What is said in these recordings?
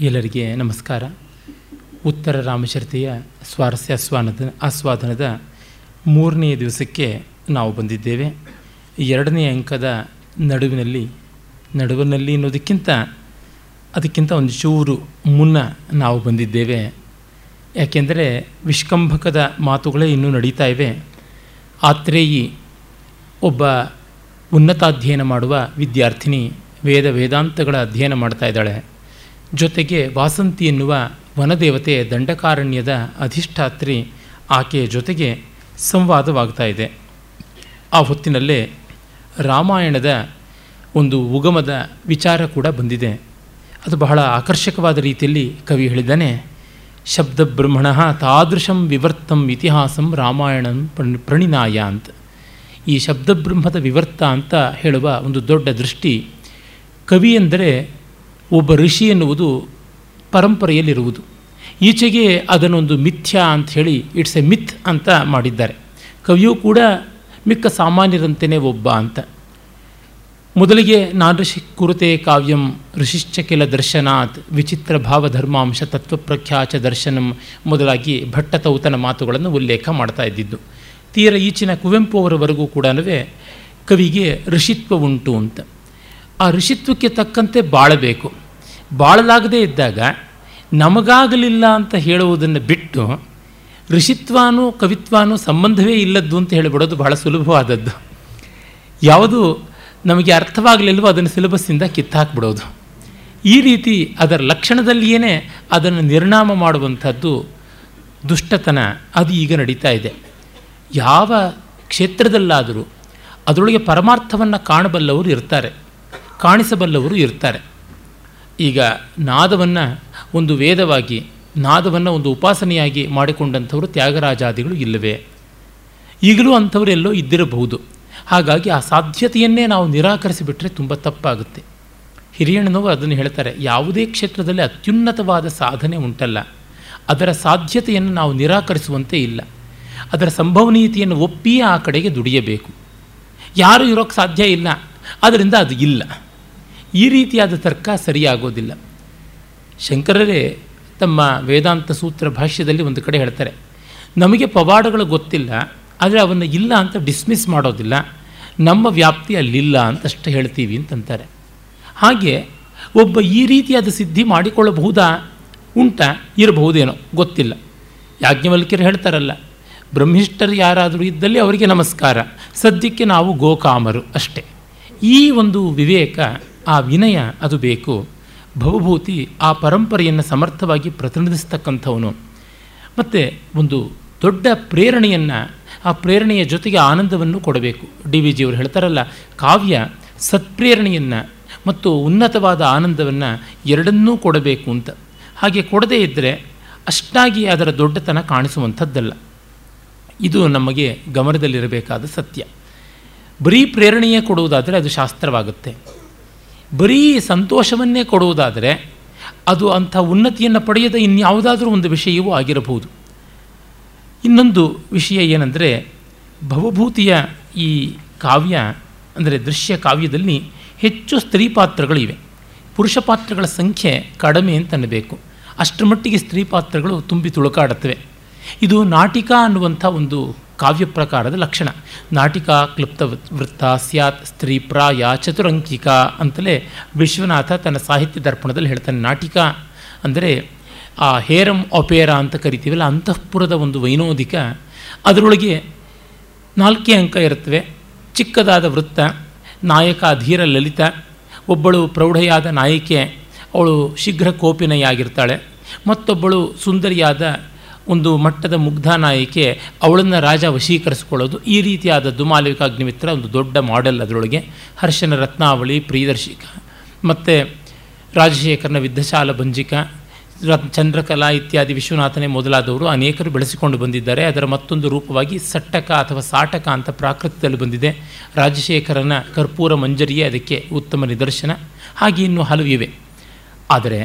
ಎಲ್ಲರಿಗೆ ನಮಸ್ಕಾರ. ಉತ್ತರ ರಾಮಚರಿತೆಯ ಸ್ವಾರಸ್ಯ ಆಸ್ವಾನದ, ಆಸ್ವಾದನದ ಮೂರನೆಯ ದಿವಸಕ್ಕೆ ನಾವು ಬಂದಿದ್ದೇವೆ. ಎರಡನೇ ಅಂಕದ ನಡುವಿನಲ್ಲಿ ನಡುವಿನಲ್ಲಿ ಅನ್ನೋದಕ್ಕಿಂತ, ಅದಕ್ಕಿಂತ ಒಂದು ಚೂರು ಮುನ್ನ ನಾವು ಬಂದಿದ್ದೇವೆ. ಯಾಕೆಂದರೆ ವಿಷ್ಕಂಭಕದ ಮಾತುಗಳೇ ಇನ್ನೂ ನಡೀತಾ ಇವೆ. ಆತ್ರೇಯಿ ಒಬ್ಬ ಉನ್ನತಾಧ್ಯಯನ ಮಾಡುವ ವಿದ್ಯಾರ್ಥಿನಿ ವೇದ ವೇದಾಂತಗಳ ಅಧ್ಯಯನ ಮಾಡ್ತಾ ಇದ್ದಾಳೆ. ಜೊತೆಗೆ ವಾಸಂತಿ ಎನ್ನುವ ವನದೇವತೆ ದಂಡಕಾರಣ್ಯದ ಅಧಿಷ್ಠಾತ್ರಿ ಆಕೆಯ ಜೊತೆಗೆ ಸಂವಾದವಾಗ್ತಾ ಇದೆ. ಆ ಹೊತ್ತಿನಲ್ಲೇ ರಾಮಾಯಣದ ಒಂದು ಉಗಮದ ವಿಚಾರ ಕೂಡ ಬಂದಿದೆ. ಅದು ಬಹಳ ಆಕರ್ಷಕವಾದ ರೀತಿಯಲ್ಲಿ ಕವಿ ಹೇಳಿದ್ದಾನೆ, ಶಬ್ದಬ್ರಹ್ಮಣ ತಾದೃಶಂ ವಿವರ್ತಂ ಇತಿಹಾಸಂ ರಾಮಾಯಣಂ ಪ್ರಣಿ, ಪ್ರಣಿನಾಯ ಅಂತ. ಈ ಶಬ್ದಬ್ರಹ್ಮದ ವಿವರ್ತ ಅಂತ ಹೇಳುವ ಒಂದು ದೊಡ್ಡ ದೃಷ್ಟಿ ಕವಿ ಎಂದರೆ ಒಬ್ಬ ಋಷಿ ಎನ್ನುವುದು ಪರಂಪರೆಯಲ್ಲಿರುವುದು. ಈಚೆಗೆ ಅದನ್ನೊಂದು ಮಿಥ್ಯಾ ಅಂತ ಹೇಳಿ, ಇಟ್ಸ್ ಎ ಮಿಥ್ ಅಂತ ಮಾಡಿದ್ದಾರೆ. ಕವಿಯೂ ಕೂಡ ಮಿಕ್ಕ ಸಾಮಾನ್ಯರಂತೆಯೇ ಒಬ್ಬ ಅಂತ. ಮೊದಲಿಗೆ ನಾನೃಷಿ ಕುರುತೆ ಕಾವ್ಯಂ ಋಷಿಶ್ಚಕಿಲ ದರ್ಶನಾತ್, ವಿಚಿತ್ರ ಭಾವಧರ್ಮಾಂಶ ತತ್ವಪ್ರಖ್ಯಾಚ ದರ್ಶನಂ ಮೊದಲಾಗಿ ಭಟ್ಟತೌತನ ಮಾತುಗಳನ್ನು ಉಲ್ಲೇಖ ಮಾಡ್ತಾ ಇದ್ದಿದ್ದು. ತೀರ ಈಚಿನ ಕುವೆಂಪು ಅವರವರೆಗೂ ಕೂಡ ಕವಿಗೆ ಋಷಿತ್ವ ಉಂಟು ಅಂತ. ಆ ಋಷಿತ್ವಕ್ಕೆ ತಕ್ಕಂತೆ ಬಾಳಬೇಕು. ಬಾಳಲಾಗದೇ ಇದ್ದಾಗ ನಮಗಾಗಲಿಲ್ಲ ಅಂತ ಹೇಳುವುದನ್ನು ಬಿಟ್ಟು ಋಷಿತ್ವಾನೂ ಕವಿತ್ವಾನೂ ಸಂಬಂಧವೇ ಇಲ್ಲದ್ದು ಅಂತ ಹೇಳಿಬಿಡೋದು ಬಹಳ ಸುಲಭವಾದದ್ದು. ಯಾವುದು ನಮಗೆ ಅರ್ಥವಾಗಲಿಲ್ವೋ ಅದನ್ನು ಸಿಲೆಬಸ್ಸಿಂದ ಕಿತ್ತಾಕ್ಬಿಡೋದು. ಈ ರೀತಿ ಅದರ ಲಕ್ಷಣದಲ್ಲಿಯೇ ಅದನ್ನು ನಿರ್ಣಾಮ ಮಾಡುವಂಥದ್ದು ದುಷ್ಟತನ ಅದು ಈಗ ನಡೀತಾ ಇದೆ. ಯಾವ ಕ್ಷೇತ್ರದಲ್ಲಾದರೂ ಅದರೊಳಗೆ ಪರಮಾರ್ಥವನ್ನು ಕಾಣಬಲ್ಲವರು ಇರ್ತಾರೆ. ಕಾಣಿಸಬಲ್ಲವರು ಇರ್ತಾರೆ. ಈಗ ನಾದವನ್ನು ಒಂದು ವೇದವಾಗಿ, ನಾದವನ್ನು ಒಂದು ಉಪಾಸನೆಯಾಗಿ ಮಾಡಿಕೊಂಡಂಥವರು ತ್ಯಾಗರಾಜಾದಿಗಳು ಇಲ್ಲವೇ? ಈಗಲೂ ಅಂಥವರೆಲ್ಲೋ ಇದ್ದಿರಬಹುದು. ಹಾಗಾಗಿ ಆ ಸಾಧ್ಯತೆಯನ್ನೇ ನಾವು ನಿರಾಕರಿಸಿಬಿಟ್ರೆ ತುಂಬ ತಪ್ಪಾಗುತ್ತೆ. ಹಿರಿಯಣ್ಣನವರು ಅದನ್ನು ಹೇಳ್ತಾರೆ, ಯಾವುದೇ ಕ್ಷೇತ್ರದಲ್ಲಿ ಅತ್ಯುನ್ನತವಾದ ಸಾಧನೆ ಉಂಟಲ್ಲ. ಅದರ ಸಾಧ್ಯತೆಯನ್ನು ನಾವು ನಿರಾಕರಿಸುವಂತೆ ಇಲ್ಲ. ಅದರ ಸಂಭವನೀಯತೆಯನ್ನು ಒಪ್ಪಿಯೇ ಆ ಕಡೆಗೆ ದುಡಿಯಬೇಕು. ಯಾರು ಇರೋಕ್ಕೆ ಸಾಧ್ಯ ಇಲ್ಲ. ಅದರಿಂದ ಅದು ಇಲ್ಲ. ಈ ರೀತಿಯಾದ ತರ್ಕ ಸರಿಯಾಗೋದಿಲ್ಲ. ಶಂಕರರೇ ತಮ್ಮ ವೇದಾಂತ ಸೂತ್ರ ಭಾಷ್ಯದಲ್ಲಿ ಒಂದು ಕಡೆ ಹೇಳ್ತಾರೆ, ನಮಗೆ ಪವಾಡಗಳು ಗೊತ್ತಿಲ್ಲ, ಆದರೆ ಅವನ್ನು ಇಲ್ಲ ಅಂತ ಡಿಸ್ಮಿಸ್ ಮಾಡೋದಿಲ್ಲ. ನಮ್ಮ ವ್ಯಾಪ್ತಿ ಅಲ್ಲಿಲ್ಲ ಅಂತಷ್ಟೇ ಹೇಳ್ತೀವಿ ಅಂತಂತಾರೆ. ಹಾಗೆ ಒಬ್ಬ ಈ ರೀತಿಯಾದ ಸಿದ್ಧಿ ಮಾಡಿಕೊಳ್ಳಬಹುದಾ? ಉಂಟ, ಇರಬಹುದೇನೋ, ಗೊತ್ತಿಲ್ಲ. ಯಾಜ್ಞವಲ್ಕಿಯರು ಹೇಳ್ತಾರಲ್ಲ, ಬ್ರಹ್ಮಿಷ್ಠರು ಯಾರಾದರೂ ಇದ್ದಲ್ಲಿ ಅವರಿಗೆ ನಮಸ್ಕಾರ, ಸದ್ಯಕ್ಕೆ ನಾವು ಗೋಕಾಮರು ಅಷ್ಟೇ. ಈ ಒಂದು ವಿವೇಕ ಆ ವಿನಯ ಅದು ಬೇಕು. ಭವಭೂತಿ ಆ ಪರಂಪರೆಯನ್ನು ಸಮರ್ಥವಾಗಿ ಪ್ರತಿನಿಧಿಸ್ತಕ್ಕಂಥವನು. ಮತ್ತು ಒಂದು ದೊಡ್ಡ ಪ್ರೇರಣೆಯನ್ನು ಆ ಪ್ರೇರಣೆಯ ಜೊತೆಗೆ ಆನಂದವನ್ನು ಕೊಡಬೇಕು. ಡಿ ವಿ ಜಿಯವರು ಹೇಳ್ತಾರಲ್ಲ, ಕಾವ್ಯ ಸತ್ಪ್ರೇರಣೆಯನ್ನು ಮತ್ತು ಉನ್ನತವಾದ ಆನಂದವನ್ನು ಎರಡನ್ನೂ ಕೊಡಬೇಕು ಅಂತ. ಹಾಗೆ ಕೊಡದೇ ಇದ್ದರೆ ಅಷ್ಟಾಗಿ ಅದರ ದೊಡ್ಡತನ ಕಾಣಿಸುವಂಥದ್ದಲ್ಲ. ಇದು ನಮಗೆ ಗಮನದಲ್ಲಿರಬೇಕಾದ ಸತ್ಯ. ಬರೀ ಪ್ರೇರಣೆಯೇ ಕೊಡುವುದಾದರೆ ಅದು ಶಾಸ್ತ್ರವಾಗುತ್ತೆ. ಬರೀ ಸಂತೋಷವನ್ನೇ ಕೊಡುವುದಾದರೆ ಅದು ಅಂಥ ಉನ್ನತಿಯನ್ನು ಪಡೆಯದ ಇನ್ಯಾವುದಾದರೂ ಒಂದು ವಿಷಯವೂ ಆಗಿರಬಹುದು. ಇನ್ನೊಂದು ವಿಷಯ ಏನಂದರೆ, ಭವಭೂತಿಯ ಈ ಕಾವ್ಯ, ಅಂದರೆ ದೃಶ್ಯ ಕಾವ್ಯದಲ್ಲಿ ಹೆಚ್ಚು ಸ್ತ್ರೀ ಪಾತ್ರಗಳಿವೆ. ಪುರುಷ ಪಾತ್ರಗಳ ಸಂಖ್ಯೆ ಕಡಿಮೆ ಅಂತ ಅನ್ನಬೇಕು. ಅಷ್ಟರ ಮಟ್ಟಿಗೆ ಸ್ತ್ರೀ ಪಾತ್ರಗಳು ತುಂಬಿ ತುಳುಕಾಡುತ್ತವೆ. ಇದು ನಾಟಿಕ ಅನ್ನುವಂಥ ಒಂದು ಕಾವ್ಯ ಪ್ರಕಾರದ ಲಕ್ಷಣ. ನಾಟಿಕಾ, ಕ್ಲುಪ್ತ ವೃತ್ತ, ಸ್ಯಾತ್, ಸ್ತ್ರೀ, ಪ್ರಾಯ, ಚತುರಂಕಿಕ ಅಂತಲೇ ವಿಶ್ವನಾಥ ತನ್ನ ಸಾಹಿತ್ಯ ದರ್ಪಣದಲ್ಲಿ ಹೇಳ್ತಾನೆ. ನಾಟಿಕ ಅಂದರೆ ಆ ಹೇರಂ ಒಪೇರಾ ಅಂತ ಕರಿತೀವಲ್ಲ, ಅಂತಃಪುರದ ಒಂದು ವೈನೋದಿಕ. ಅದರೊಳಗೆ ನಾಲ್ಕೇ ಅಂಕ ಇರುತ್ತವೆ. ಚಿಕ್ಕದಾದ ವೃತ್ತ, ನಾಯಕ, ಧೀರ ಲಲಿತ, ಒಬ್ಬಳು ಪ್ರೌಢೆಯಾದ ನಾಯಕಿ, ಅವಳು ಶೀಘ್ರ ಕೋಪಿನೆಯಾಗಿರ್ತಾಳೆ. ಮತ್ತೊಬ್ಬಳು ಸುಂದರಿಯಾದ ಒಂದು ಮಟ್ಟದ ಮುಗ್ಧ ನಾಯಕಿ ಅವಳನ್ನು ರಾಜ ವಶೀಕರಿಸಿಕೊಳ್ಳೋದು ಈ ರೀತಿಯಾದದ್ದು ಮಾಲವಿಕಾಗ್ನಿಮಿತ್ರ ಒಂದು ದೊಡ್ಡ ಮಾಡೆಲ್ ಅದರೊಳಗೆ. ಹರ್ಷನ ರತ್ನಾವಳಿ, ಪ್ರಿಯದರ್ಶಿಕ, ಮತ್ತು ರಾಜಶೇಖರನ ವಿದ್ಧಶಾಲ ಭಂಜಿಕ ಚಂದ್ರಕಲಾ ಇತ್ಯಾದಿ ವಿಶ್ವನಾಥನೇ ಮೊದಲಾದವರು ಅನೇಕರು ಬೆಳೆಸಿಕೊಂಡು ಬಂದಿದ್ದಾರೆ. ಅದರ ಮತ್ತೊಂದು ರೂಪವಾಗಿ ಸಟ್ಟಕ ಅಥವಾ ಸಾಟಕ ಅಂತ ಪ್ರಾಕೃತದಲ್ಲಿ ಬಂದಿದೆ. ರಾಜಶೇಖರನ ಕರ್ಪೂರ ಮಂಜರಿಯೇ ಅದಕ್ಕೆ ಉತ್ತಮ ನಿದರ್ಶನ. ಹಾಗೆ ಇನ್ನೂ ಹಲವು ಇವೆ. ಆದರೆ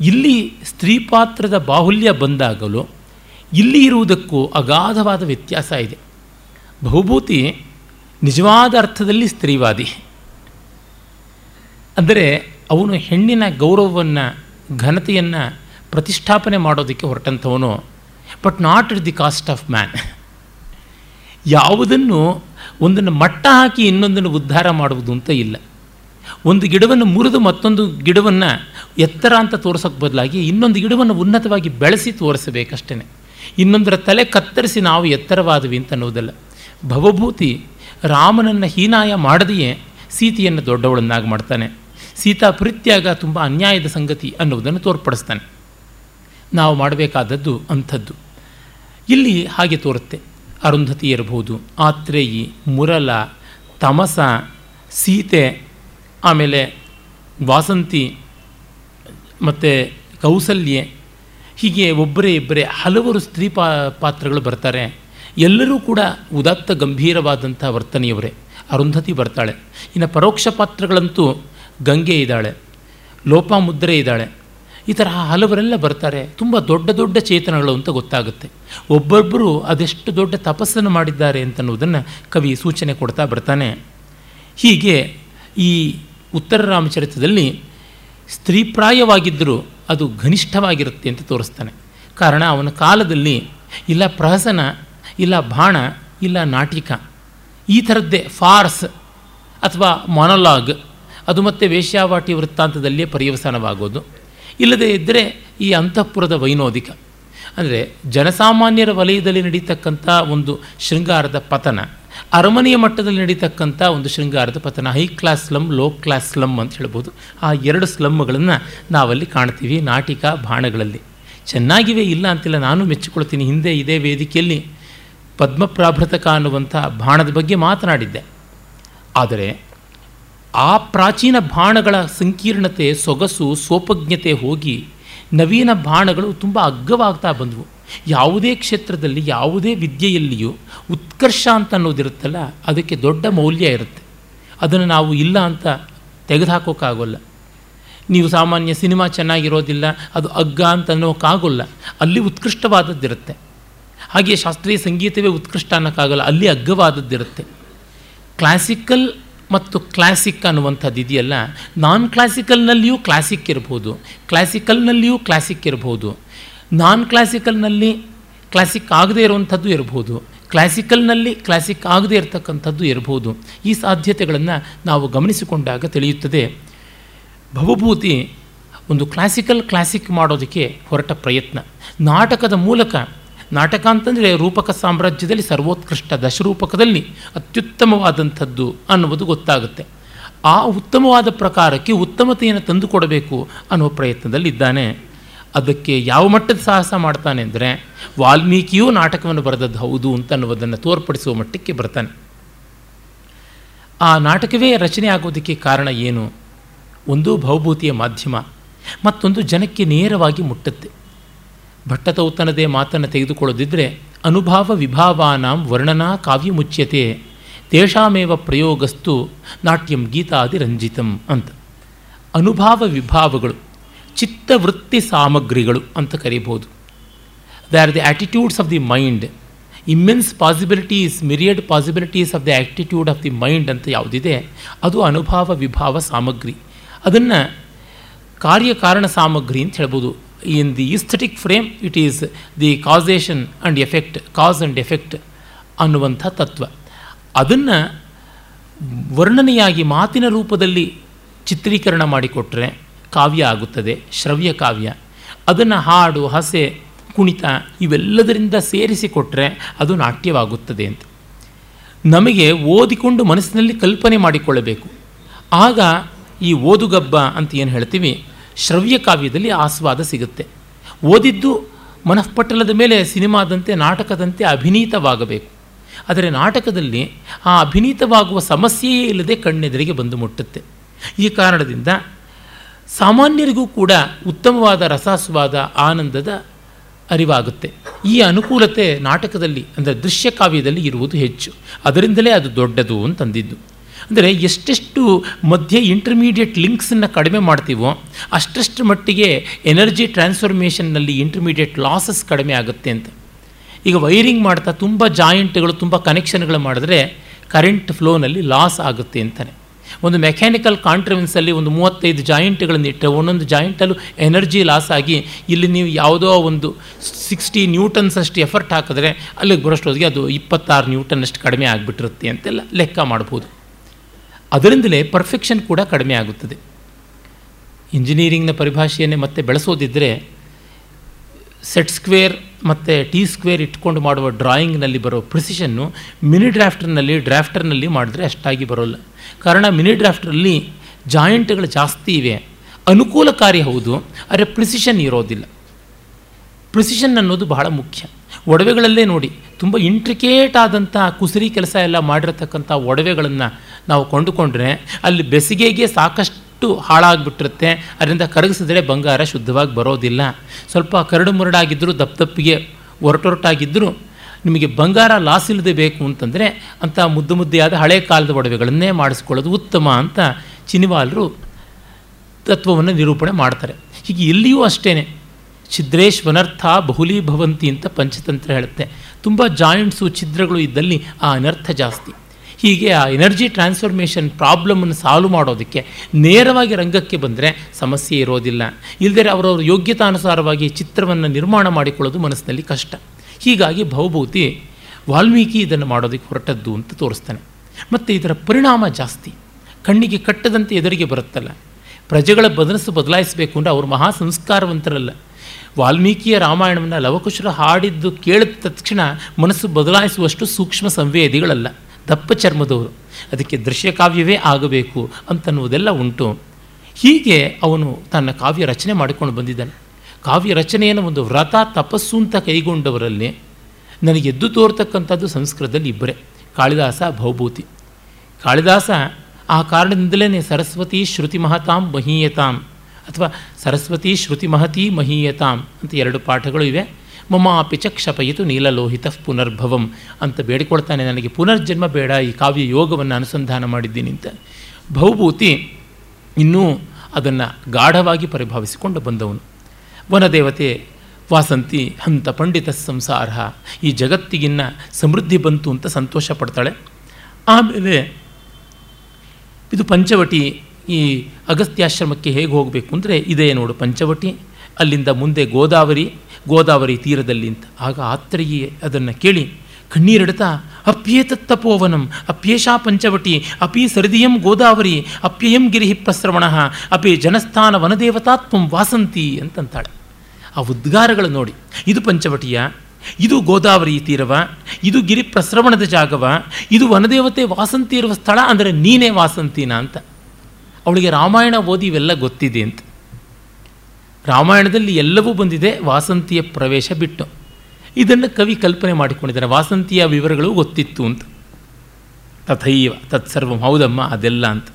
ಇಲ್ಲಿ ಸ್ತ್ರೀ ಪಾತ್ರದ ಬಾಹುಲ್ಯ ಬಂದಾಗಲೂ ಇಲ್ಲಿ ಇರುವುದಕ್ಕೂ ಅಗಾಧವಾದ ವ್ಯತ್ಯಾಸ ಇದೆ. ಬಹುಭೂತಿ ನಿಜವಾದ ಅರ್ಥದಲ್ಲಿ ಸ್ತ್ರೀವಾದಿ. ಅಂದರೆ ಅವನು ಹೆಣ್ಣಿನ ಗೌರವವನ್ನು, ಘನತೆಯನ್ನು ಪ್ರತಿಷ್ಠಾಪನೆ ಮಾಡೋದಕ್ಕೆ ಹೊರಟಂಥವನು but not it the cost of man ಯಾವುದನ್ನು ಒಂದನ್ನು ಮಟ್ಟ ಹಾಕಿ ಇನ್ನೊಂದನ್ನು ಉದ್ಧಾರ ಮಾಡುವುದು ಅಂತ ಇಲ್ಲ. ಒಂದು ಗಿಡವನ್ನು ಮುರಿದು ಮತ್ತೊಂದು ಗಿಡವನ್ನು ಎತ್ತರ ಅಂತ ತೋರಿಸೋಕ್ಕೆ ಬದಲಾಗಿ ಇನ್ನೊಂದು ಗಿಡವನ್ನು ಉನ್ನತವಾಗಿ ಬೆಳೆಸಿ ತೋರಿಸಬೇಕಷ್ಟೇ ಇನ್ನೊಂದರ ತಲೆ ಕತ್ತರಿಸಿ ನಾವು ಎತ್ತರವಾದವಿ ಅಂತ ಅನ್ನೋದಲ್ಲ ಭವಭೂತಿ ರಾಮನನ್ನು ಹೀನಾಯ ಮಾಡದೆಯೇ ಸೀತೆಯನ್ನು ದೊಡ್ಡವಳನ್ನಾಗಿ ಮಾಡ್ತಾನೆ. ಸೀತಾ ಪ್ರೀತ್ಯಾಗ ತುಂಬ ಅನ್ಯಾಯದ ಸಂಗತಿ ಅನ್ನುವುದನ್ನು ತೋರ್ಪಡಿಸ್ತಾನೆ. ನಾವು ಮಾಡಬೇಕಾದದ್ದು ಅಂಥದ್ದು. ಇಲ್ಲಿ ಹಾಗೆ ತೋರುತ್ತೆ. ಅರುಂಧತಿ ಇರಬಹುದು, ಆತ್ರೇಯಿ ಮುರಲ ತಮಸ, ಸೀತೆ, ಆಮೇಲೆ ವಾಸಂತಿ, ಮತ್ತು ಕೌಸಲ್ಯೆ ಹೀಗೆ ಒಬ್ಬರೇ ಇಬ್ಬರೇ ಹಲವರು ಸ್ತ್ರೀ ಪಾ, ಪಾತ್ರಗಳು ಬರ್ತಾರೆ. ಎಲ್ಲರೂ ಕೂಡ ಉದಾತ್ತ ಗಂಭೀರವಾದಂಥ ವರ್ತನೆಯವರೇ. ಅರುಂಧತಿ ಬರ್ತಾಳೆ. ಇನ್ನು ಪರೋಕ್ಷ ಪಾತ್ರಗಳಂತೂ ಗಂಗೆ ಇದ್ದಾಳೆ. ಲೋಪಾಮುದ್ರೆ ಇದ್ದಾಳೆ. ಈ ತರಹ ಹಲವರೆಲ್ಲ ಬರ್ತಾರೆ. ತುಂಬ ದೊಡ್ಡ ದೊಡ್ಡ ಚೇತನಗಳು ಅಂತ ಗೊತ್ತಾಗುತ್ತೆ. ಒಬ್ಬೊಬ್ಬರು ಅದೆಷ್ಟು ದೊಡ್ಡ ತಪಸ್ಸನ್ನು ಮಾಡಿದ್ದಾರೆ ಅಂತನ್ನುವುದನ್ನು ಕವಿ ಸೂಚನೆ ಕೊಡ್ತಾ ಬರ್ತಾನೆ. ಹೀಗೆ ಈ ಉತ್ತರ ರಾಮಚರಿತ್ರದಲ್ಲಿ ಸ್ತ್ರೀಪ್ರಾಯವಾಗಿದ್ದರೂ ಅದು ಘನಿಷ್ಠವಾಗಿರುತ್ತೆ ಅಂತ ತೋರಿಸ್ತಾನೆ. ಕಾರಣ ಅವನ ಕಾಲದಲ್ಲಿ ಇಲ್ಲ ಪ್ರಹಸನ, ಇಲ್ಲ ಬಾಣ, ಇಲ್ಲ ನಾಟಿಕ. ಈ ಥರದ್ದೇ ಫಾರ್ಸ್ ಅಥವಾ ಮೊನಲಾಗ್, ಅದು ಮತ್ತೆ ವೇಶ್ಯಾವಾಟಿ ವೃತ್ತಾಂತದಲ್ಲಿಯೇ ಪರ್ಯವಸಾನವಾಗೋದು. ಇಲ್ಲದೇ ಇದ್ದರೆ ಈ ಅಂತಃಪುರದ ವೈನೋದಿಕ. ಅಂದರೆ ಜನಸಾಮಾನ್ಯರ ವಲಯದಲ್ಲಿ ನಡೀತಕ್ಕಂಥ ಒಂದು ಶೃಂಗಾರದ ಪತನ, ಅರಮನೆಯ ಮಟ್ಟದಲ್ಲಿ ನಡೀತಕ್ಕಂಥ ಒಂದು ಶೃಂಗಾರದ ಪತನ, high class slum low class slum ಅಂತ ಹೇಳ್ಬೋದು. ಆ ಎರಡು ಸ್ಲಮ್ಗಳನ್ನು ನಾವಲ್ಲಿ ಕಾಣ್ತೀವಿ ನಾಟಿಕ ಬಾಣಗಳಲ್ಲಿ. ಚೆನ್ನಾಗಿವೆ ಇಲ್ಲ ಅಂತಿಲ್ಲ, ನಾನು ಮೆಚ್ಚಿಕೊಳ್ತೀನಿ, ಹಿಂದೆ ಇದೇ ವೇದಿಕೆಯಲ್ಲಿ ಪದ್ಮಪ್ರಾಭೃತಕ ಅನ್ನುವಂಥ ಬಾಣದ ಬಗ್ಗೆ ಮಾತನಾಡಿದ್ದೆ. ಆದರೆ ಆ ಪ್ರಾಚೀನ ಬಾಣಗಳ ಸಂಕೀರ್ಣತೆ, ಸೊಗಸು, ಸೋಪಜ್ಞತೆ ಹೋಗಿ ನವೀನ ಬಾಣಗಳು ತುಂಬ ಅಗ್ಗವಾಗ್ತಾ ಬಂದವು. ಯಾವುದೇ ಕ್ಷೇತ್ರದಲ್ಲಿ, ಯಾವುದೇ ವಿದ್ಯೆಯಲ್ಲಿಯೂ ಉತ್ಕರ್ಷ ಅಂತ ಅನ್ನೋದಿರುತ್ತಲ್ಲ, ಅದಕ್ಕೆ ದೊಡ್ಡ ಮೌಲ್ಯ ಇರುತ್ತೆ. ಅದನ್ನು ನಾವು ಇಲ್ಲ ಅಂತ ತೆಗೆದುಹಾಕೋಕ್ಕಾಗೋಲ್ಲ. ನೀವು ಸಾಮಾನ್ಯ ಸಿನಿಮಾ ಚೆನ್ನಾಗಿರೋದಿಲ್ಲ, ಅದು ಅಗ್ಗ ಅಂತ ಅನ್ನೋಕ್ಕಾಗೋಲ್ಲ. ಅಲ್ಲಿ ಉತ್ಕೃಷ್ಟವಾದದ್ದಿರುತ್ತೆ. ಹಾಗೆ ಶಾಸ್ತ್ರೀಯ ಸಂಗೀತವೇ ಉತ್ಕೃಷ್ಟ ಅನ್ನೋಕ್ಕಾಗಲ್ಲ, ಅಲ್ಲಿ ಅಗ್ಗವಾದದ್ದಿರುತ್ತೆ. ಕ್ಲಾಸಿಕಲ್ ಮತ್ತು ಕ್ಲಾಸಿಕ್ ಅನ್ನುವಂಥದ್ದು ಇದೆಯಲ್ಲ ನಾನ್ ಕ್ಲಾಸಿಕಲ್ನಲ್ಲಿಯೂ ಕ್ಲಾಸಿಕ್ ಇರ್ಬೋದು. ಕ್ಲಾಸಿಕಲ್ನಲ್ಲಿಯೂ ಕ್ಲಾಸಿಕ್ ಇರ್ಬೋದು. ನಾನ್ ಕ್ಲಾಸಿಕಲ್ನಲ್ಲಿ ಕ್ಲಾಸಿಕ್ ಆಗದೇ ಇರುವಂಥದ್ದು ಇರ್ಬೋದು. ಕ್ಲಾಸಿಕಲ್ನಲ್ಲಿ ಕ್ಲಾಸಿಕ್ ಆಗದೇ ಇರತಕ್ಕಂಥದ್ದು ಇರ್ಬೋದು. ಈ ಸಾಧ್ಯತೆಗಳನ್ನು ನಾವು ಗಮನಿಸಿಕೊಂಡಾಗ ತಿಳಿಯುತ್ತದೆ. ಭವಭೂತಿ ಒಂದು ಕ್ಲಾಸಿಕಲ್ ಕ್ಲಾಸಿಕ್ ಮಾಡೋದಕ್ಕೆ ಹೊರಟ ಪ್ರಯತ್ನ. ನಾಟಕದ ಮೂಲಕ ನಾಟಕ ಅಂತಂದರೆ ರೂಪಕ ಸಾಮ್ರಾಜ್ಯದಲ್ಲಿ ಸರ್ವೋತ್ಕೃಷ್ಟ ದಶರೂಪಕದಲ್ಲಿ ಅತ್ಯುತ್ತಮವಾದಂಥದ್ದು ಅನ್ನುವುದು ಗೊತ್ತಾಗುತ್ತೆ. ಆ ಉತ್ತಮವಾದ ಪ್ರಕಾರಕ್ಕೆ ಉತ್ತಮತೆಯನ್ನು ತಂದುಕೊಡಬೇಕು ಅನ್ನುವ ಪ್ರಯತ್ನದಲ್ಲಿದ್ದಾನೆ. ಅದಕ್ಕೆ ಯಾವ ಮಟ್ಟದ ಸಾಹಸ ಮಾಡ್ತಾನೆ ಅಂದರೆ ವಾಲ್ಮೀಕಿಯೂ ನಾಟಕವನ್ನು ಬರೆದದ್ದು ಹೌದು ಅಂತ ಅನ್ನುವುದನ್ನು ತೋರ್ಪಡಿಸುವ ಮಟ್ಟಕ್ಕೆ ಬರ್ತಾನೆ. ಆ ನಾಟಕವೇ ರಚನೆ ಆಗೋದಕ್ಕೆ ಕಾರಣ ಏನು? ಒಂದು ಭವಭೂತಿಯ ಮಾಧ್ಯಮ, ಮತ್ತೊಂದು ಜನಕ್ಕೆ ನೇರವಾಗಿ ಮುಟ್ಟುತ್ತೆ. ಭಟ್ಟತೌತನದೇ ಮಾತನ್ನು ತೆಗೆದುಕೊಳ್ಳದಿದ್ದರೆ ಅನುಭಾವ ವಿಭಾವಾನಾಂ ವರ್ಣನಾ ಕಾವ್ಯ ಮುಚ್ಯತೆ ತೇಷಾಮೇವ ಪ್ರಯೋಗಸ್ತು ನಾಟ್ಯಂ ಗೀತಾದಿ ರಂಜಿತಂ ಅಂತ. ಅನುಭಾವ ವಿಭಾವಗಳು, ಚಿತ್ತವೃತ್ತಿ ಸಾಮಗ್ರಿಗಳು ಅಂತ ಕರೀಬೋದು they are the attitudes of the mind. Immense possibilities, myriad possibilities of the attitude of the mind ಅಂತ ಯಾವುದಿದೆ, ಅದು ಅನುಭಾವ ವಿಭಾವ ಸಾಮಗ್ರಿ. ಅದನ್ನು ಕಾರ್ಯಕಾರಣ ಸಾಮಗ್ರಿ ಅಂತ ಹೇಳ್ಬೋದು. In the aesthetic frame it is the causation and effect cause and effect ಅನ್ನುವಂಥ ತತ್ವ. ಅದನ್ನು ವರ್ಣನೆಯಾಗಿ ಮಾತಿನ ರೂಪದಲ್ಲಿ ಚಿತ್ರೀಕರಣ ಮಾಡಿಕೊಟ್ರೆ ಕಾವ್ಯ ಆಗುತ್ತದೆ, ಶ್ರವ್ಯ ಕಾವ್ಯ. ಅದನ್ನು ಹಾಡು, ಹಸೆ, ಕುಣಿತ ಇವೆಲ್ಲದರಿಂದ ಸೇರಿಸಿಕೊಟ್ರೆ ಅದು ನಾಟ್ಯವಾಗುತ್ತದೆ ಅಂತ. ನಮಗೆ ಓದಿಕೊಂಡು ಮನಸ್ಸಿನಲ್ಲಿ ಕಲ್ಪನೆ ಮಾಡಿಕೊಳ್ಳಬೇಕು. ಆಗ ಈ ಓದುಗಬ್ಬ ಅಂತ ಏನು ಹೇಳ್ತೀವಿ? ಶ್ರವ್ಯ ಕಾವ್ಯದಲ್ಲಿ ಆಸ್ವಾದ ಸಿಗುತ್ತೆ. ಓದಿದ್ದು ಮನಃಪಟ್ಟಲದ ಮೇಲೆ ಸಿನಿಮಾದಂತೆ ನಾಟಕದಂತೆ ಅಭಿನೀತವಾಗಬೇಕು. ಆದರೆ ನಾಟಕದಲ್ಲಿ ಆ ಅಭಿನೀತವಾಗುವ ಸಮಸ್ಯೆಯೇ ಇಲ್ಲದೆ ಕಣ್ಣೆದುರಿಗೆ ಬಂದು ಮುಟ್ಟುತ್ತೆ. ಈ ಕಾರಣದಿಂದ ಸಾಮಾನ್ಯರಿಗೂ ಕೂಡ ಉತ್ತಮವಾದ ರಸಾಸ್ವಾದ ಆನಂದದ ಅರಿವಾಗುತ್ತೆ. ಈ ಅನುಕೂಲತೆ ನಾಟಕದಲ್ಲಿ ಅಂದರೆ ದೃಶ್ಯ ಕಾವ್ಯದಲ್ಲಿ ಇರುವುದು ಹೆಚ್ಚು. ಅದರಿಂದಲೇ ಅದು ದೊಡ್ಡದು ಅಂತಂದಿದ್ದು. ಅಂದರೆ ಎಷ್ಟೆಷ್ಟು ಮಧ್ಯೆ ಇಂಟರ್ಮೀಡಿಯೇಟ್ ಲಿಂಕ್ಸನ್ನು ಕಡಿಮೆ ಮಾಡ್ತೀವೋ ಅಷ್ಟಷ್ಟು ಮಟ್ಟಿಗೆ ಎನರ್ಜಿ ಟ್ರಾನ್ಸ್ಫಾರ್ಮೇಷನ್ನಲ್ಲಿ ಇಂಟರ್ಮೀಡಿಯೇಟ್ ಲಾಸಸ್ ಕಡಿಮೆ ಆಗುತ್ತೆ ಅಂತ. ಈಗ ವೈರಿಂಗ್ ಮಾಡ್ತಾ ತುಂಬ ಜಾಯಿಂಟ್ಗಳು ತುಂಬ ಕನೆಕ್ಷನ್ಗಳು ಮಾಡಿದ್ರೆ ಕರೆಂಟ್ ಫ್ಲೋನಲ್ಲಿ ಲಾಸ್ ಆಗುತ್ತೆ ಅಂತಾನೆ. ಒಂದು ಮೆಕ್ಯಾನಿಕಲ್ ಕಾಂಟ್ರವೆನ್ಸಲ್ಲಿ ಒಂದು ಮೂವತ್ತೈದು ಜಾಯಿಂಟ್ಗಳನ್ನು ಇಟ್ಟರೆ ಒಂದೊಂದು ಜಾಯಿಂಟಲ್ಲೂ ಎನರ್ಜಿ ಲಾಸ್ ಆಗಿ ಇಲ್ಲಿ ನೀವು ಯಾವುದೋ ಒಂದು ಸಿಕ್ಸ್ಟಿ ನ್ಯೂಟನ್ಸ್ ಅಷ್ಟು ಎಫರ್ಟ್ ಹಾಕಿದ್ರೆ ಅಲ್ಲಿಗೆ ಬರೋಷ್ಟೊತ್ತಿಗೆ ಅದು ಇಪ್ಪತ್ತಾರು ನ್ಯೂಟನ್ ಅಷ್ಟು ಕಡಿಮೆ ಆಗಿಬಿಟ್ಟಿರುತ್ತೆ ಅಂತೆಲ್ಲ ಲೆಕ್ಕ ಮಾಡ್ಬೋದು. ಅದರಿಂದಲೇ ಪರ್ಫೆಕ್ಷನ್ ಕೂಡ ಕಡಿಮೆ ಆಗುತ್ತದೆ. ಇಂಜಿನಿಯರಿಂಗ್ನ ಪರಿಭಾಷೆಯನ್ನೇ ಮತ್ತೆ ಬೆಳೆಸೋದಿದ್ದರೆ ಸೆಟ್ ಸ್ಕ್ವೇರ್ ಮತ್ತು ಟಿ ಸ್ಕ್ವೇರ್ ಇಟ್ಕೊಂಡು ಮಾಡುವ ಡ್ರಾಯಿಂಗ್ನಲ್ಲಿ ಬರೋ ಪ್ರಿಸಿಷನ್ನು ಮಿನಿ ಡ್ರಾಫ್ಟರ್ನಲ್ಲಿ ಡ್ರಾಫ್ಟರ್ನಲ್ಲಿ ಮಾಡಿದ್ರೆ ಅಷ್ಟಾಗಿ ಬರೋಲ್ಲ. ಕಾರಣ ಮಿನಿ ಡ್ರಾಫ್ಟರಲ್ಲಿ ಜಾಯಿಂಟ್ಗಳು ಜಾಸ್ತಿ ಇವೆ. ಅನುಕೂಲಕಾರಿ ಹೌದು, ಆದರೆ ಪ್ರಿಸಿಷನ್ ಇರೋದಿಲ್ಲ. ಪ್ರಿಸಿಷನ್ ಅನ್ನೋದು ಬಹಳ ಮುಖ್ಯ. ಒಡವೆಗಳಲ್ಲೇ ನೋಡಿ, ತುಂಬ ಇಂಟ್ರಿಕೇಟ್ ಆದಂಥ ಕುಸರಿ ಕೆಲಸ ಎಲ್ಲ ಮಾಡಿರತಕ್ಕಂಥ ಒಡವೆಗಳನ್ನು ನಾವು ಕೊಂಡುಕೊಂಡ್ರೆ ಅಲ್ಲಿ ಬೆಸಿಗೆಗೆ ಸಾಕಷ್ಟು ಹಾಳಾಗಿಬಿಟ್ಟಿರುತ್ತೆ. ಅದರಿಂದ ಕರಗಿಸಿದ್ರೆ ಬಂಗಾರ ಶುದ್ಧವಾಗಿ ಬರೋದಿಲ್ಲ. ಸ್ವಲ್ಪ ಕರಡು ಮುರಡಾಗಿದ್ದರೂ ದಪ್ಪ ದಪ್ಪಿಗೆ ಒರಟೊರಟಾಗಿದ್ದರೂ ನಿಮಗೆ ಬಂಗಾರ ಲಾಸ್ ಇಲ್ಲದೆ ಬೇಕು ಅಂತಂದರೆ ಅಂಥ ಮುದ್ದು ಮುದ್ದೆಯಾದ ಹಳೆ ಕಾಲದ ಒಡವೆಗಳನ್ನೇ ಮಾಡಿಸ್ಕೊಳ್ಳೋದು ಉತ್ತಮ ಅಂತ ಚಿನಿವಾಲರು ತತ್ವವನ್ನು ನಿರೂಪಣೆ ಮಾಡ್ತಾರೆ. ಹೀಗೆ ಇಲ್ಲಿಯೂ ಅಷ್ಟೇ ಛಿದ್ರೇಶ್ವನರ್ಥ ಬಹುಲೀಭವಂತಿ ಅಂತ ಪಂಚತಂತ್ರ ಹೇಳುತ್ತೆ. ತುಂಬ ಜಾಯಿಂಟ್ಸು ಛಿದ್ರಗಳು ಇದ್ದಲ್ಲಿ ಆ ಅನರ್ಥ ಜಾಸ್ತಿ. ಹೀಗೆ ಆ ಎನರ್ಜಿ ಟ್ರಾನ್ಸ್ಫಾರ್ಮೇಷನ್ ಪ್ರಾಬ್ಲಮನ್ನು ಸಾಲ್ವ್ ಮಾಡೋದಕ್ಕೆ ನೇರವಾಗಿ ರಂಗಕ್ಕೆ ಬಂದರೆ ಸಮಸ್ಯೆ ಇರೋದಿಲ್ಲ. ಇಲ್ಲದೇ ಅವರವ್ರ ಯೋಗ್ಯತಾನುಸಾರವಾಗಿ ಚಿತ್ರವನ್ನು ನಿರ್ಮಾಣ ಮಾಡಿಕೊಳ್ಳೋದು ಮನಸ್ಸಿನಲ್ಲಿ ಕಷ್ಟ. ಹೀಗಾಗಿ ಭವಭೂತಿ ವಾಲ್ಮೀಕಿ ಇದನ್ನು ಮಾಡೋದಕ್ಕೆ ಹೊರಟದ್ದು ಅಂತ ತೋರಿಸ್ತಾನೆ. ಮತ್ತು ಇದರ ಪರಿಣಾಮ ಜಾಸ್ತಿ. ಕಣ್ಣಿಗೆ ಕಟ್ಟದಂತೆ ಎದುರಿಗೆ ಬರುತ್ತಲ್ಲ. ಪ್ರಜೆಗಳ ಬದನಸು ಬದಲಾಯಿಸಬೇಕು ಅಂದರೆ ಅವರು ಮಹಾ ಸಂಸ್ಕಾರವಂತರಲ್ಲ ವಾಲ್ಮೀಕಿಯ ರಾಮಾಯಣವನ್ನು ಲವಕುಶರು ಹಾಡಿದ್ದು ಕೇಳಿದ ತಕ್ಷಣ ಮನಸ್ಸು ಬದಲಾಯಿಸುವಷ್ಟು ಸೂಕ್ಷ್ಮ ಸಂವೇದಿಗಳಲ್ಲ. ದಪ್ಪ ಚರ್ಮದವರು ಅದಕ್ಕೆ ದೃಶ್ಯಕಾವ್ಯವೇ ಆಗಬೇಕು ಅಂತನ್ನುವುದೆಲ್ಲ ಉಂಟು. ಹೀಗೆ ಅವನು ತನ್ನ ಕಾವ್ಯ ರಚನೆ ಮಾಡಿಕೊಂಡು ಬಂದಿದ್ದಾನೆ. ಕಾವ್ಯ ರಚನೆಯನ್ನು ಒಂದು ವ್ರತ ತಪಸ್ಸು ಅಂತ ಕೈಗೊಂಡವರಲ್ಲಿ ನನಗೆ ಎದ್ದು ತೋರ್ತಕ್ಕಂಥದ್ದು ಸಂಸ್ಕೃತದಲ್ಲಿ ಇಬ್ಬರೇ, ಕಾಳಿದಾಸ, ಭೌಭೂತಿ. ಕಾಳಿದಾಸ ಆ ಕಾರಣದಿಂದಲೇ ಸರಸ್ವತಿ ಶ್ರುತಿ ಮಹತಾಂ ಮಹೀಯತಾಂ. ಅಥವಾ ಸರಸ್ವತಿ ಶ್ರುತಿ ಮಹತಿ ಮಹೀಯತಾಂ ಅಂತ ಎರಡು ಪಾಠಗಳು ಇವೆ. ಮಮಾಪಿ ಚ ಕ್ಷಪಯಿತು ನೀಲಲೋಹಿತ ಪುನರ್ಭವಂ ಅಂತ ಬೇಡಿಕೊಳ್ತಾನೆ ನನಗೆ. ಪುನರ್ಜನ್ಮ ಬೇಡ, ಈ ಕಾವ್ಯ ಯೋಗವನ್ನು ಅನುಸಂಧಾನ ಮಾಡಿದ್ದೀನಿ ಅಂತ ಭೌಭೂತಿ ಇನ್ನೂ ಅದನ್ನು ಗಾಢವಾಗಿ ಪರಿಭಾವಿಸಿಕೊಂಡು ಬಂದವನು. ವನದೇವತೆ, ವಾಸಂತಿ, ಹಂತ ಪಂಡಿತ ಸಂಸಾರ, ಈ ಜಗತ್ತಿಗಿನ್ನ ಸಮೃದ್ಧಿ ಬಂತು ಅಂತ ಸಂತೋಷ ಪಡ್ತಾಳೆ ಆಮೇಲೆ ಇದು ಪಂಚವಟಿ ಈ ಅಗಸ್ತ್ಯಾಶ್ರಮಕ್ಕೆ ಹೇಗೆ ಹೋಗಬೇಕು ಅಂದರೆ ಇದೇ ನೋಡು ಪಂಚವಟಿ, ಅಲ್ಲಿಂದ ಮುಂದೆ ಗೋದಾವರಿ ಗೋದಾವರಿ ತೀರದಲ್ಲಿ ಅಂತ ಆಗ ಆತ್ರೇಯಿ ಅದನ್ನು ಕೇಳಿ, ಕಣ್ಣೀರಿಡ್ತಾ, ಅಪ್ಯೇತತ್ತಪೋವನಂ, ಅಪ್ಯೇಷಾ ಪಂಚವಟಿ, ಅಪಿ ಸರದಿಯಂ ಗೋದಾವರಿ, ಅಪ್ಯಯಂ ಗಿರಿ ಪ್ರಸ್ರವಣ ಅಪಿ ಜನಸ್ಥಾನ ವನದೇವತಾತ್ಮಂ ವಾಸಂತಿ ಅಂತಂತಾಳೆ. ಆ ಉದ್ಗಾರಗಳು ನೋಡಿ, ಇದು ಪಂಚವಟಿಯ, ಇದು ಗೋದಾವರಿ ತೀರವ, ಇದು ಗಿರಿ ಪ್ರಸ್ರವಣದ ಜಾಗವ, ಇದು ವನದೇವತೆ ವಾಸಂತಿ ಇರುವ ಸ್ಥಳ, ಅಂದರೆ ನೀನೇ ವಾಸಂತಿನ ಅಂತ. ಅವಳಿಗೆ ರಾಮಾಯಣ ಓದಿ ಇವೆಲ್ಲ ಗೊತ್ತಿದೆ ಅಂತ. ರಾಮಾಯಣದಲ್ಲಿ ಎಲ್ಲವೂ ಬಂದಿದೆ, ವಾಸಂತಿಯ ಪ್ರವೇಶ ಬಿಟ್ಟು. ಇದನ್ನು ಕವಿ ಕಲ್ಪನೆ ಮಾಡಿಕೊಂಡಿದ್ದಾನೆ ವಾಸಂತಿಯ ವಿವರಗಳು ಗೊತ್ತಿತ್ತು ಅಂತ. ತಥೈವ, ತತ್ಸರ್ವಂ, ಹೌದಮ್ಮ, ಅದೆಲ್ಲ ಅಂತ.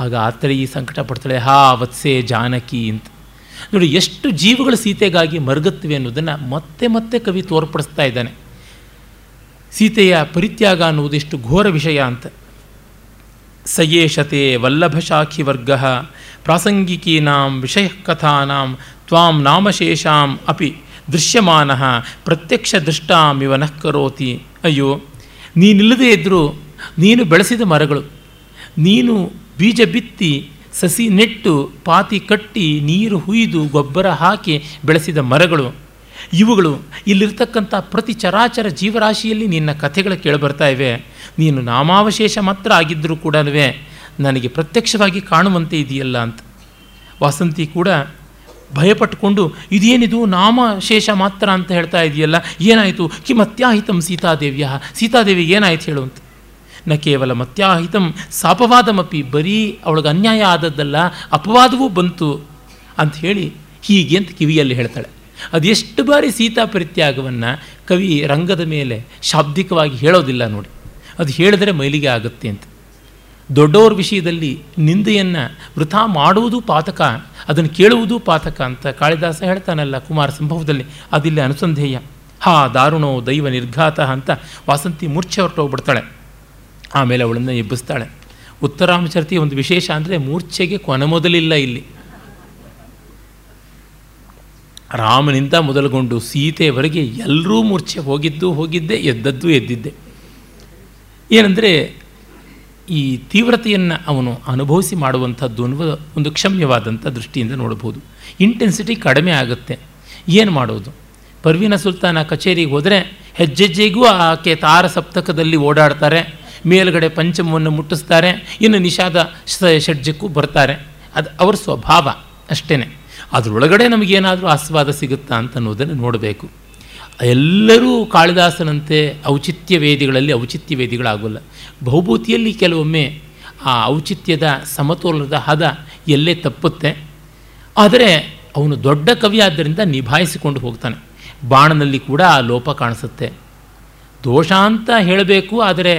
ಆಗ ಆತರಿ ಈ ಸಂಕಟ ಪಡ್ತಾಳೆ, ಹಾ, ವತ್ಸೆ ಜಾನಕಿ ಅಂತ. ನೋಡಿ, ಎಷ್ಟು ಜೀವಗಳು ಸೀತೆಗಾಗಿ ಮರುಗುತ್ತವೆ ಅನ್ನೋದನ್ನು ಮತ್ತೆ ಮತ್ತೆ ಕವಿ ತೋರ್ಪಡಿಸ್ತಾ ಇದ್ದಾನೆ. ಸೀತೆಯ ಪರಿತ್ಯಾಗ ಅನ್ನುವುದಿಷ್ಟು ಘೋರ ವಿಷಯ ಅಂತ. ಸಯೇಷತೆ ವಲ್ಲಭಶಾಖಿವರ್ಗ ಪ್ರಾಸಂಗಿಕೀನಾಂ ವಿಷಯಕಥಾನಾಂ ತ್ವಾಂ ನಾಮಶೇಷಾಂ ಅಪಿ ದೃಶ್ಯಮಾನ ಪ್ರತ್ಯಕ್ಷ ದೃಷ್ಟಾಮಿವ ನಃ ಕರೋತಿ. ಅಯ್ಯೋ, ನೀನಿಲ್ಲದೇ ಇದ್ದರೂ ನೀನು ಬೆಳೆಸಿದ ಮರಗಳು, ನೀನು ಬೀಜ ಬಿತ್ತಿ ಸಸಿ ನೆಟ್ಟು, ಪಾತಿ ಕಟ್ಟಿ ನೀರು ಹುಯ್ದು ಗೊಬ್ಬರ ಹಾಕಿ ಬೆಳೆಸಿದ ಮರಗಳು ಇವುಗಳು ಇಲ್ಲಿರ್ತಕ್ಕಂಥ ಪ್ರತಿ ಚರಾಚರ ಜೀವರಾಶಿಯಲ್ಲಿ ನಿನ್ನ ಕಥೆಗಳು ಕೇಳಿಬರ್ತಾ ಇವೆ. ನೀನು ನಾಮಾವಶೇಷ ಮಾತ್ರ ಆಗಿದ್ದರೂ ಕೂಡ ನನಗೆ ಪ್ರತ್ಯಕ್ಷವಾಗಿ ಕಾಣುವಂತೆ ಇದೆಯಲ್ಲ ಅಂತ. ವಾಸಂತಿ ಕೂಡ ಭಯಪಟ್ಟುಕೊಂಡು, ಇದೇನಿದು ನಾಮಶೇಷ ಮಾತ್ರ ಅಂತ ಹೇಳ್ತಾ ಇದೆಯಲ್ಲ, ಏನಾಯಿತು? ಕಿಮತ್ಯಾಹಿತಂ ಸೀತಾದೇವಿಯ. ಸೀತಾದೇವಿ ಏನಾಯ್ತು ಹೇಳು ನ ಕೇವಲ ಮತ್ಯಾಹಿತಂ ಸಾಪವಾದಮಪಿ ಬರೀ ಅವಳಿಗೆ ಅನ್ಯಾಯ ಆದದ್ದಲ್ಲ, ಅಪವಾದವೂ ಬಂತು ಅಂತ ಹೇಳಿ ಹೀಗೆ ಅಂತ ಕಿವಿಯಲ್ಲಿ ಹೇಳ್ತಾಳೆ. ಅದೆಷ್ಟು ಬಾರಿ ಸೀತಾ ಪರಿತ್ಯಾಗವನ್ನು ಕವಿ ರಂಗದ ಮೇಲೆ ಶಾಬ್ದಿಕವಾಗಿ ಹೇಳೋದಿಲ್ಲ ನೋಡಿ. ಅದು ಹೇಳಿದ್ರೆ ಮೈಲಿಗೆ ಆಗುತ್ತೆ ಅಂತ. ದೊಡ್ಡವ್ರ ವಿಷಯದಲ್ಲಿ ನಿಂದೆಯನ್ನು ವೃಥಾ ಮಾಡುವುದು ಪಾತಕ, ಅದನ್ನು ಕೇಳುವುದು ಪಾತಕ ಅಂತ ಕಾಳಿದಾಸ ಹೇಳ್ತಾನಲ್ಲ ಕುಮಾರ ಸಂಭವದಲ್ಲಿ, ಅದಿಲ್ಲ ಅನುಸಂಧೇಯ. ಹಾ, ದಾರುಣೋ ದೈವ ನಿರ್ಘಾತ ಅಂತ ವಾಸಂತಿ ಮೂರ್ಛೆ ಹೊರಟೋಗ್ಬಿಡ್ತಾಳೆ ಆಮೇಲೆ ಅವಳನ್ನು ಎಬ್ಬಿಸ್ತಾಳೆ. ಉತ್ತರಾಮಚರತಿ ಒಂದು ವಿಶೇಷ ಅಂದರೆ ಮೂರ್ಛೆಗೆ ಕೊನೆ ಮೊದಲಿಲ್ಲ ಇಲ್ಲಿ. ರಾಮನಿಂದ ಮೊದಲುಗೊಂಡು ಸೀತೆಯವರೆಗೆ ಎಲ್ಲರೂ ಮೂರ್ಛೆ ಹೋಗಿದ್ದು ಹೋಗಿದ್ದೆ, ಎದ್ದದ್ದು ಎದ್ದಿದ್ದೆ. ಏನಂದರೆ ಈ ತೀವ್ರತೆಯನ್ನು ಅವನು ಅನುಭವಿಸಿ ಮಾಡುವಂಥದ್ದು ಅನ್ನುವ ಒಂದು ಕ್ಷಮ್ಯವಾದಂಥ ದೃಷ್ಟಿಯಿಂದ ನೋಡಬಹುದು. ಇಂಟೆನ್ಸಿಟಿ ಕಡಿಮೆ ಆಗುತ್ತೆ. ಏನು ಮಾಡೋದು? ಪರ್ವಿನ ಸುಲ್ತಾನ ಕಚೇರಿಗೆ ಹೋದರೆ ಹೆಜ್ಜೆಜ್ಜೆಗೂ ಆಕೆ ತಾರ ಸಪ್ತಕದಲ್ಲಿ ಓಡಾಡ್ತಾರೆ, ಮೇಲುಗಡೆ ಪಂಚಮವನ್ನು ಮುಟ್ಟಿಸ್ತಾರೆ, ಇನ್ನು ನಿಷಾದ ಷಡ್ಜಕ್ಕೂ ಬರ್ತಾರೆ. ಅದು ಅವರ ಸ್ವಭಾವ ಅಷ್ಟೇ ಅದರೊಳಗಡೆ ನಮಗೇನಾದರೂ ಆಸ್ವಾದ ಸಿಗುತ್ತಾ ಅಂತ ಅನ್ನೋದನ್ನು ನೋಡಬೇಕು. ಎಲ್ಲರೂ ಕಾಳಿದಾಸನಂತೆ ಔಚಿತ್ಯ ವೇದಿಗಳಲ್ಲಿ ಔಚಿತ್ಯ ವೇದಿಗಳಾಗೋಲ್ಲ. ಬಹುಭೂತಿಯಲ್ಲಿ ಕೆಲವೊಮ್ಮೆ ಆ ಔಚಿತ್ಯದ ಸಮತೋಲನದ ಹದ ಎಲ್ಲೇ ತಪ್ಪುತ್ತೆ. ಆದರೆ ಅವನು ದೊಡ್ಡ ಕವಿ ಆದ್ದರಿಂದ ನಿಭಾಯಿಸಿಕೊಂಡು ಹೋಗ್ತಾನೆ. ಬಾಣನಲ್ಲಿ ಕೂಡ ಆ ಲೋಪ ಕಾಣಿಸುತ್ತೆ. ದೋಷ ಅಂತ ಹೇಳಬೇಕು, ಆದರೆ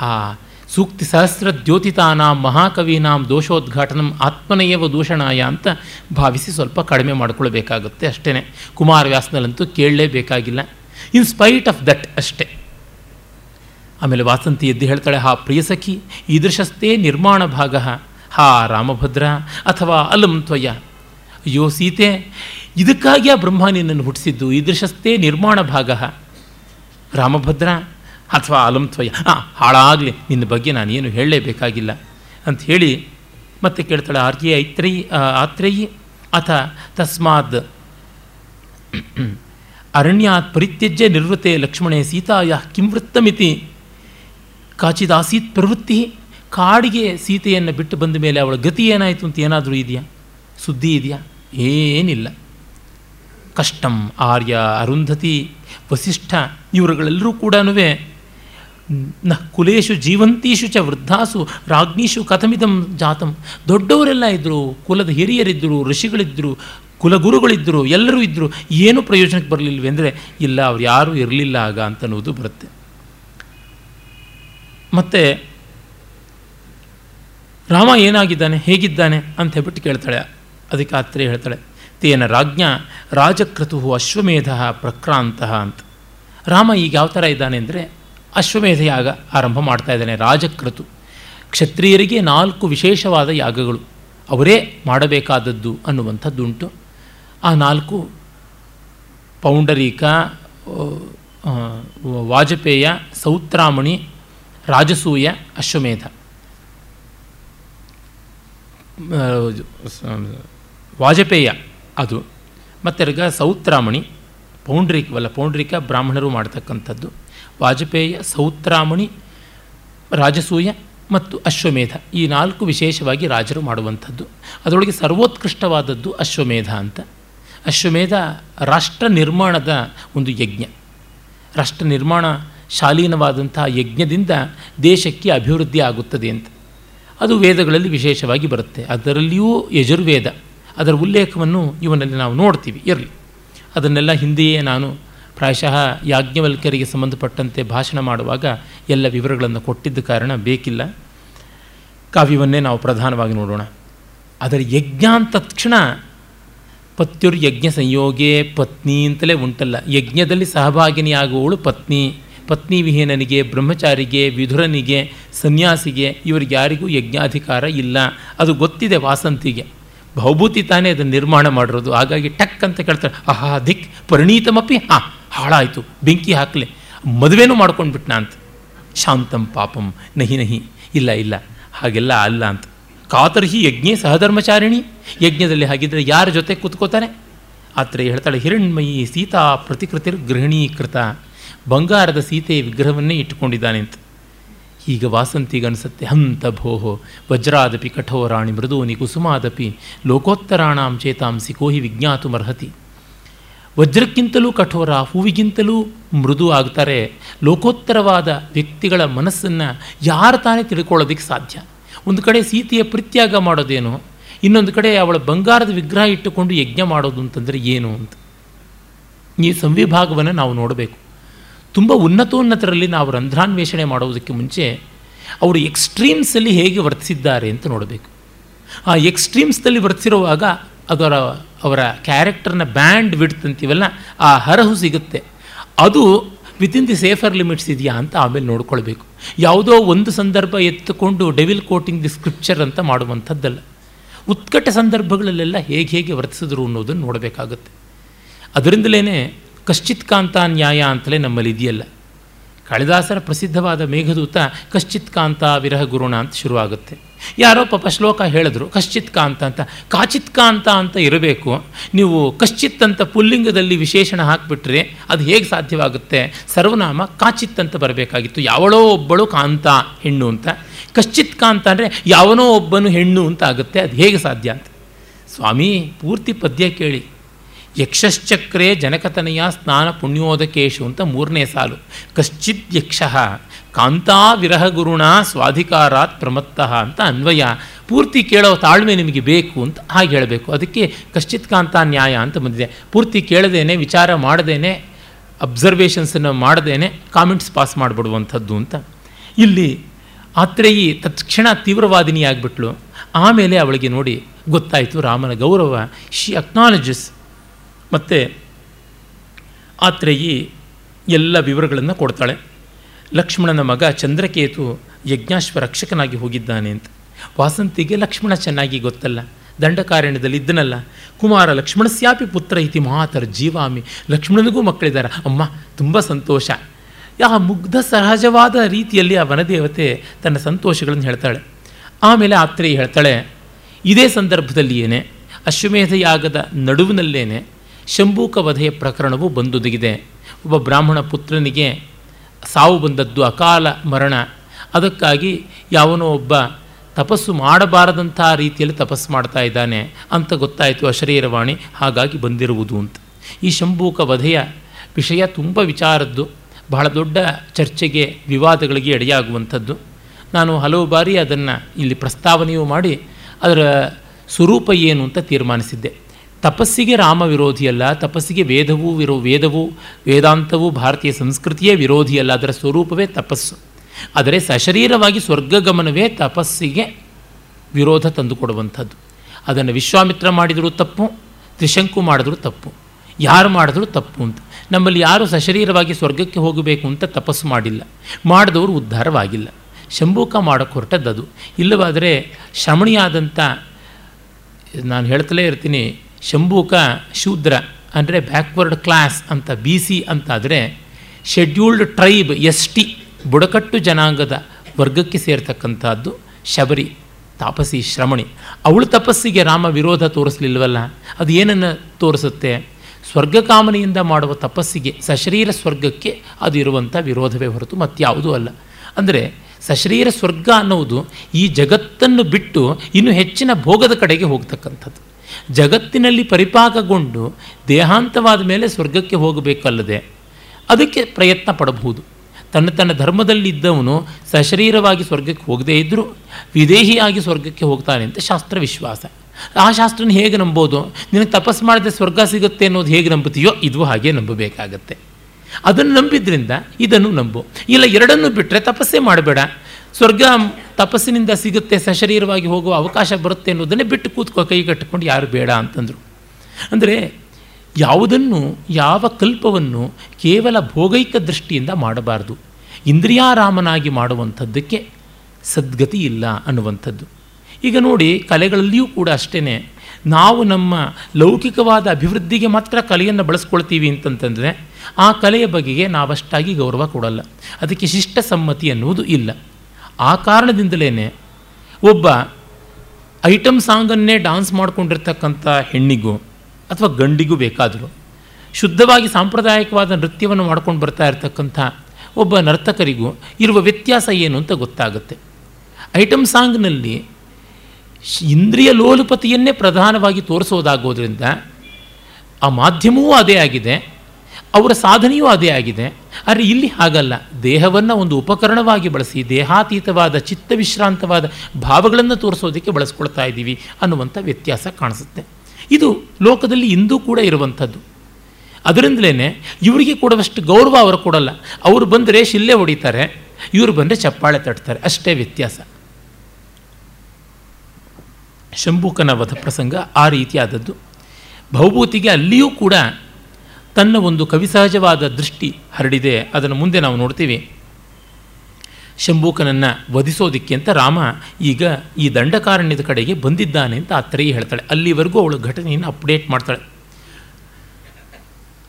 ಆ ಸೂಕ್ತಿ ಸಹಸ್ರ ದ್ಯೋತಿತಾನಾಂ ಮಹಾಕವೀನಾಂ ದೋಷೋದ್ಘಾಟನಂ ಆತ್ಮನೆಯವ ದೂಷಣಾಯ ಅಂತ ಭಾವಿಸಿ ಸ್ವಲ್ಪ ಕಡಿಮೆ ಮಾಡಿಕೊಳ್ಬೇಕಾಗುತ್ತೆ ಅಷ್ಟೇ ಕುಮಾರವ್ಯಾಸನಲ್ಲಂತೂ ಕೇಳಲೇಬೇಕಾಗಿಲ್ಲ. ಇನ್ ಸ್ಪೈಟ್ ಆಫ್ ದಟ್ ಅಷ್ಟೇ. ಆಮೇಲೆ ವಾಸಂತಿ ಎದ್ದು ಹೇಳ್ತಾಳೆ, ಹಾ ಪ್ರಿಯಸಖಿ ಈದೃಶಸ್ತೇ ನಿರ್ಮಾಣ ಭಾಗ. ಹಾ ರಾಮಭದ್ರ ಅಥವಾ ಅಲಂ ತ್ವಯ. ಅಯ್ಯೋ ಸೀತೆ, ಇದಕ್ಕಾಗಿ ಆ ಬ್ರಹ್ಮ ನಿನ್ನನ್ನು ಹುಟ್ಟಿಸಿದ್ದು ಈದೃಶಸ್ತೇ ನಿರ್ಮಾಣ ಭಾಗ. ರಾಮಭದ್ರ ಅಥವಾ ಅಲಂ ತ್ವಯ ಹಾಂ ಹಾಳಾಗಲಿ, ನಿನ್ನ ಬಗ್ಗೆ ನಾನೇನು ಹೇಳಲೇಬೇಕಾಗಿಲ್ಲ ಅಂತ ಹೇಳಿ ಮತ್ತೆ ಕೇಳ್ತಾಳೆ ಆರ್ಯ ಐತ್ರಯಿ ಆತ್ರಯಿ, ಅಥ ತಸ್ಮಾದ್ ಅರಣ್ಯಾತ್ ಪರಿತ್ಯಜ್ಯ ನಿರ್ವೃತೆ ಲಕ್ಷ್ಮಣೇ ಸೀತಾಯ ಕಿಂ ವೃತ್ತಮಿತಿ. ಕಾಚಿದಾಸೀತ್ ಪ್ರವೃತ್ತಿ, ಕಾಡಿಗೆ ಸೀತೆಯನ್ನು ಬಿಟ್ಟು ಬಂದ ಮೇಲೆ ಅವಳ ಗತಿ ಏನಾಯಿತು ಅಂತ ಏನಾದರೂ ಇದೆಯಾ? ಸುದ್ದಿ ಇದೆಯಾ? ಏನಿಲ್ಲ. ಕಷ್ಟಂ ಆರ್ಯ ಅರುಂಧತಿ, ವಸಿಷ್ಠ, ಇವರುಗಳೆಲ್ಲರೂ ಕೂಡ ನ ಕುಲೇಶು ಜೀವಂತೀಶು ಚ ವೃದ್ಧಾಸು ರಾಜ್ಞೀಶು ಕಥಮಿದಂ ಜಾತಂ. ದೊಡ್ಡವರೆಲ್ಲ ಇದ್ದರು ಕುಲದ ಹಿರಿಯರಿದ್ದರು ಋಷಿಗಳಿದ್ದರು ಕುಲಗುರುಗಳಿದ್ದರು ಎಲ್ಲರೂ ಇದ್ದರು ಏನು ಪ್ರಯೋಜನಕ್ಕೆ ಬರಲಿಲ್ವಿ ಅಂದರೆ, ಇಲ್ಲ, ಅವ್ರು ಯಾರೂ ಇರಲಿಲ್ಲ ಆಗ ಅಂತನ್ನುವುದು ಬರುತ್ತೆ. ಮತ್ತು ರಾಮ ಏನಾಗಿದ್ದಾನೆ, ಹೇಗಿದ್ದಾನೆ ಅಂತ ಹೇಳ್ಬಿಟ್ಟು ಕೇಳ್ತಾಳೆ. ಅದಕ್ಕೆ ಆತ್ರೆ ಹೇಳ್ತಾಳೆ, ತೇನ ರಾಜ್ಞ ರಾಜಕ್ರತು ಅಶ್ವಮೇಧ ಪ್ರಕ್ರಾಂತ ಅಂತ. ರಾಮ ಈಗ ಯಾವ ಥರ ಇದ್ದಾನೆ ಅಂದರೆ ಅಶ್ವಮೇಧ ಯಾಗ ಆರಂಭ ಮಾಡ್ತಾ ಇದ್ದಾನೆ. ರಾಜಕೃತು. ಕ್ಷತ್ರಿಯರಿಗೆ ನಾಲ್ಕು ವಿಶೇಷವಾದ ಯಾಗಗಳು. ಅವರೇ ಮಾಡಬೇಕಾದದ್ದು ಅನ್ನುವಂಥದ್ದುಂಟು. ಆ ನಾಲ್ಕು ಪೌಂಡರೀಕ ವಾಜಪೇಯ, ಸೌತ್ರಾಮಣಿ, ರಾಜಸೂಯ, ಅಶ್ವಮೇಧ. ವಾಜಪೇಯ ಅದು. ಮತ್ತೆರ್ಗ ಸೌತ್ರಾಮಣಿ ಪೌಂಡ್ರಿಕವಲ್ಲ ಪೌಂಡ್ರಿಕ ಬ್ರಾಹ್ಮಣರು ಮಾಡ್ತಕ್ಕಂಥದ್ದು. ವಾಜಪೇಯ, ಸೌತ್ರಾಮಣಿ, ರಾಜಸೂಯ ಮತ್ತು ಅಶ್ವಮೇಧ ಈ ನಾಲ್ಕು ವಿಶೇಷವಾಗಿ ರಾಜರು ಮಾಡುವಂಥದ್ದು. ಅದರೊಳಗೆ ಸರ್ವೋತ್ಕೃಷ್ಟವಾದದ್ದು ಅಶ್ವಮೇಧ ಅಂತ. ಅಶ್ವಮೇಧ ರಾಷ್ಟ್ರ ನಿರ್ಮಾಣದ ಒಂದು ಯಜ್ಞ. ರಾಷ್ಟ್ರ ನಿರ್ಮಾಣ ಶಾಲೀನವಾದಂತಹ ಯಜ್ಞದಿಂದ ದೇಶಕ್ಕೆ ಅಭಿವೃದ್ಧಿ ಆಗುತ್ತದೆ ಅಂತ. ಅದು ವೇದಗಳಲ್ಲಿ ವಿಶೇಷವಾಗಿ ಬರುತ್ತೆ. ಅದರಲ್ಲಿಯೂ ಯಜುರ್ವೇದ. ಅದರ ಉಲ್ಲೇಖವನ್ನು ಇವನಲ್ಲಿ ನಾವು ನೋಡ್ತೀವಿ. ಇರಲಿ. ಅದನ್ನೆಲ್ಲ ಹಿಂದೆಯೇ ನಾನು ಪ್ರಾಯಶಃ ಯಾಜ್ಞವಲ್ಕರಿಗೆ ಸಂಬಂಧಪಟ್ಟಂತೆ ಭಾಷಣ ಮಾಡುವಾಗ ಎಲ್ಲ ವಿವರಗಳನ್ನು ಕೊಟ್ಟಿದ್ದ ಕಾರಣ ಬೇಕಿಲ್ಲ. ಕಾವ್ಯವನ್ನೇ ನಾವು ಪ್ರಧಾನವಾಗಿ ನೋಡೋಣ. ಅದರ ಯಜ್ಞ ಅಂತ ತಕ್ಷಣ ಪತ್ಯುರ್ ಯಜ್ಞ ಸಂಯೋಗೇ ಪತ್ನಿ ಅಂತಲೇ ಉಂಟಲ್ಲ. ಯಜ್ಞದಲ್ಲಿ ಸಹಭಾಗಿನಿಯಾಗುವವಳು ಪತ್ನಿ. ಪತ್ನಿ ವಿಹೀನನಿಗೆ, ಬ್ರಹ್ಮಚಾರಿಗೆ ವಿಧುರನಿಗೆ ಸನ್ಯಾಸಿಗೆ ಇವರಿಗೆ ಯಾರಿಗೂ ಯಜ್ಞಾಧಿಕಾರ ಇಲ್ಲ. ಅದು ಗೊತ್ತಿದೆ ವಾಸಂತಿಗೆ. ಬಹುಭೂತಿ ತಾನೇ ಅದನ್ನು ನಿರ್ಮಾಣ ಮಾಡಿರೋದು. ಹಾಗಾಗಿ ಟಕ್ ಅಂತ ಕೇಳ್ತಾರೆ ಅಹಾ ದಿಕ್, ಪರಿಣೀತಮಪಿ, ಹಾಂ. ಹಾಳಾಯಿತು, ಬೆಂಕಿ ಹಾಕಲೆ, ಮದುವೆನೂ ಮಾಡ್ಕೊಂಡ್ಬಿಟ್ನ ಅಂತ. ಶಾಂತಂ ಪಾಪಂ, ನಹಿ ನಹಿ, ಇಲ್ಲ ಇಲ್ಲ, ಹಾಗೆಲ್ಲ ಅಲ್ಲ ಅಂತ. ಕಾತರ್ಹಿ ಯಜ್ಞೆ ಸಹಧರ್ಮಚಾರಿಣಿ, ಯಜ್ಞದಲ್ಲಿ ಹಾಗಿದ್ದರೆ ಯಾರ ಜೊತೆ ಕೂತ್ಕೋತಾರೆ ಆತ್ರೆ ಹೇಳ್ತಾಳೆ, ಹಿರಣ್ಮಯಿ ಸೀತಾ ಪ್ರತಿಕೃತಿರ್ ಗೃಹಿಣೀಕೃತ, ಬಂಗಾರದ ಸೀತೆಯ ವಿಗ್ರಹವನ್ನೇ ಇಟ್ಟುಕೊಂಡಿದ್ದಾನೆ ಅಂತ. ಈಗ ವಾಸಂತಿಗೆ ಅನಿಸುತ್ತೆ, ಹಂತ ಭೋಹೋ, ವಜ್ರಾದಪಿ ಕಠೋರಾಣಿ ಮೃದೂನಿ ಕುಸುಮಾದಪಿ, ಲೋಕೋತ್ತರಾಣಾಂ ಚೇತಾಂಸಿ ಕೋಹಿ ವಿಜ್ಞಾತುಮರ್ಹತಿ. ವಜ್ರಕ್ಕಿಂತಲೂ ಕಠೋರ, ಹೂವಿಗಿಂತಲೂ ಮೃದು ಆಗ್ತಾರೆ. ಲೋಕೋತ್ತರವಾದ ವ್ಯಕ್ತಿಗಳ ಮನಸ್ಸನ್ನು ಯಾರು ತಾನೇ ತಿಳ್ಕೊಳ್ಳೋದಕ್ಕೆ ಸಾಧ್ಯ? ಒಂದು ಕಡೆ ಸೀತೆಯ ಪ್ರತ್ಯಾಗ ಮಾಡೋದೇನು? ಇನ್ನೊಂದು ಕಡೆ ಅವಳ ಬಂಗಾರದ ವಿಗ್ರಹ ಇಟ್ಟುಕೊಂಡು ಯಜ್ಞ ಮಾಡೋದು ಅಂತಂದರೆ ಏನು ಅಂತ. ಈ ಸಂವಿಭಾಗವನ್ನು ನಾವು ನೋಡಬೇಕು. ತುಂಬ ಉನ್ನತೋನ್ನತರಲ್ಲಿ ನಾವು ರಂಧ್ರಾನ್ವೇಷಣೆ ಮಾಡೋದಕ್ಕೆ ಮುಂಚೆ ಅವರು ಎಕ್ಸ್ಟ್ರೀಮ್ಸಲ್ಲಿ ಹೇಗೆ ವರ್ತಿಸಿದ್ದಾರೆ ಅಂತ ನೋಡಬೇಕು. ಆ ಎಕ್ಸ್ಟ್ರೀಮ್ಸ್ದಲ್ಲಿ ವರ್ತಿಸಿರುವಾಗ ಅದರ ಅವರ ಕ್ಯಾರೆಕ್ಟರ್ನ ಬ್ಯಾಂಡ್ ವಿಡ್ತ್ ಅಂತೀವಲ್ಲ, ಆ ಹರಹು ಸಿಗುತ್ತೆ. ಅದು ವಿತಿನ್ ದಿ ಸೇಫರ್ ಲಿಮಿಟ್ಸ್ ಇದೆಯಾ ಅಂತ ಆಮೇಲೆ ನೋಡ್ಕೊಳ್ಬೇಕು. ಯಾವುದೋ ಒಂದು ಸಂದರ್ಭ ಎತ್ತುಕೊಂಡು ಡೆವಿಲ್ ಕೋಟಿಂಗ್ ದಿ ಸ್ಕ್ರಿಪ್ಚರ್ ಅಂತ ಮಾಡುವಂಥದ್ದಲ್ಲ. ಉತ್ಕಟ ಸಂದರ್ಭಗಳಲ್ಲೆಲ್ಲ ಹೇಗೆ ಹೇಗೆ ವರ್ತಿಸಿದ್ರು ಅನ್ನೋದನ್ನು ನೋಡಬೇಕಾಗುತ್ತೆ. ಅದರಿಂದಲೇ ಕಶ್ಚಿತ್ ಕಾಂತ ನ್ಯಾಯ ಅಂತಲೇ ನಮ್ಮಲ್ಲಿ ಇದೆಯಲ್ಲ. ಕಾಳಿದಾಸರ ಪ್ರಸಿದ್ಧವಾದ ಮೇಘದೂತ ಕಶ್ಚಿತ್ ಕಾಂತ ವಿರಹ ಗುರುಣ ಅಂತ ಶುರುವಾಗುತ್ತೆ. ಯಾರೋ ಪಾಪ ಶ್ಲೋಕ ಹೇಳಿದ್ರು ಕಶ್ಚಿತ್ ಕಾಂತ ಅಂತ. ಕಾಚಿತ್ ಕಾಂತ ಅಂತ ಇರಬೇಕು. ನೀವು ಕಶ್ಚಿತ್ ಅಂತ ಪುಲ್ಲಿಂಗದಲ್ಲಿ ವಿಶೇಷಣ ಹಾಕಿಬಿಟ್ರೆ ಅದು ಹೇಗೆ ಸಾಧ್ಯವಾಗುತ್ತೆ? ಸರ್ವನಾಮ ಕಾಚಿತ್ ಅಂತ ಬರಬೇಕಾಗಿತ್ತು. ಯಾವಳೋ ಒಬ್ಬಳು ಕಾಂತ ಹೆಣ್ಣು ಅಂತ. ಕಶ್ಚಿತ್ ಕಾಂತ ಅಂದರೆ ಯಾವನೋ ಒಬ್ಬನು ಹೆಣ್ಣು ಅಂತ ಆಗುತ್ತೆ. ಅದು ಹೇಗೆ ಸಾಧ್ಯ ಅಂತ. ಸ್ವಾಮಿ, ಪೂರ್ತಿ ಪದ್ಯ ಕೇಳಿ. ಯಕ್ಷಶ್ಚಕ್ರೆ ಜನಕತನೆಯ ಸ್ನಾನ ಪುಣ್ಯೋದಕೇಶು ಅಂತ ಮೂರನೇ ಸಾಲು. ಕಶ್ಚಿತ್ ಯಕ್ಷ, ಕಾಂತಾ ವಿರಹ ಗುರುಣ ಸ್ವಾಧಿಕಾರಾತ್ ಪ್ರಮತ್ತಃ ಅಂತ ಅನ್ವಯ. ಪೂರ್ತಿ ಕೇಳೋ ತಾಳ್ಮೆ ನಿಮಗೆ ಬೇಕು ಅಂತ ಹಾಗೆ ಹೇಳಬೇಕು. ಅದಕ್ಕೆ ಕಶ್ಚಿತ್ ಕಾಂತ ನ್ಯಾಯ ಅಂತ ಬಂದಿದೆ. ಪೂರ್ತಿ ಕೇಳದೇನೆ, ವಿಚಾರ ಮಾಡದೇನೆ ಅಬ್ಸರ್ವೇಷನ್ಸನ್ನು ಮಾಡದೇನೆ ಕಾಮೆಂಟ್ಸ್ ಪಾಸ್ ಮಾಡಿಬಿಡುವಂಥದ್ದು ಅಂತ. ಇಲ್ಲಿ ಆತ್ರೇಯಿ ತತ್ಕ್ಷಣ ತೀವ್ರವಾದಿನಿ ಆಗಿಬಿಟ್ಲು ಆಮೇಲೆ ಅವಳಿಗೆ ನೋಡಿ ಗೊತ್ತಾಯಿತು ರಾಮನ ಗೌರವ. ಶಿ ಅಕ್ನಾಲಜಸ್ ಮತ್ತು ಆತ್ರೇಯಿ ಎಲ್ಲ ವಿವರಗಳನ್ನು ಕೊಡ್ತಾಳೆ. ಲಕ್ಷ್ಮಣನ ಮಗ ಚಂದ್ರಕೇತು ಯಜ್ಞಾಶ್ವ ರಕ್ಷಕನಾಗಿ ಹೋಗಿದ್ದಾನೆ ಅಂತ. ವಾಸಂತಿಗೆ ಲಕ್ಷ್ಮಣ ಚೆನ್ನಾಗಿ ಗೊತ್ತಲ್ಲ. ದಂಡಕಾರಣ್ಯದಲ್ಲಿ ಇದ್ದನಲ್ಲ. ಕುಮಾರ ಲಕ್ಷ್ಮಣಸ್ಯಾಪಿ ಪುತ್ರ ಇತಿ ಮಾತರ ಜೀವಾಮಿ. ಲಕ್ಷ್ಮಣನಿಗೂ ಮಕ್ಕಳಿದ್ದಾರೆ ಅಮ್ಮ, ತುಂಬ ಸಂತೋಷ. ಯಾ ಮುಗ್ಧ ಸಹಜವಾದ ರೀತಿಯಲ್ಲಿ ಆ ವನದೇವತೆ ತನ್ನ ಸಂತೋಷಗಳನ್ನು ಹೇಳ್ತಾಳೆ. ಆಮೇಲೆ ಆತ್ರೇಯಿ ಹೇಳ್ತಾಳೆ, ಇದೇ ಸಂದರ್ಭದಲ್ಲಿಯೇ ಅಶ್ವಮೇಧ ಯಾಗದ ನಡುವಿನಲ್ಲೇನೆ? ಶಂಭೂಕ ವಧೆಯ ಪ್ರಕರಣವು ಬಂದೊದಗಿದೆ. ಒಬ್ಬ ಬ್ರಾಹ್ಮಣ ಪುತ್ರನಿಗೆ ಸಾವು ಬಂದದ್ದು ಅಕಾಲ ಮರಣ. ಅದಕ್ಕಾಗಿ ಯಾವನೋ ಒಬ್ಬ ತಪಸ್ಸು ಮಾಡಬಾರದಂಥ ರೀತಿಯಲ್ಲಿ ತಪಸ್ಸು ಮಾಡ್ತಾ ಇದ್ದಾನೆ ಅಂತ ಗೊತ್ತಾಯಿತು ಅಶರೀರವಾಣಿ ಹಾಗಾಗಿ ಬಂದಿರುವುದು ಅಂತ. ಈ ಶಂಭೂಕ ವಧೆಯ ವಿಷಯ ತುಂಬ ವಿಚಾರದ್ದು. ಬಹಳ ದೊಡ್ಡ ಚರ್ಚೆಗೆ, ವಿವಾದಗಳಿಗೆ ಎಡೆಯಾಗುವಂಥದ್ದು. ನಾನು ಹಲವು ಬಾರಿ ಅದನ್ನು ಇಲ್ಲಿ ಪ್ರಸ್ತಾವನೆಯೂ ಮಾಡಿ ಅದರ ಸ್ವರೂಪ ಏನು ಅಂತ ತೀರ್ಮಾನಿಸಿದ್ದೆ. ತಪಸ್ಸಿಗೆ ರಾಮ ವಿರೋಧಿಯಲ್ಲ ತಪಸ್ಸಿಗೆ ವೇದವೂ ವಿರೋ, ವೇದವೂ, ವೇದಾಂತವೂ ಭಾರತೀಯ ಸಂಸ್ಕೃತಿಯೇ ವಿರೋಧಿಯಲ್ಲ ಅದರ ಸ್ವರೂಪವೇ ತಪಸ್ಸು. ಆದರೆ ಸಶರೀರವಾಗಿ ಸ್ವರ್ಗಗಮನವೇ ತಪಸ್ಸಿಗೆ ವಿರೋಧ ತಂದುಕೊಡುವಂಥದ್ದು. ಅದನ್ನು ವಿಶ್ವಾಮಿತ್ರ ಮಾಡಿದರೂ ತಪ್ಪು, ತ್ರಿಶಂಕು ಮಾಡಿದರೂ ತಪ್ಪು, ಯಾರು ಮಾಡಿದ್ರೂ ತಪ್ಪು ಅಂತ. ನಮ್ಮಲ್ಲಿ ಯಾರು ಸಶರೀರವಾಗಿ ಸ್ವರ್ಗಕ್ಕೆ ಹೋಗಬೇಕು ಅಂತ ತಪಸ್ಸು ಮಾಡಿಲ್ಲ. ಮಾಡಿದವರು ಉದ್ಧಾರವಾಗಿಲ್ಲ. ಶಂಭೂಕ ಮಾಡೋಕ್ಕೆ ಹೊರಟದ್ದು ಇಲ್ಲವಾದರೆ ಶ್ರಮಣಿಯಾದಂಥ ನಾನು ಹೇಳ್ತಲೇ ಇರ್ತೀನಿ ಶಂಭೂಕ ಶೂದ್ರ ಅಂದರೆ ಬ್ಯಾಕ್ವರ್ಡ್ ಕ್ಲಾಸ್ ಅಂತ ಬಿ ಸಿ ಅಂತಾದರೆ ಶೆಡ್ಯೂಲ್ಡ್ ಟ್ರೈಬ್ ಎಸ್ ಟಿ ಬುಡಕಟ್ಟು ಜನಾಂಗದ ವರ್ಗಕ್ಕೆ ಸೇರ್ತಕ್ಕಂಥದ್ದು ಶಬರಿ, ತಾಪಸಿ, ಶ್ರಮಣಿ. ಅವಳು ತಪಸ್ಸಿಗೆ ರಾಮ ವಿರೋಧ ತೋರಿಸಲಿಲ್ವಲ್ಲ? ಅದು ಏನನ್ನು ತೋರಿಸುತ್ತೆ? ಸ್ವರ್ಗಕಾಮನೆಯಿಂದ ಮಾಡುವ ತಪಸ್ಸಿಗೆ, ಸಶರೀರ ಸ್ವರ್ಗಕ್ಕೆ ಅದು ಇರುವಂಥ ವಿರೋಧವೇ ಹೊರತು ಮತ್ಯಾವುದೂ ಅಲ್ಲ. ಅಂದರೆ ಸಶರೀರ ಸ್ವರ್ಗ ಅನ್ನುವುದು ಈ ಜಗತ್ತನ್ನು ಬಿಟ್ಟು ಇನ್ನು ಹೆಚ್ಚಿನ ಭೋಗದ ಕಡೆಗೆ ಹೋಗ್ತಕ್ಕಂಥದ್ದು. ಜಗತ್ತಿನಲ್ಲಿ ಪರಿಪಾಕಗೊಂಡು ದೇಹಾಂತವಾದ ಮೇಲೆ ಸ್ವರ್ಗಕ್ಕೆ ಹೋಗಬೇಕಲ್ಲದೆ ಅದಕ್ಕೆ ಪ್ರಯತ್ನ ಪಡಬಹುದು. ತನ್ನ ತನ್ನ ಧರ್ಮದಲ್ಲಿದ್ದವನು ಸಶರೀರವಾಗಿ ಸ್ವರ್ಗಕ್ಕೆ ಹೋಗದೇ ಇದ್ದರೂ ವಿದೇಹಿಯಾಗಿ ಸ್ವರ್ಗಕ್ಕೆ ಹೋಗ್ತಾನೆ ಅಂತ ಶಾಸ್ತ್ರ ವಿಶ್ವಾಸ. ಆ ಶಾಸ್ತ್ರನ ಹೇಗೆ ನಂಬೋದು? ನಿನಗೆ ತಪಸ್ಸು ಮಾಡಿದ್ರೆ ಸ್ವರ್ಗ ಸಿಗುತ್ತೆ ಅನ್ನೋದು ಹೇಗೆ ನಂಬುತ್ತೀಯೋ ಇದು ಹಾಗೆ ನಂಬಬೇಕಾಗತ್ತೆ. ಅದನ್ನು ನಂಬಿದ್ರಿಂದ ಇದನ್ನು ನಂಬು. ಇಲ್ಲ ಎರಡನ್ನು ಬಿಟ್ಟರೆ ತಪಸ್ಸೇ ಮಾಡಬೇಡ. ಸ್ವರ್ಗ ತಪಸ್ಸಿನಿಂದ ಸಿಗುತ್ತೆ, ಸಶರೀರವಾಗಿ ಹೋಗುವ ಅವಕಾಶ ಬರುತ್ತೆ ಅನ್ನೋದನ್ನೇ ಬಿಟ್ಟು ಕೂತ್ಕೋ, ಕೈ ಕಟ್ಟಿಕೊಂಡು ಯಾರು ಬೇಡ ಅಂತಂದರು. ಅಂದರೆ ಯಾವುದನ್ನು, ಯಾವ ಕಲ್ಪವನ್ನು ಕೇವಲ ಭೋಗೈಕ ದೃಷ್ಟಿಯಿಂದ ಮಾಡಬಾರ್ದು. ಇಂದ್ರಿಯಾರಾಮನಾಗಿ ಮಾಡುವಂಥದ್ದಕ್ಕೆ ಸದ್ಗತಿ ಇಲ್ಲ ಅನ್ನುವಂಥದ್ದು. ಈಗ ನೋಡಿ, ಕಲೆಗಳಲ್ಲಿಯೂ ಕೂಡ ಅಷ್ಟೇ ನಾವು ನಮ್ಮ ಲೌಕಿಕವಾದ ಅಭಿವೃದ್ಧಿಗೆ ಮಾತ್ರ ಕಲೆಯನ್ನು ಬಳಸ್ಕೊಳ್ತೀವಿ ಅಂತಂತಂದರೆ, ಆ ಕಲೆಯ ಬಗೆಗೆ ನಾವಷ್ಟಾಗಿ ಗೌರವ ಕೊಡಲ್ಲ. ಅದಕ್ಕೆ ಶಿಷ್ಟ ಸಮ್ಮತಿ ಅನ್ನುವುದು ಇಲ್ಲ. ಆ ಕಾರಣದಿಂದಲೇ ಒಬ್ಬ ಐಟಮ್ ಸಾಂಗನ್ನೇ ಡಾನ್ಸ್ ಮಾಡಿಕೊಂಡಿರ್ತಕ್ಕಂಥ ಹೆಣ್ಣಿಗೂ ಅಥವಾ ಗಂಡಿಗೂ ಬೇಕಾದರೂ ಶುದ್ಧವಾಗಿ ಸಾಂಪ್ರದಾಯಿಕವಾದ ನೃತ್ಯವನ್ನು ಮಾಡ್ಕೊಂಡು ಬರ್ತಾ ಇರತಕ್ಕಂಥ ಒಬ್ಬ ನರ್ತಕರಿಗೂ ಇರುವ ವ್ಯತ್ಯಾಸ ಏನು ಅಂತ ಗೊತ್ತಾಗುತ್ತೆ. ಐಟಮ್ ಸಾಂಗ್ನಲ್ಲಿ ಇಂದ್ರಿಯ ಲೋಲುಪತಿಯನ್ನೇ ಪ್ರಧಾನವಾಗಿ ತೋರಿಸೋದಾಗೋದ್ರಿಂದ ಆ ಮಾಧ್ಯಮವೂ ಅದೇ ಆಗಿದೆ. ಅವರ ಸಾಧನೆಯೂ ಅದೇ ಆಗಿದೆ. ಆದರೆ ಇಲ್ಲಿ ಹಾಗಲ್ಲ. ದೇಹವನ್ನು ಒಂದು ಉಪಕರಣವಾಗಿ ಬಳಸಿ, ದೇಹಾತೀತವಾದ, ಚಿತ್ತವಿಶ್ರಾಂತವಾದ ಭಾವಗಳನ್ನು ತೋರಿಸೋದಕ್ಕೆ ಬಳಸ್ಕೊಳ್ತಾ ಇದ್ದೀವಿ ಅನ್ನುವಂಥ ವ್ಯತ್ಯಾಸ ಕಾಣಿಸುತ್ತೆ. ಇದು ಲೋಕದಲ್ಲಿ ಇಂದೂ ಕೂಡ ಇರುವಂಥದ್ದು. ಅದರಿಂದಲೇ ಇವರಿಗೆ ಕೊಡುವಷ್ಟು ಗೌರವ ಅವರು ಕೊಡಲ್ಲ. ಅವರು ಬಂದರೆ ಶಿಲ್ಲೆ ಹೊಡಿತಾರೆ, ಇವರು ಬಂದರೆ ಚಪ್ಪಾಳೆ ತಟ್ತಾರೆ. ಅಷ್ಟೇ ವ್ಯತ್ಯಾಸ. ಶಂಭುಕನ ವಧ ಪ್ರಸಂಗ ಆ ರೀತಿಯಾದದ್ದು. ಭೌಭೂತಿಗೆ ಅಲ್ಲಿಯೂ ಕೂಡ ತನ್ನ ಒಂದು ಕವಿಸಹಜವಾದ ದೃಷ್ಟಿ ಹರಡಿದೆ, ಅದನ್ನು ಮುಂದೆ ನಾವು ನೋಡ್ತೀವಿ. ಶಂಭೂಕನನ್ನು ವಧಿಸೋದಿಕ್ಕೆ ಅಂತ ರಾಮ ಈಗ ಈ ದಂಡಕಾರಣ್ಯದ ಕಡೆಗೆ ಬಂದಿದ್ದಾನೆ ಅಂತ ಅತ್ತರೆಯೇ ಹೇಳ್ತಾಳೆ. ಅಲ್ಲಿವರೆಗೂ ಅವಳು ಘಟನೆಯನ್ನು ಅಪ್ಡೇಟ್ ಮಾಡ್ತಾಳೆ.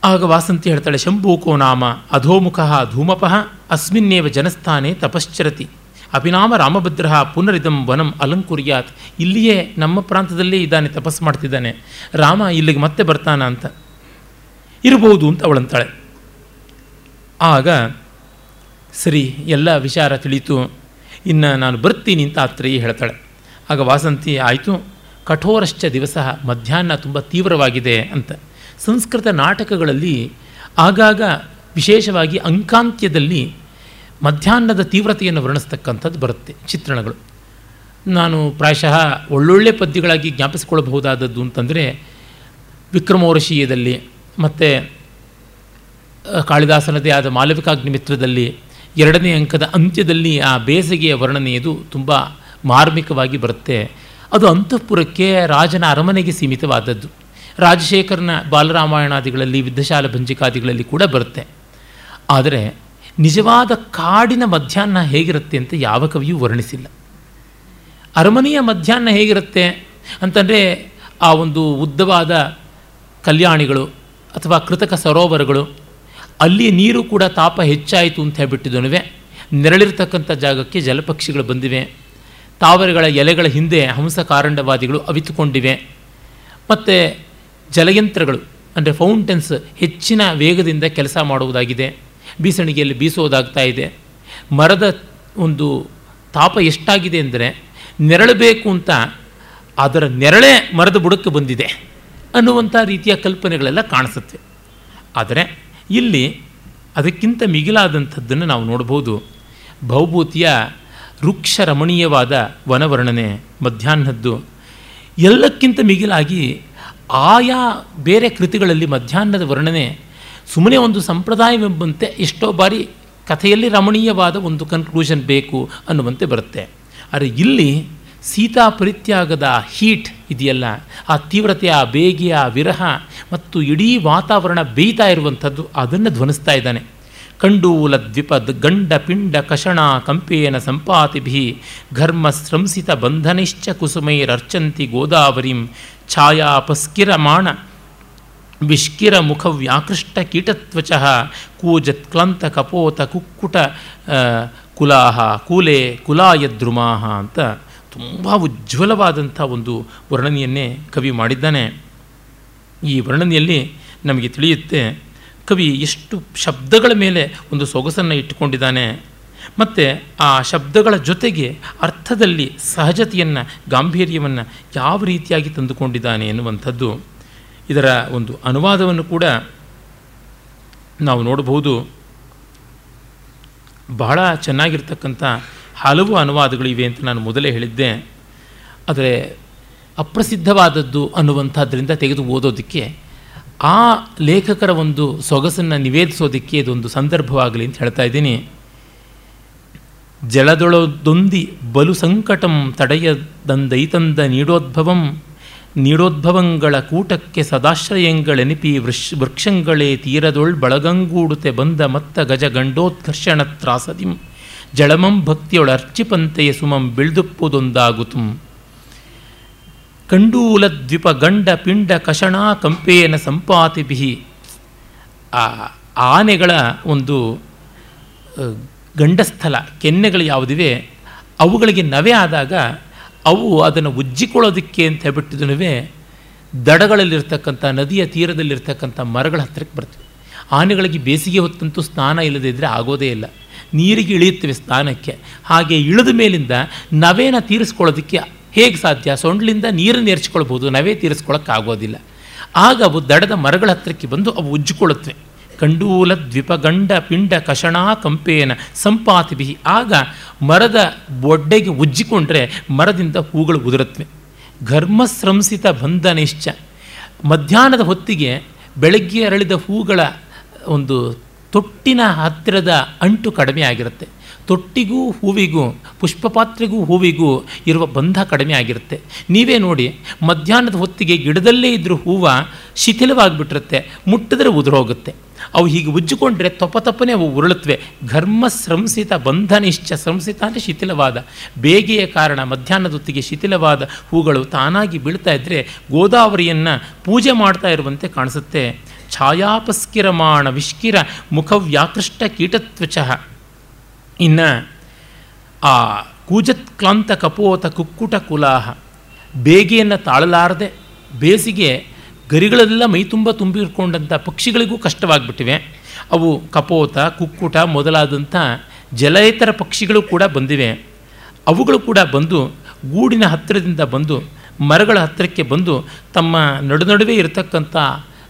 ಆಗ ವಾಸಂತಿ ಹೇಳ್ತಾಳೆ ಶಂಭೂಕೋ ನಾಮ ಅಧೋಮುಖ ಧೂಮಪಃ ಅಸ್ಮಿನ್ನೇವ ಜನಸ್ಥಾನೆ ತಪಶ್ಚರತಿ. ಅಭಿನಾಮ ರಾಮಭದ್ರ ಪುನರಿದಂ ವನಂ ಅಲಂಕುರ್ಯಾತ್. ಇಲ್ಲಿಯೇ ನಮ್ಮ ಪ್ರಾಂತದಲ್ಲೇ ಇದ್ದಾನೆ, ತಪಸ್ಸು ಮಾಡ್ತಿದ್ದಾನೆ. ರಾಮ ಇಲ್ಲಿಗೆ ಮತ್ತೆ ಬರ್ತಾನ ಅಂತ ಇರಬಹುದು ಅಂತ ಅವಳಂತಾಳೆ. ಆಗ, ಸರಿ, ಎಲ್ಲ ವಿಚಾರ ತಿಳಿತು. ಇನ್ನು ನಾನು ಬರ್ತೀನಿ ಅಂತ ಆತ್ರೇಯಿ ಹೇಳ್ತಾಳೆ. ಆಗ ವಾಸಂತಿ, ಆಯಿತು, ಕಠೋರಶ್ಚ ದಿವಸ, ಮಧ್ಯಾಹ್ನ ತುಂಬ ತೀವ್ರವಾಗಿದೆ ಅಂತ. ಸಂಸ್ಕೃತ ನಾಟಕಗಳಲ್ಲಿ ಆಗಾಗ ವಿಶೇಷವಾಗಿ ಅಂಕಾಂತ್ಯದಲ್ಲಿ ಮಧ್ಯಾಹ್ನದ ತೀವ್ರತೆಯನ್ನು ವರ್ಣಿಸ್ತಕ್ಕಂಥದ್ದು ಬರುತ್ತೆ, ಚಿತ್ರಣಗಳು. ನಾನು ಪ್ರಾಯಶಃ ಒಳ್ಳೊಳ್ಳೆ ಪದ್ಯಗಳಾಗಿ ಜ್ಞಾಪಿಸಿಕೊಳ್ಳಬಹುದಾದದ್ದು ಅಂತಂದರೆ, ವಿಕ್ರಮೋರ್ಷೀಯದಲ್ಲಿ ಮತ್ತು ಕಾಳಿದಾಸನದೇ ಆದ ಮಾಲವಿಕಾಗ್ನಿಮಿತ್ರದಲ್ಲಿ ಎರಡನೇ ಅಂಕದ ಅಂತ್ಯದಲ್ಲಿ ಆ ಬೇಸಿಗೆಯ ವರ್ಣನೆಯದು ತುಂಬ ಮಾರ್ಮಿಕವಾಗಿ ಬರುತ್ತೆ. ಅದು ಅಂತಃಪುರಕ್ಕೆ ರಾಜನ ಅರಮನೆಗೆ ಸೀಮಿತವಾದದ್ದು. ರಾಜಶೇಖರನ ಬಾಲರಾಮಾಯಣಾದಿಗಳಲ್ಲಿ, ವಿದ್ಯಶಾಲ ಭಂಜಿಕಾದಿಗಳಲ್ಲಿ ಕೂಡ ಬರುತ್ತೆ. ಆದರೆ, ನಿಜವಾದ ಕಾಡಿನ ಮಧ್ಯಾಹ್ನ ಹೇಗಿರುತ್ತೆ ಅಂತ ಯಾವ ಕವಿಯೂ ವರ್ಣಿಸಿಲ್ಲ. ಅರಮನೆಯ ಮಧ್ಯಾಹ್ನ ಹೇಗಿರುತ್ತೆ ಅಂತಂದರೆ, ಆ ಒಂದು ಉದ್ದವಾದ ಕಲ್ಯಾಣಿಗಳು ಅಥವಾ ಕೃತಕ ಸರೋವರಗಳು ಅಲ್ಲಿ ನೀರು ಕೂಡ ತಾಪ ಹೆಚ್ಚಾಯಿತು ಅಂತ ಹೇಳ್ಬಿಟ್ಟಿದ್ದನುವೆ. ನೆರಳಿರ್ತಕ್ಕಂಥ ಜಾಗಕ್ಕೆ ಜಲಪಕ್ಷಿಗಳು ಬಂದಿವೆ. ತಾವರೆಗಳ ಎಲೆಗಳ ಹಿಂದೆ ಹಂಸ ಕಾರಂಡವಾದಿಗಳು ಅವಿತುಕೊಂಡಿವೆ. ಮತ್ತು ಜಲಯಂತ್ರಗಳು, ಅಂದರೆ ಫೌಂಟೆನ್ಸ್ ಹೆಚ್ಚಿನ ವೇಗದಿಂದ ಕೆಲಸ ಮಾಡುವುದಾಗಿದೆ. ಬೀಸಣಿಗೆಯಲ್ಲಿ ಬೀಸೋದಾಗ್ತಾ ಇದೆ. ಮರದ ಒಂದು ತಾಪ ಎಷ್ಟಾಗಿದೆ ಅಂದರೆ, ನೆರಳಬೇಕು ಅಂತ, ಅದರ ನೆರಳೇ ಮರದ ಬುಡಕ್ಕೆ ಬಂದಿದೆ. ಅನ್ನುವಂಥ ರೀತಿಯ ಕಲ್ಪನೆಗಳೆಲ್ಲ ಕಾಣಿಸುತ್ತೆ. ಆದರೆ ಇಲ್ಲಿ ಅದಕ್ಕಿಂತ ಮಿಗಿಲಾದಂಥದ್ದನ್ನು ನಾವು ನೋಡ್ಬೋದು. ಭೌಭೂತಿಯ ವೃಕ್ಷ ರಮಣೀಯವಾದ ವನವರ್ಣನೆ ಮಧ್ಯಾಹ್ನದ್ದು. ಎಲ್ಲಕ್ಕಿಂತ ಮಿಗಿಲಾಗಿ ಆಯಾ ಬೇರೆ ಕೃತಿಗಳಲ್ಲಿ ಮಧ್ಯಾಹ್ನದ ವರ್ಣನೆ ಸುಮ್ಮನೆ ಒಂದು ಸಂಪ್ರದಾಯವೆಂಬಂತೆ ಎಷ್ಟೋ ಬಾರಿ ಕಥೆಯಲ್ಲಿ ರಮಣೀಯವಾದ ಒಂದು ಕನ್ಕ್ಲೂಷನ್ ಬೇಕು ಅನ್ನುವಂತೆ ಬರುತ್ತೆ. ಆದರೆ ಇಲ್ಲಿ ಸೀತಾ ಪರಿತ್ಯಾಗದ ಹೀಟ್ ಇದೆಯಲ್ಲ, ಆ ತೀವ್ರತೆಯ ಆ ಬೇಗೆಯ ವಿರಹ ಮತ್ತು ಇಡೀ ವಾತಾವರಣ ಬೇಯ್ತಾ ಇರುವಂಥದ್ದು ಅದನ್ನು ಧ್ವನಿಸ್ತಾ ಇದ್ದಾನೆ. ಕಂಡೂಲ ದ್ವಿಪದ್ ಗಂಡ ಪಿಂಡ ಕಷಣ ಕಂಪೇನ ಸಂಪಾತಿಭಿ ಘರ್ಮ ಸ್ರಂಸಿತ ಬಂಧನಿಶ್ಚ ಕುಸುಮೈರರ್ಚಂತಿ ಗೋದಾವರಿಂ ಛಾಯಾಪಸ್ಕಿರಮಾಣ ವಿಷ್ಕಿರ ಮುಖ ವ್ಯಾಕೃಷ್ಟ ಕೀಟತ್ವಚ ಕೂಜತ್ಕ್ಲಂತ ಕಪೋತ ಕುಕ್ಕುಟ ಕುಲಾಹ, ಕೂಲೆ ಕುಲಾಯದ್ರುಮಾಹ ಅಂತ ತುಂಬ ಉಜ್ವಲವಾದಂಥ ಒಂದು ವರ್ಣನೆಯನ್ನೇ ಕವಿ ಮಾಡಿದ್ದಾನೆ. ಈ ವರ್ಣನೆಯಲ್ಲಿ ನಮಗೆ ತಿಳಿಯುತ್ತೆ, ಕವಿ ಎಷ್ಟು ಶಬ್ದಗಳ ಮೇಲೆ ಒಂದು ಸೊಗಸನ್ನು ಇಟ್ಟುಕೊಂಡಿದ್ದಾನೆ. ಮತ್ತು ಆ ಶಬ್ದಗಳ ಜೊತೆಗೆ ಅರ್ಥದಲ್ಲಿ ಸಹಜತೆಯನ್ನು, ಗಾಂಭೀರ್ಯವನ್ನು ಯಾವ ರೀತಿಯಾಗಿ ತಂದುಕೊಂಡಿದ್ದಾನೆ ಎನ್ನುವಂಥದ್ದು. ಇದರ ಒಂದು ಅನುವಾದವನ್ನು ಕೂಡ ನಾವು ನೋಡಬಹುದು. ಬಹಳ ಚೆನ್ನಾಗಿರ್ತಕ್ಕಂಥ ಹಲವು ಅನುವಾದಗಳಿವೆ ಅಂತ ನಾನು ಮೊದಲೇ ಹೇಳಿದ್ದೆ. ಆದರೆ ಅಪ್ರಸಿದ್ಧವಾದದ್ದು ಅನ್ನುವಂಥದ್ದರಿಂದ ತೆಗೆದು ಓದೋದಕ್ಕೆ ಆ ಲೇಖಕರ ಒಂದು ಸೊಗಸನ್ನು ನಿವೇದಿಸೋದಕ್ಕೆ ಇದೊಂದು ಸಂದರ್ಭವಾಗಲಿ ಅಂತ ಹೇಳ್ತಾ ಇದ್ದೀನಿ. ಜಲದೊಳದೊಂದಿ ಬಲು ಸಂಕಟಂ ತಡೆಯದಂದೈತಂದ ನೀಡೋದ್ಭವಂ, ನೀಡೋದ್ಭವಂಗಳ ಕೂಟಕ್ಕೆ ಸದಾಶ್ರಯಂಗಳೆನಿಪಿ ವೃಷ್, ವೃಕ್ಷಂಗಳೇ ತೀರದೊಳ್ ಬಳಗಂಗೂಡುತೆ ಬಂದ ಮತ್ತ ಗಜ ಗಂಡೋತ್ಕರ್ಷಣ ತ್ರಾಸದಿಂ ಜಳಮಂ ಭಕ್ತಿಯೊಳರ್ಚಿಪಂತೆಯ ಸುಮಂ ಬಿಳ್ದುಪ್ಪುದೊಂದಾಗುತುಂ. ಕಂಡೂಲ ದ್ವಿಪ ಗಂಡ ಪಿಂಡ ಕಷಣ ಕಂಪೇನ ಸಂಪಾತಿಭಿ ಆ ಆನೆಗಳ ಒಂದು ಗಂಡಸ್ಥಲ, ಕೆನ್ನೆಗಳು ಯಾವುದಿವೆ, ಅವುಗಳಿಗೆ ನವೆ ಆದಾಗ ಅವು ಅದನ್ನು ಉಜ್ಜಿಕೊಳ್ಳೋದಕ್ಕೆ ಅಂತ ಹೇಳ್ಬಿಟ್ಟಿದನುವೆ ದಡಗಳಲ್ಲಿರ್ತಕ್ಕಂಥ ನದಿಯ ತೀರದಲ್ಲಿರ್ತಕ್ಕಂಥ ಮರಗಳ ಹತ್ತಿರಕ್ಕೆ ಬರ್ತವೆ. ಆನೆಗಳಿಗೆ ಬೇಸಿಗೆ ಹೊತ್ತಂತೂ ಸ್ನಾನ ಇಲ್ಲದೇ ಇದ್ದರೆ ಆಗೋದೇ ಇಲ್ಲ. ನೀರಿಗೆ ಇಳಿಯುತ್ತವೆ ಸ್ನಾನಕ್ಕೆ ಹಾಗೆ ಇಳಿದ ಮೇಲಿಂದ ನವೇನ ತೀರಿಸ್ಕೊಳ್ಳೋದಕ್ಕೆ ಹೇಗೆ ಸಾಧ್ಯ? ಸೊಂಡ್ಲಿಂದ ನೀರನ್ನು ಎರ್ಚ್ಕೊಳ್ಬೋದು ನವೇ ತೀರಿಸ್ಕೊಳ್ಳೋಕ್ಕಾಗೋದಿಲ್ಲ. ಆಗ ಅವು ದಡದ ಮರಗಳ ಹತ್ತಿರಕ್ಕೆ ಬಂದು ಅವು ಉಜ್ಜಿಕೊಳ್ಳುತ್ತವೆ. ಕಂಡೂಲ ದ್ವಿಪಗಂಡ ಪಿಂಡ ಕಷಣಾ ಕಂಪೇನ ಸಂಪಾತಿಭಿ. ಆಗ ಮರದ ಬೊಡ್ಡೆಗೆ ಉಜ್ಜಿಕೊಂಡ್ರೆ ಮರದಿಂದ ಹೂಗಳು ಉದುರುತ್ತವೆ. ಘರ್ಮಸ್ರಂಸಿತ ಬಂಧನಿಶ್ಚ. ಮಧ್ಯಾಹ್ನದ ಹೊತ್ತಿಗೆ ಬೆಳಗ್ಗೆ ಅರಳಿದ ಹೂಗಳ ಒಂದು ತೊಟ್ಟಿನ ಹತ್ತಿರದ ಅಂಟು ಕಡಿಮೆ ಆಗಿರುತ್ತೆ. ತೊಟ್ಟಿಗೂ ಹೂವಿಗೂ, ಪುಷ್ಪಪಾತ್ರೆಗೂ ಹೂವಿಗೂ ಇರುವ ಬಂಧ ಕಡಿಮೆ ಆಗಿರುತ್ತೆ. ನೀವೇ ನೋಡಿ, ಮಧ್ಯಾಹ್ನದ ಹೊತ್ತಿಗೆ ಗಿಡದಲ್ಲೇ ಇದ್ದರೂ ಹೂವು ಶಿಥಿಲವಾಗಿಬಿಟ್ಟಿರುತ್ತೆ, ಮುಟ್ಟಿದ್ರೆ ಉದುರೋಗುತ್ತೆ. ಅವು ಹೀಗೆ ಉಜ್ಜಿಕೊಂಡ್ರೆ ತಪ್ಪ ತಪ್ಪನೆ ಅವು ಉರುಳುತ್ತವೆ. ಘರ್ಮ ಸ್ರಂಸಿತ ಬಂಧನಿಶ್ಚ ಸಂಸಿತ ಅಂದರೆ ಶಿಥಿಲವಾದ. ಬೇಗೆಯ ಕಾರಣ ಮಧ್ಯಾಹ್ನದ ಹೊತ್ತಿಗೆ ಶಿಥಿಲವಾದ ಹೂಗಳು ತಾನಾಗಿ ಬೀಳ್ತಾ ಇದ್ದರೆ ಗೋದಾವರಿಯನ್ನು ಪೂಜೆ ಮಾಡ್ತಾ ಇರುವಂತೆ ಕಾಣಿಸುತ್ತೆ. ಛಾಯಾಪಸ್ಕಿರಮಾಣ ವಿಷ್ಕಿರ ಮುಖವ್ಯಾಕೃಷ್ಟ ಕೀಟತ್ವಚ. ಇನ್ನು ಆ ಕೂಜತ್ಕ್ಲಾಂತ ಕಪೋತ ಕುಕ್ಕುಟ ಕುಲಾಹ, ಬೇಗೆಯನ್ನು ತಾಳಲಾರದೆ ಬೇಸಿಗೆ ಗರಿಗಳೆಲ್ಲ ಮೈ ತುಂಬ ತುಂಬಿರ್ಕೊಂಡಂಥ ಪಕ್ಷಿಗಳಿಗೂ ಕಷ್ಟವಾಗಿಬಿಟ್ಟಿವೆ. ಅವು ಕಪೋತ, ಕುಕ್ಕುಟ ಮೊದಲಾದಂಥ ಜಲಯೇತರ ಪಕ್ಷಿಗಳು ಕೂಡ ಬಂದಿವೆ. ಅವುಗಳು ಕೂಡ ಬಂದು ಗೂಡಿನ ಹತ್ತಿರದಿಂದ ಬಂದು ಮರಗಳ ಹತ್ತಿರಕ್ಕೆ ಬಂದು ತಮ್ಮ ನಡುನಡುವೆ ಇರತಕ್ಕಂಥ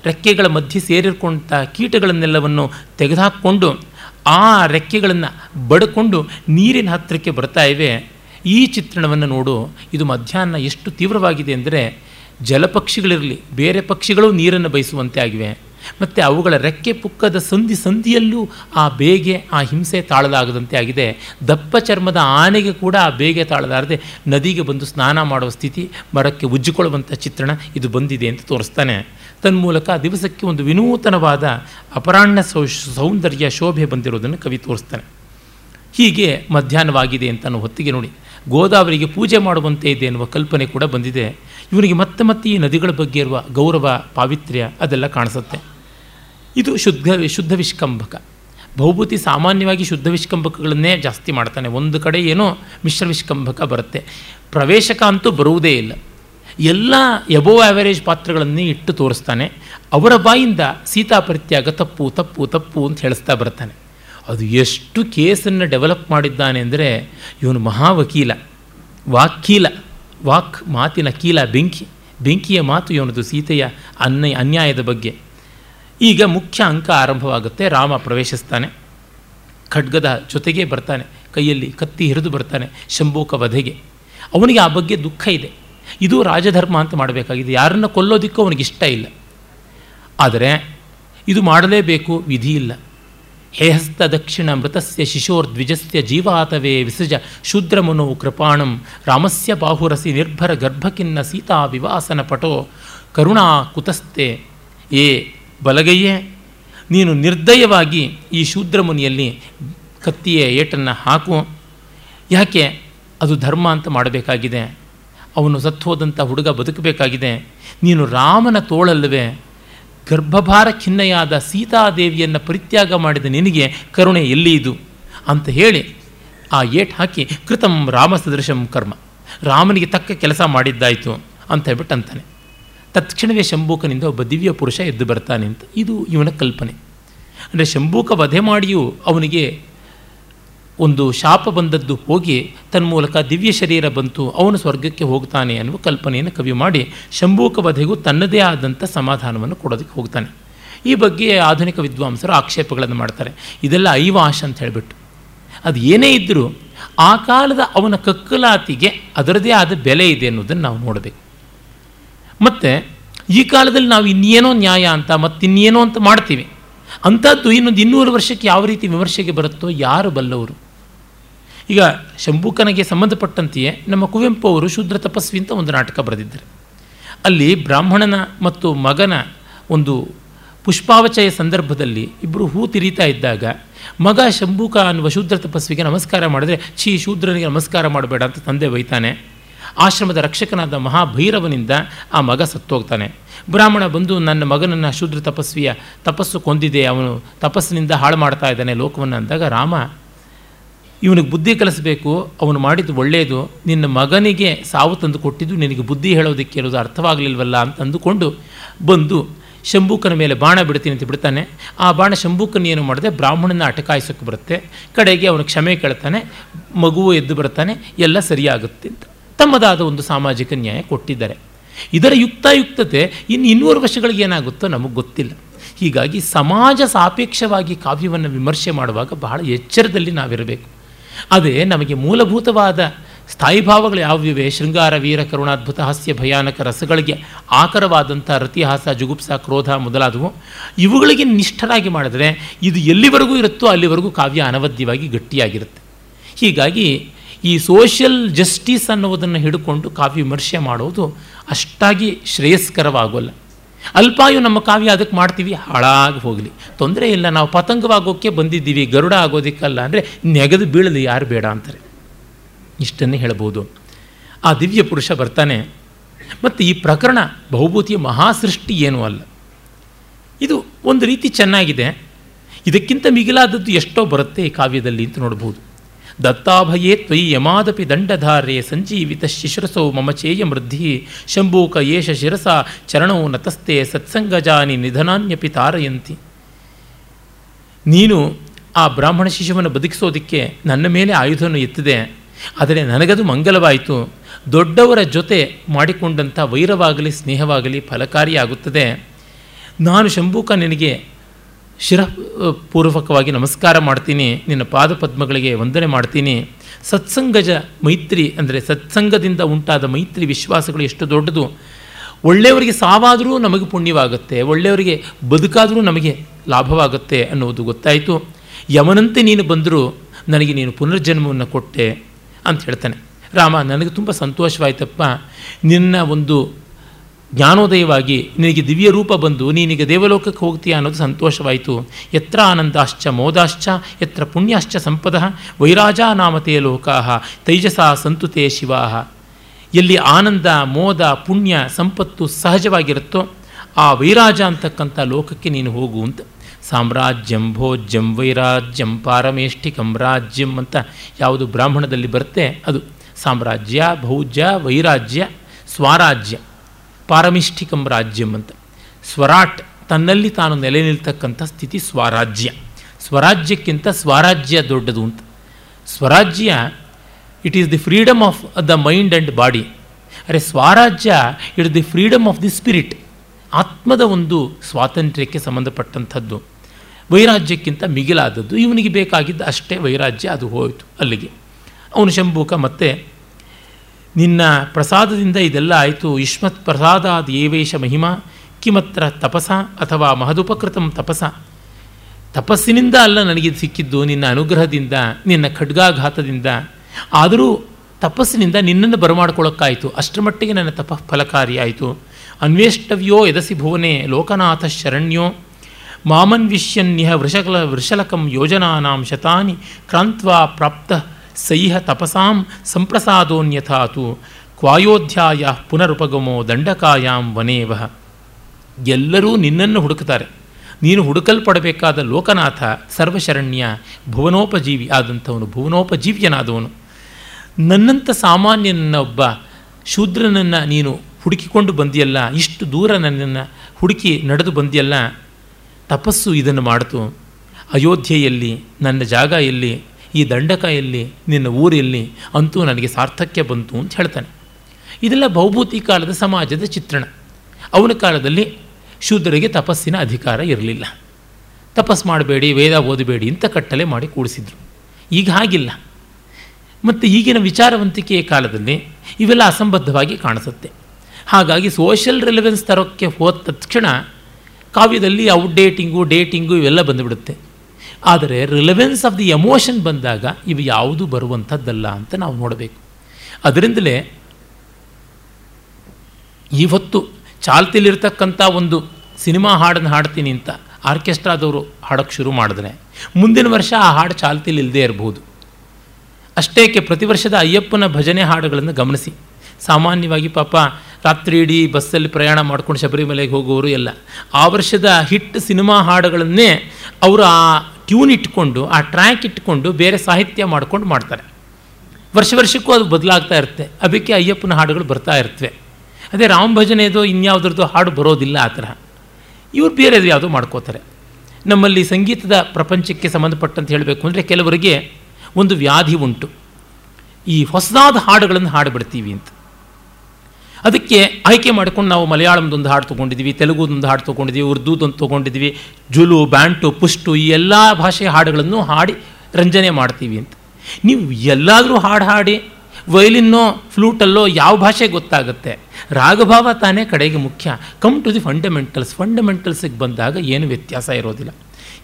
ರೆಕ್ಕೆಗಳ ಮಧ್ಯೆ ಸೇರಿಕೊಂಡಂಥ ಕೀಟಗಳನ್ನೆಲ್ಲವನ್ನು ತೆಗೆದುಹಾಕ್ಕೊಂಡು ಆ ರೆಕ್ಕೆಗಳನ್ನು ಬಡ್ಕೊಂಡು ನೀರಿನ ಹತ್ತಿರಕ್ಕೆ ಬರ್ತಾ ಇವೆ. ಈ ಚಿತ್ರಣವನ್ನು ನೋಡು. ಇದು ಮಧ್ಯಾಹ್ನ ಎಷ್ಟು ತೀವ್ರವಾಗಿದೆ ಅಂದರೆ ಜಲಪಕ್ಷಿಗಳಿರಲಿ, ಬೇರೆ ಪಕ್ಷಿಗಳು ನೀರನ್ನು ಬಯಸುವಂತೆ ಆಗಿವೆ. ಮತ್ತು ಅವುಗಳ ರೆಕ್ಕೆ ಪುಕ್ಕದ ಸಂಧಿ ಸಂಧಿಯಲ್ಲೂ ಆ ಬೇಗೆ, ಆ ಹಿಂಸೆ ತಾಳಲಾಗದಂತೆ ಆಗಿದೆ. ದಪ್ಪ ಚರ್ಮದ ಆನೆಗೆ ಕೂಡ ಆ ಬೇಗೆ ತಾಳಲಾರದೆ ನದಿಗೆ ಬಂದು ಸ್ನಾನ ಮಾಡುವ ಸ್ಥಿತಿ ಮರಕ್ಕೆ ಉಜ್ಜಿಕೊಳ್ಳುವಂಥ ಚಿತ್ರಣ ಇದು ಬಂದಿದೆ ಅಂತ ತೋರಿಸ್ತಾನೆ. ತನ್ಮೂಲಕ ದಿವಸಕ್ಕೆ ಒಂದು ವಿನೂತನವಾದ ಅಪರಾಹ್ನ ಸೌ ಸೌಂದರ್ಯ ಶೋಭೆ ಬಂದಿರೋದನ್ನು ಕವಿ ತೋರಿಸ್ತಾನೆ ಹೀಗೆ ಮಧ್ಯಾಹ್ನವಾಗಿದೆ ಅಂತ ಅನ್ನೋ ಹೊತ್ತಿಗೆ ನೋಡಿ. ಗೋದಾವರಿಗೆ ಪೂಜೆ ಮಾಡುವಂತೆ ಇದೆ ಎನ್ನುವ ಕಲ್ಪನೆ ಕೂಡ ಬಂದಿದೆ. ಇವನಿಗೆ ಮತ್ತೆ ಮತ್ತೆ ಈ ನದಿಗಳ ಬಗ್ಗೆ ಇರುವ ಗೌರವ, ಪಾವಿತ್ರ್ಯ ಅದೆಲ್ಲ ಕಾಣಿಸುತ್ತೆ. ಇದು ಶುದ್ಧ ಶುದ್ಧ ವಿಷ್ಕಂಭಕ. ಭೌಭೂತಿ ಸಾಮಾನ್ಯವಾಗಿ ಶುದ್ಧ ವಿಷ್ಕಂಭಕಗಳನ್ನೇ ಜಾಸ್ತಿ ಮಾಡ್ತಾನೆ. ಒಂದು ಕಡೆ ಏನೋ ಮಿಶ್ರ ವಿಷ್ಕಂಭಕ ಬರುತ್ತೆ. ಪ್ರವೇಶಕ ಅಂತೂ ಬರುವುದೇ ಇಲ್ಲ. ಎಲ್ಲ ಎಬೋ ಆ್ಯಾವರೇಜ್ ಪಾತ್ರಗಳನ್ನೇ ಇಟ್ಟು ತೋರಿಸ್ತಾನೆ. ಅವರ ಬಾಯಿಂದ ಸೀತಾಪರಿತ್ಯಾಗ ತಪ್ಪು ತಪ್ಪು ತಪ್ಪು ಅಂತ ಹೇಳಿಸ್ತಾ ಬರ್ತಾನೆ. ಅದು ಎಷ್ಟು ಕೇಸನ್ನು ಡೆವಲಪ್ ಮಾಡಿದ್ದಾನೆ ಅಂದರೆ ಇವನು ಮಹಾವಕೀಲ, ವಾಕ್ಕೀಲ, ವಾಕ್ ಮಾತಿನ ಕೀಲ ಬೆಂಕಿ, ಬೆಂಕಿಯ ಮಾತು ಇವನದು ಸೀತೆಯ ಅನ್ಯ, ಅನ್ಯಾಯದ ಬಗ್ಗೆ. ಈಗ ಮುಖ್ಯ ಅಂಕ ಆರಂಭವಾಗುತ್ತೆ, ರಾಮ ಪ್ರವೇಶಿಸ್ತಾನೆ. ಖಡ್ಗದ ಜೊತೆಗೇ ಬರ್ತಾನೆ, ಕೈಯಲ್ಲಿ ಕತ್ತಿ ಹಿರಿದು ಬರ್ತಾನೆ, ಶಂಭೂಕ ವಧೆಗೆ. ಅವನಿಗೆ ಆ ಬಗ್ಗೆ ದುಃಖ ಇದೆ. ಇದು ರಾಜಧರ್ಮ ಅಂತ ಮಾಡಬೇಕಾಗಿದೆ. ಯಾರನ್ನು ಕೊಲ್ಲೋದಿಕ್ಕೂ ಅವನಿಗೆ ಇಷ್ಟ ಇಲ್ಲ. ಆದರೆ ಇದು ಮಾಡಲೇಬೇಕು, ವಿಧಿ ಇಲ್ಲ. ಹೇಹಸ್ತ ದಕ್ಷಿಣ ಮೃತಸ್ಯ ಶಿಶೋರ್ ದ್ವಿಜಸ್ಯ ಜೀವಾತವೇ ವಿಸೃಜ ಶೂದ್ರಮನು ಕೃಪಾಣಂ ರಾಮಸ್ಯ ಬಾಹುರಸಿ ನಿರ್ಭರ ಗರ್ಭಕಿನ್ನ ಸೀತಾ ವಿವಾಸನ ಪಟೋ ಕರುಣಾ ಕುತಸ್ತೆ ಏ ಬಲಗೈಯೇ, ನೀನು ನಿರ್ದಯವಾಗಿ ಈ ಶೂದ್ರಮುನಿಯಲ್ಲಿ ಕತ್ತಿಯ ಏಟನ್ನು ಹಾಕು. ಯಾಕೆ ಅದು ಧರ್ಮ ಅಂತ ಮಾಡಬೇಕಾಗಿದೆ? ಅವನು ಸತ್ತೋದಂಥ ಹುಡುಗ ಬದುಕಬೇಕಾಗಿದೆ. ನೀನು ರಾಮನ ತೋಳಲ್ಲವೇ. ಗರ್ಭಭಾರ ಖಿನ್ನೆಯಾದ ಸೀತಾದೇವಿಯನ್ನು ಪರಿತ್ಯಾಗ ಮಾಡಿದ ನಿನಗೆ ಕರುಣೆ ಎಲ್ಲಿ ಇದು? ಅಂತ ಹೇಳಿ ಆ ಏಟ್ ಹಾಕಿ ಕೃತಂ ರಾಮ ಸದೃಶಂ ಕರ್ಮ. ರಾಮನಿಗೆ ತಕ್ಕ ಕೆಲಸ ಮಾಡಿದ್ದಾಯಿತು ಅಂತ ಹೇಳ್ಬಿಟ್ಟು ಅಂತಾನೆ ತತ್ಕ್ಷಣವೇ ಶಂಭೂಕನಿಂದ ಒಬ್ಬ ದಿವ್ಯ ಪುರುಷ ಎದ್ದು ಬರ್ತಾನೆ ಅಂತ. ಇದು ಇವನ ಕಲ್ಪನೆ. ಅಂದರೆ ಶಂಭೂಕ ವಧೆ ಮಾಡಿಯೂ ಅವನಿಗೆ ಒಂದು ಶಾಪ ಬಂದದ್ದು ಹೋಗಿ ತನ್ಮೂಲಕ ದಿವ್ಯ ಶರೀರ ಬಂತು, ಅವನು ಸ್ವರ್ಗಕ್ಕೆ ಹೋಗ್ತಾನೆ ಅನ್ನುವ ಕಲ್ಪನೆಯನ್ನು ಕವಿ ಮಾಡಿ ಶಂಭೂಕ ವಧೆಗೂ ತನ್ನದೇ ಆದಂಥ ಸಮಾಧಾನವನ್ನು ಕೊಡೋದಕ್ಕೆ ಹೋಗ್ತಾನೆ. ಈ ಬಗ್ಗೆ ಆಧುನಿಕ ವಿದ್ವಾಂಸರು ಆಕ್ಷೇಪಗಳನ್ನು ಮಾಡ್ತಾರೆ. ಇದೆಲ್ಲ ಐವಾಶ್ ಅಂತ ಹೇಳಿಬಿಟ್ಟು. ಅದು ಏನೇ ಇದ್ದರೂ ಆ ಕಾಲದ ಅವನ ಕಕ್ಕಲಾತಿಗೆ ಅದರದೇ ಆದ ಬೆಲೆ ಇದೆ ಅನ್ನೋದನ್ನು ನಾವು ನೋಡಬೇಕು. ಮತ್ತು ಈ ಕಾಲದಲ್ಲಿ ನಾವು ಇನ್ನೇನೋ ನ್ಯಾಯ ಅಂತ ಮತ್ತಿನ್ನೇನೋ ಅಂತ ಮಾಡ್ತೀವಿ. ಅಂಥದ್ದು ಇನ್ನೊಂದು ಇನ್ನೂರು ವರ್ಷಕ್ಕೆ ಯಾವ ರೀತಿ ವಿಮರ್ಶೆಗೆ ಬರುತ್ತೋ ಯಾರು ಬಲ್ಲವರು? ಈಗ ಶಂಭುಕನಿಗೆ ಸಂಬಂಧಪಟ್ಟಂತೆಯೇ ನಮ್ಮ ಕುವೆಂಪು ಅವರು ಶೂದ್ರ ತಪಸ್ವಿ ಅಂತ ಒಂದು ನಾಟಕ ಬರೆದಿದ್ದಾರೆ. ಅಲ್ಲಿ ಬ್ರಾಹ್ಮಣನ ಮತ್ತು ಮಗನ ಒಂದು ಪುಷ್ಪಾವಚಯ ಸಂದರ್ಭದಲ್ಲಿ ಇಬ್ಬರು ಹೂ ತಿರಿತಾ ಇದ್ದಾಗ ಮಗ ಶಂಭುಕ ಅನ್ನುವ ಶೂದ್ರ ತಪಸ್ವಿಗೆ ನಮಸ್ಕಾರ ಮಾಡಿದ್ರೆ, ಛೀ, ಶೂದ್ರನಿಗೆ ನಮಸ್ಕಾರ ಮಾಡಬೇಡ ಅಂತ ತಂದೆ ಬೈತಾನೆ. ಆಶ್ರಮದ ರಕ್ಷಕನಾದ ಮಹಾಭೈರವನಿಂದ ಆ ಮಗ ಸತ್ತೋಗ್ತಾನೆ. ಬ್ರಾಹ್ಮಣ ಬಂದು ನನ್ನ ಮಗನನ್ನು ಶೂದ್ರ ತಪಸ್ವಿಯ ತಪಸ್ಸು ಕೊಂದಿದೆ, ಅವನು ತಪಸ್ಸಿನಿಂದ ಹಾಳು ಮಾಡ್ತಾ ಇದ್ದಾನೆ ಲೋಕವನ್ನು ಅಂದಾಗ ರಾಮ ಇವನಿಗೆ ಬುದ್ಧಿ ಕಲಿಸಬೇಕು, ಅವನು ಮಾಡಿದ್ದು ಒಳ್ಳೆಯದು ನಿನ್ನ ಮಗನಿಗೆ ಸಾವು ತಂದು ಕೊಟ್ಟಿದ್ದು ನಿನಗೆ ಬುದ್ಧಿ ಹೇಳೋದಕ್ಕೆ ಇರೋದು ಅರ್ಥವಾಗಲಿಲ್ವಲ್ಲ ಅಂತ ಅಂದುಕೊಂಡು ಬಂದು ಶಂಭೂಕನ ಮೇಲೆ ಬಾಣ ಬಿಡ್ತೀನಿ ಅಂತ ಬಿಡ್ತಾನೆ. ಆ ಬಾಣ ಶಂಭೂಕನ ಏನು ಮಾಡಿದೆ? ಬ್ರಾಹ್ಮಣನ ಅಟಕಾಯಿಸೋಕ್ಕೆ ಬರುತ್ತೆ. ಕಡೆಗೆ ಅವನು ಕ್ಷಮೆ ಕೇಳ್ತಾನೆ, ಮಗುವು ಎದ್ದು ಬರ್ತಾನೆ, ಎಲ್ಲ ಸರಿಯಾಗುತ್ತೆ ಅಂತ. ತಮ್ಮದಾದ ಒಂದು ಸಾಮಾಜಿಕ ನ್ಯಾಯ ಕೊಟ್ಟಿದ್ದಾರೆ. ಇದರ ಯುಕ್ತಾಯುಕ್ತತೆ ಇನ್ನು ಇನ್ನೂರು ವರ್ಷಗಳಿಗೆ ಏನಾಗುತ್ತೋ ನಮಗೆ ಗೊತ್ತಿಲ್ಲ. ಹೀಗಾಗಿ ಸಮಾಜ ಸಾಪೇಕ್ಷವಾಗಿ ಕಾವ್ಯವನ್ನು ವಿಮರ್ಶೆ ಮಾಡುವಾಗ ಬಹಳ ಎಚ್ಚರದಲ್ಲಿ ನಾವಿರಬೇಕು. ಅದೇ ನಮಗೆ ಮೂಲಭೂತವಾದ ಸ್ಥಾಯಿ ಭಾವಗಳು ಯಾವ್ಯಾವೆ ಶೃಂಗಾರ, ವೀರ, ಕರುಣಾದ್ಭುತ, ಹಾಸ್ಯ, ಭಯಾನಕ ರಸಗಳಿಗೆ ಆಕರವಾದಂಥ ರತಿಹಾಸ, ಜುಗುಪ್ಸ, ಕ್ರೋಧ ಮೊದಲಾದವು. ಇವುಗಳಿಗೆ ನಿಷ್ಠರಾಗಿ ಮಾಡಿದರೆ ಇದು ಎಲ್ಲಿವರೆಗೂ ಇರುತ್ತೋ ಅಲ್ಲಿವರೆಗೂ ಕಾವ್ಯ ಅನವದ್ಯವಾಗಿ ಗಟ್ಟಿಯಾಗಿರುತ್ತೆ. ಹೀಗಾಗಿ ಈ ಸೋಷಿಯಲ್ ಜಸ್ಟಿಸ್ ಅನ್ನುವುದನ್ನು ಹಿಡ್ಕೊಂಡು ಕಾವ್ಯ ವಿಮರ್ಶೆ ಮಾಡುವುದು ಅಷ್ಟಾಗಿ ಶ್ರೇಯಸ್ಕರವಾಗೋಲ್ಲ. ಅಲ್ಪಾಯು ನಮ್ಮ ಕಾವ್ಯ ಅದಕ್ಕೆ ಮಾಡ್ತೀವಿ, ಹಾಳಾಗಿ ಹೋಗಲಿ. ತೊಂದರೆ ಇಲ್ಲ, ನಾವು ಪತಂಗವಾಗೋಕ್ಕೆ ಬಂದಿದ್ದೀವಿ, ಗರುಡ ಆಗೋದಕ್ಕಲ್ಲ ಅಂದರೆ ನೆಗೆದು ಬೀಳಲಿ, ಯಾರು ಬೇಡ ಅಂತಾರೆ. ಇಷ್ಟನ್ನೇ ಹೇಳ್ಬೋದು. ಆ ದಿವ್ಯ ಪುರುಷ ಬರ್ತಾನೆ. ಮತ್ತು ಈ ಪ್ರಕರಣ ಬಹುಭೂತಿಯ ಮಹಾಸೃಷ್ಟಿ ಏನೂ ಅಲ್ಲ. ಇದು ಒಂದು ರೀತಿ ಚೆನ್ನಾಗಿದೆ. ಇದಕ್ಕಿಂತ ಮಿಗಿಲಾದದ್ದು ಎಷ್ಟೋ ಬರುತ್ತೆ ಈ ಕಾವ್ಯದಲ್ಲಿ ಅಂತ ನೋಡ್ಬೋದು. ದತ್ತಾಭಯೇ ತ್ವಯಿ ಯಮಾದಪಿ ದಂಡಧಾರೆ ಸಂಜೀವಿತ ಶಿಶಿರಸೌ ಮಮ ಚೇಯ ಮೃದ್ಧಿ. ಶಂಭೂಕ ಯೇಷ ಶಿರಸ ಚರಣೌ ನತಸ್ತೆ ಸತ್ಸಂಗಜಾನಿ ನಿಧನಾನ್ಯಪಿ ತಾರಯಂತಿ. ನೀನು ಆ ಬ್ರಾಹ್ಮಣ ಶಿಶುವನ್ನು ಬದುಕಿಸೋದಕ್ಕೆ ನನ್ನ ಮೇಲೆ ಆಯುಧವನ್ನು ಎತ್ತಿದೆ. ಆದರೆ ನನಗದು ಮಂಗಲವಾಯಿತು. ದೊಡ್ಡವರ ಜೊತೆ ಮಾಡಿಕೊಂಡಂಥ ವೈರವಾಗಲಿ, ಸ್ನೇಹವಾಗಲಿ, ಫಲಕಾರಿಯಾಗುತ್ತದೆ. ನಾನು ಶಂಭೂಕ ನಿನಗೆ ಶಿರಪೂರ್ವಕವಾಗಿ ನಮಸ್ಕಾರ ಮಾಡ್ತೀನಿ. ನಿನ್ನ ಪಾದಪದ್ಮಗಳಿಗೆ ವಂದನೆ ಮಾಡ್ತೀನಿ. ಸತ್ಸಂಗಜ ಮೈತ್ರಿ ಅಂದರೆ ಸತ್ಸಂಗದಿಂದ ಉಂಟಾದ ಮೈತ್ರಿ ವಿಶ್ವಾಸಗಳು ಎಷ್ಟು ದೊಡ್ಡದು. ಒಳ್ಳೆಯವರಿಗೆ ಸಾವಾದರೂ ನಮಗೆ ಪುಣ್ಯವಾಗುತ್ತೆ. ಒಳ್ಳೆಯವರಿಗೆ ಬದುಕಾದರೂ ನಮಗೆ ಲಾಭವಾಗುತ್ತೆ ಅನ್ನುವುದು ಗೊತ್ತಾಯಿತು. ಯಮನಂತೆ ನೀನು ಬಂದರೂ ನನಗೆ ನೀನು ಪುನರ್ಜನ್ಮವನ್ನು ಕೊಟ್ಟೆ ಅಂತ ಹೇಳ್ತಾನೆ. ರಾಮ, ನನಗೆ ತುಂಬ ಸಂತೋಷವಾಯ್ತಪ್ಪ. ನಿನ್ನ ಒಂದು ಜ್ಞಾನೋದಯವಾಗಿ ನಿನಗೆ ದಿವ್ಯ ರೂಪ ಬಂದು ನೀನೀಗ ದೇವಲೋಕಕ್ಕೆ ಹೋಗ್ತೀಯ ಅನ್ನೋದು ಸಂತೋಷವಾಯಿತು. ಎತ್ರ ಆನಂದಾಶ್ಚ ಮೋದಾಶ್ಚ ಎತ್ರ ಪುಣ್ಯಾಶ್ಚ ಸಂಪದ, ವೈರಾಜ ನಾಮತೆಯ ಲೋಕಾಹ ತೈಜಸ ಸಂತುತೆ ಶಿವಾ. ಎಲ್ಲಿ ಆನಂದ, ಮೋದ, ಪುಣ್ಯ, ಸಂಪತ್ತು ಸಹಜವಾಗಿರುತ್ತೋ ಆ ವೈರಾಜ ಅಂತಕ್ಕಂಥ ಲೋಕಕ್ಕೆ ನೀನು ಹೋಗು ಅಂತ. ಸಾಮ್ರಾಜ್ಯಂ, ಭೋಜ್ಯಂ, ವೈರಾಜ್ಯಂ, ಪಾರಮೇಷ್ಠಿಕಂ, ರಾಜ್ಯಂ ಅಂತ ಯಾವುದು ಬ್ರಾಹ್ಮಣದಲ್ಲಿ ಬರುತ್ತೆ. ಅದು ಸಾಮ್ರಾಜ್ಯ, ಭೌಜ್ಯ, ವೈರಾಜ್ಯ, ಸ್ವರಾಜ್ಯ. ಪಾರಮಿಷ್ಠಿಕಂ ರಾಜ್ಯಂ ಅಂತ. ಸ್ವರಾಟ್ ತನ್ನಲ್ಲಿ ತಾನು ನೆಲೆ ನಿಲ್ತಕ್ಕಂಥ ಸ್ಥಿತಿ ಸ್ವರಾಜ್ಯ. ಸ್ವರಾಜ್ಯಕ್ಕಿಂತ ಸ್ವರಾಜ್ಯ ದೊಡ್ಡದು ಅಂತ. Swarajya it is the freedom of the mind and body are swarajya it the freedom of the spirit ಆತ್ಮದ ಒಂದು ಸ್ವಾತಂತ್ರ್ಯಕ್ಕೆ ಸಂಬಂಧಪಟ್ಟಂಥದ್ದು. ವೈರಾಜ್ಯಕ್ಕಿಂತ ಮಿಗಿಲಾದದ್ದು. ಇವನಿಗೆ ಬೇಕಾಗಿದ್ದ ಅಷ್ಟೇ ವೈರಾಜ್ಯ ಅದು ಹೋಯಿತು ಅಲ್ಲಿಗೆ. ಅವನು ಶಂಭೂಕ ಮತ್ತೆ ನಿನ್ನ ಪ್ರಸಾದದಿಂದ ಇದೆಲ್ಲ ಆಯಿತು. ಯುಷ್ಮತ್ ಪ್ರಸಾದಾದ ದೇವೇಶ ಮಹಿಮಾ, ಕಿಮತ್ರ ತಪಸ ಅಥವಾ ಮಹದುಪಕೃತಂ ತಪಸ. ತಪಸ್ಸಿನಿಂದ ಅಲ್ಲ ನನಗೆ ಸಿಕ್ಕಿದ್ದು. ನಿನ್ನ ಅನುಗ್ರಹದಿಂದ, ನಿನ್ನ ಖಡ್ಗಾಘಾತದಿಂದ. ಆದರೂ ತಪಸ್ಸಿನಿಂದ ನಿನ್ನನ್ನು ಬರಮಾಡ್ಕೊಳ್ಳೋಕ್ಕಾಯಿತು. ಅಷ್ಟರ ಮಟ್ಟಿಗೆ ನನ್ನ ತಪ ಫಲಕಾರಿಯಾಯಿತು ಅನ್ವೇಷ್ಟವ್ಯೋ ಯದಸಿ ಭುವನೆ ಲೋಕನಾಥ ಶರಣ್ಯೋ. ಮಾಮನ್ವಿಷ್ಯನ್ಯ ವೃಷಕಲ ವೃಷಲಕಂ ಯೋಜನಾನಾಂ ಶತಾನಿ ಕ್ರಾಂತ್ವಾ ಪ್ರಾಪ್ತ ಸೈಹ ತಪಸಾಂ ಸಂಪ್ರಸಾದೋನ್ಯಥಾತು. ಕ್ವಾಯೋಧ್ಯಾಯ ಪುನರುಪಗಮೋ ದಂಡಕಾಯಾಂ ವನೇವಹ ಎಲ್ಲರೂ ನಿನ್ನನ್ನು ಹುಡುಕ್ತಾರೆ ನೀನು ಹುಡುಕಲ್ಪಡಬೇಕಾದ ಲೋಕನಾಥ, ಸರ್ವಶರಣ್ಯ, ಭುವನೋಪಜೀವಿ ಆದಂಥವನು, ಭುವನೋಪಜೀವ್ಯನಾದವನು. ನನ್ನಂಥ ಸಾಮಾನ್ಯನ ಒಬ್ಬ ಶೂದ್ರನನ್ನು ನೀನು ಹುಡುಕಿಕೊಂಡು ಬಂದಿಯಲ್ಲ, ಇಷ್ಟು ದೂರ ನನ್ನನ್ನು ಹುಡುಕಿ ನಡೆದು ಬಂದಿಯಲ್ಲ, ತಪಸ್ಸು ಇದನ್ನು ಮಾಡಿತು. ಅಯೋಧ್ಯೆಯಲ್ಲಿ, ನನ್ನ ಜಾಗ ಎಲ್ಲಿ? ಈ ದಂಡಕ ಎಲ್ಲಿ ನಿನ್ನ ಊರೆಲ್ಲಿ ಅಂತೂ ನನಗೆ ಸಾರ್ಥಕ್ಯ ಬಂತು ಅಂತ ಹೇಳ್ತಾನೆ. ಇದೆಲ್ಲ ಭೌಭೂತಿ ಕಾಲದ ಸಮಾಜದ ಚಿತ್ರಣ. ಅವನ ಕಾಲದಲ್ಲಿ ಶೂದ್ರರಿಗೆ ತಪಸ್ಸಿನ ಅಧಿಕಾರ ಇರಲಿಲ್ಲ. ತಪಸ್ ಮಾಡಬೇಡಿ, ವೇದ ಓದಬೇಡಿ ಅಂತ ಕಟ್ಟಲೆ ಮಾಡಿ ಕೂಡಿಸಿದ್ರು. ಈಗ ಹಾಗಿಲ್ಲ. ಮತ್ತು ಈಗಿನ ವಿಚಾರವಂತಿಕೆಯ ಕಾಲದಲ್ಲಿ ಇವೆಲ್ಲ ಅಸಂಬದ್ಧವಾಗಿ ಕಾಣಿಸುತ್ತೆ. ಹಾಗಾಗಿ ಸೋಷಿಯಲ್ ರಿಲೆವೆನ್ಸ್ ತರೋಕ್ಕೆ ಹೋದ ತಕ್ಷಣ ಕಾವ್ಯದಲ್ಲಿ ಔಟ್ಡೇಟಿಂಗು ಡೇಟಿಂಗು ಇವೆಲ್ಲ ಬಂದುಬಿಡುತ್ತೆ. ಆದರೆ ರಿಲೆವೆನ್ಸ್ ಆಫ್ ದಿ ಎಮೋಷನ್ ಬಂದಾಗ ಇವು ಯಾವುದು ಬರುವಂಥದ್ದಲ್ಲ ಅಂತ ನಾವು ನೋಡಬೇಕು. ಅದರಿಂದಲೇ ಇವತ್ತು ಚಾಲ್ತಿಲಿರ್ತಕ್ಕಂಥ ಒಂದು ಸಿನಿಮಾ ಹಾಡನ್ನು ಹಾಡ್ತೀನಿ ಅಂತ ಆರ್ಕೆಸ್ಟ್ರಾದವರು ಹಾಡೋಕ್ಕೆ ಶುರು ಮಾಡಿದ್ರೆ ಮುಂದಿನ ವರ್ಷ ಆ ಹಾಡು ಚಾಲ್ತಿಲಿ ಇರಬಹುದು ಅಷ್ಟೇಕೆ ಪ್ರತಿ ವರ್ಷದ ಅಯ್ಯಪ್ಪನ ಭಜನೆ ಹಾಡುಗಳನ್ನು ಗಮನಿಸಿ. ಸಾಮಾನ್ಯವಾಗಿ ಪಾಪ ರಾತ್ರಿ ಇಡೀ ಬಸ್ಸಲ್ಲಿ ಪ್ರಯಾಣ ಮಾಡ್ಕೊಂಡು ಶಬರಿಮಲೆಗೆ ಹೋಗೋರು ಎಲ್ಲ ಆ ವರ್ಷದ ಹಿಟ್ ಸಿನಿಮಾ ಹಾಡುಗಳನ್ನೇ ಅವರು ಟ್ಯೂನ್ ಇಟ್ಕೊಂಡು, ಆ ಟ್ರ್ಯಾಕ್ ಇಟ್ಕೊಂಡು ಬೇರೆ ಸಾಹಿತ್ಯ ಮಾಡ್ಕೊಂಡು ಮಾಡ್ತಾರೆ. ವರ್ಷ ವರ್ಷಕ್ಕೂ ಅದು ಬದಲಾಗ್ತಾ ಇರುತ್ತೆ. ಅದಕ್ಕೆ ಅಯ್ಯಪ್ಪನ ಹಾಡುಗಳು ಬರ್ತಾ ಇರ್ತವೆ. ಅದೇ ರಾಮ ಭಜನೆದು ಇನ್ಯಾವುದ್ರದ್ದು ಹಾಡು ಬರೋದಿಲ್ಲ ಆ ಥರ ಇವ್ರು ಬೇರೆದು ಯಾವುದೋ ಮಾಡ್ಕೋತಾರೆ. ನಮ್ಮಲ್ಲಿ ಸಂಗೀತದ ಪ್ರಪಂಚಕ್ಕೆ ಸಂಬಂಧಪಟ್ಟಂತೆ ಹೇಳಬೇಕು ಅಂದರೆ ಕೆಲವರಿಗೆ ಒಂದು ವ್ಯಾಧಿ ಉಂಟು. ಈ ಹೊಸದಾದ ಹಾಡುಗಳನ್ನು ಹಾಡುಬಿಡ್ತೀವಿ ಅಂತ. ಅದಕ್ಕೆ ಆಯ್ಕೆ ಮಾಡ್ಕೊಂಡು ನಾವು ಮಲಯಾಳಂದೊಂದು ಹಾಡು ತೊಗೊಂಡಿದ್ದೀವಿ, ತೆಲುಗುದೊಂದು ಹಾಡು ತೊಗೊಂಡಿದ್ವಿ ಉರ್ದುದೊಂದು ತೊಗೊಂಡಿದ್ವಿ ಜುಲು, ಬ್ಯಾಂಟು, ಪುಷ್ಟು ಈ ಎಲ್ಲ ಭಾಷೆಯ ಹಾಡುಗಳನ್ನು ಹಾಡಿ ರಂಜನೆ ಮಾಡ್ತೀವಿ ಅಂತ. ನೀವು ಎಲ್ಲಾದರೂ ಹಾಡು ಹಾಡಿ, ವಯಲಿನ್ನೋ, ಫ್ಲೂಟಲ್ಲೋ ಯಾವ ಭಾಷೆ ಗೊತ್ತಾಗುತ್ತೆ? ರಾಗಭಾವ ತಾನೇ ಕಡೆಗೆ ಮುಖ್ಯ. ಕಮ್ ಟು ದಿ ಫಂಡಮೆಂಟಲ್ಸ್ ಫಂಡಮೆಂಟಲ್ಸಿಗೆ ಬಂದಾಗ ಏನು ವ್ಯತ್ಯಾಸ ಇರೋದಿಲ್ಲ.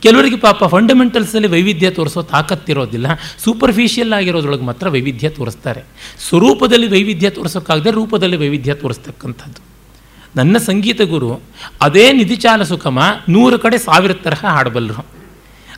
ಕೆಲವರಿಗೆ ಪಾಪ ಫಂಡಮೆಂಟಲ್ಸಲ್ಲಿ ವೈವಿಧ್ಯ ತೋರಿಸೋ ತಾಕತ್ತಿರೋದಿಲ್ಲ ಸೂಪರ್ಫಿಷಿಯಲ್ ಆಗಿರೋದ್ರೊಳಗೆ ಮಾತ್ರ ವೈವಿಧ್ಯ ತೋರಿಸ್ತಾರೆ. ಸ್ವರೂಪದಲ್ಲಿ ವೈವಿಧ್ಯ ತೋರಿಸೋಕ್ಕಾಗದೆ ರೂಪದಲ್ಲಿ ವೈವಿಧ್ಯ ತೋರಿಸ್ತಕ್ಕಂಥದ್ದು. ನನ್ನ ಸಂಗೀತ ಗುರು ಅದೇ ನಿಧಿಚಾಲ ಸುಖಮ ನೂರು ಕಡೆ ಸಾವಿರ ತರಹ ಹಾಡಬಲ್ಲರು.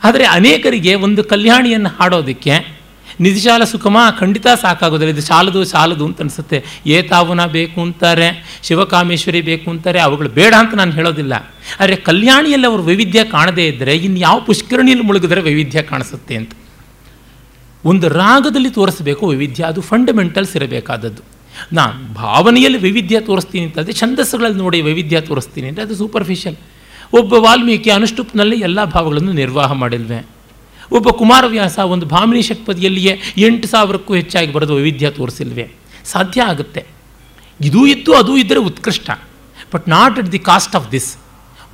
ಆದರೆ ಅನೇಕರಿಗೆ ಒಂದು ಕಲ್ಯಾಣಿಯನ್ನು ಹಾಡೋದಕ್ಕೆ ನಿಧಿಶಾಲ ಸುಖಮ ಖಂಡಿತ ಸಾಕಾಗೋದಿಲ್ಲ. ಇದು ಸಾಲದು ಸಾಲದು ಅಂತ ಅನಿಸುತ್ತೆ. ಏತಾವುನ ಬೇಕು ಅಂತಾರೆ, ಶಿವಕಾಮೇಶ್ವರಿ ಬೇಕು ಅಂತಾರೆ, ಅವುಗಳು ಬೇಡ ಅಂತ ನಾನು ಹೇಳೋದಿಲ್ಲ. ಆದರೆ ಕಲ್ಯಾಣಿಯಲ್ಲಿ ಅವರು ವೈವಿಧ್ಯ ಕಾಣದೇ ಇದ್ದರೆ ಇನ್ನು ಯಾವ ಪುಷ್ಕರಣಿಯಲ್ಲಿ ಮುಳುಗಿದ್ರೆ ವೈವಿಧ್ಯ ಕಾಣಿಸುತ್ತೆ ಅಂತ. ಒಂದು ರಾಗದಲ್ಲಿ ತೋರಿಸಬೇಕು ವೈವಿಧ್ಯ, ಅದು ಫಂಡಮೆಂಟಲ್ಸ್ ಇರಬೇಕಾದದ್ದು. ನಾನು ಭಾವನೆಯಲ್ಲಿ ವೈವಿಧ್ಯ ತೋರಿಸ್ತೀನಿ ಅಂತಂದರೆ ಛಂದಸ್ಸುಗಳಲ್ಲಿ ನೋಡಿ ವೈವಿಧ್ಯ ತೋರಿಸ್ತೀನಿ ಅಂದರೆ ಅದು ಸೂಪರ್ಫಿಷಿಯಲ್ ಒಬ್ಬ ವಾಲ್ಮೀಕಿ ಅನುಷ್ಠುಪ್ನಲ್ಲಿ ಎಲ್ಲ ಭಾವಗಳನ್ನು ನಿರ್ವಾಹ ಮಾಡಿಲ್ವೆ? ಒಬ್ಬ ಕುಮಾರವ್ಯಾಸ ಒಂದು ಭಾಮಿನಿ ಷಟ್ಪದಿಯಲ್ಲಿಯೇ ಎಂಟು ಸಾವಿರಕ್ಕೂ ಹೆಚ್ಚಾಗಿ ಬರೆದು ವೈವಿಧ್ಯ ತೋರಿಸಿಲ್ವೇ? ಸಾಧ್ಯ ಆಗುತ್ತೆ. ಇದೂ ಇದ್ದು ಅದೂ ಇದ್ದರೆ ಉತ್ಕೃಷ್ಟ. But not at the cost of this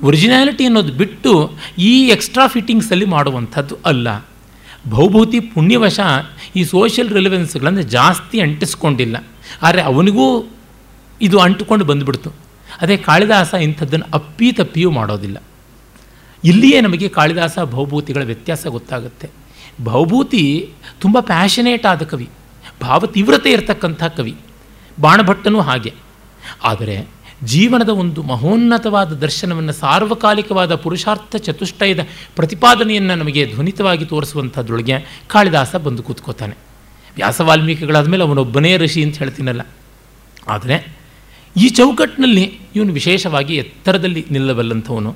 originality ಅನ್ನೋದು ಬಿಟ್ಟು ಈ ಎಕ್ಸ್ಟ್ರಾ ಫಿಟ್ಟಿಂಗ್ಸಲ್ಲಿ ಮಾಡುವಂಥದ್ದು ಅಲ್ಲ. ಬಹುಭೂತಿ ಪುಣ್ಯವಶ ಈ ಸೋಷಿಯಲ್ ರಿಲೆವೆನ್ಸ್ಗಳನ್ನು ಜಾಸ್ತಿ ಅಂಟಿಸ್ಕೊಂಡಿಲ್ಲ. ಆದರೆ ಅವನಿಗೂ ಇದು ಅಂಟುಕೊಂಡು ಬಂದುಬಿಡ್ತು. ಅದೇ ಕಾಳಿದಾಸ ಇಂಥದ್ದನ್ನು ಅಪ್ಪಿ ತಪ್ಪಿಯೂ ಮಾಡೋದಿಲ್ಲ. ಇಲ್ಲಿಯೇ ನಮಗೆ ಕಾಳಿದಾಸ ಭೌಭೂತಿಗಳ ವ್ಯತ್ಯಾಸ ಗೊತ್ತಾಗುತ್ತೆ. ಭೌಭೂತಿ ತುಂಬ ಪ್ಯಾಷನೇಟ್ ಆದ ಕವಿ. ಭಾವ ತೀವ್ರತೆ ಇರತಕ್ಕಂಥ ಕವಿ. ಬಾಣಭಟ್ಟನೂ ಹಾಗೆ. ಆದರೆ ಜೀವನದ ಒಂದು ಮಹೋನ್ನತವಾದ ದರ್ಶನವನ್ನು ಸಾರ್ವಕಾಲಿಕವಾದ ಪುರುಷಾರ್ಥ ಚತುಷ್ಟಯದ ಪ್ರತಿಪಾದನೆಯನ್ನು ನಮಗೆ ಧ್ವನಿತವಾಗಿ ತೋರಿಸುವಂಥದ್ರೊಳಗೆ ಕಾಳಿದಾಸ ಬಂದು ಕೂತ್ಕೋತಾನೆ. ವ್ಯಾಸ ವಾಲ್ಮೀಕಿಗಳಾದ ಮೇಲೆ ಅವನೊಬ್ಬನೇ ಋಷಿ ಅಂತ ಹೇಳ್ತೀನಲ್ಲ. ಆದರೆ ಈ ಚೌಕಟ್ಟಿನಲ್ಲಿ ಇವನು ವಿಶೇಷವಾಗಿ ಎತ್ತರದಲ್ಲಿ ನಿಲ್ಲಬಲ್ಲಂಥವನು.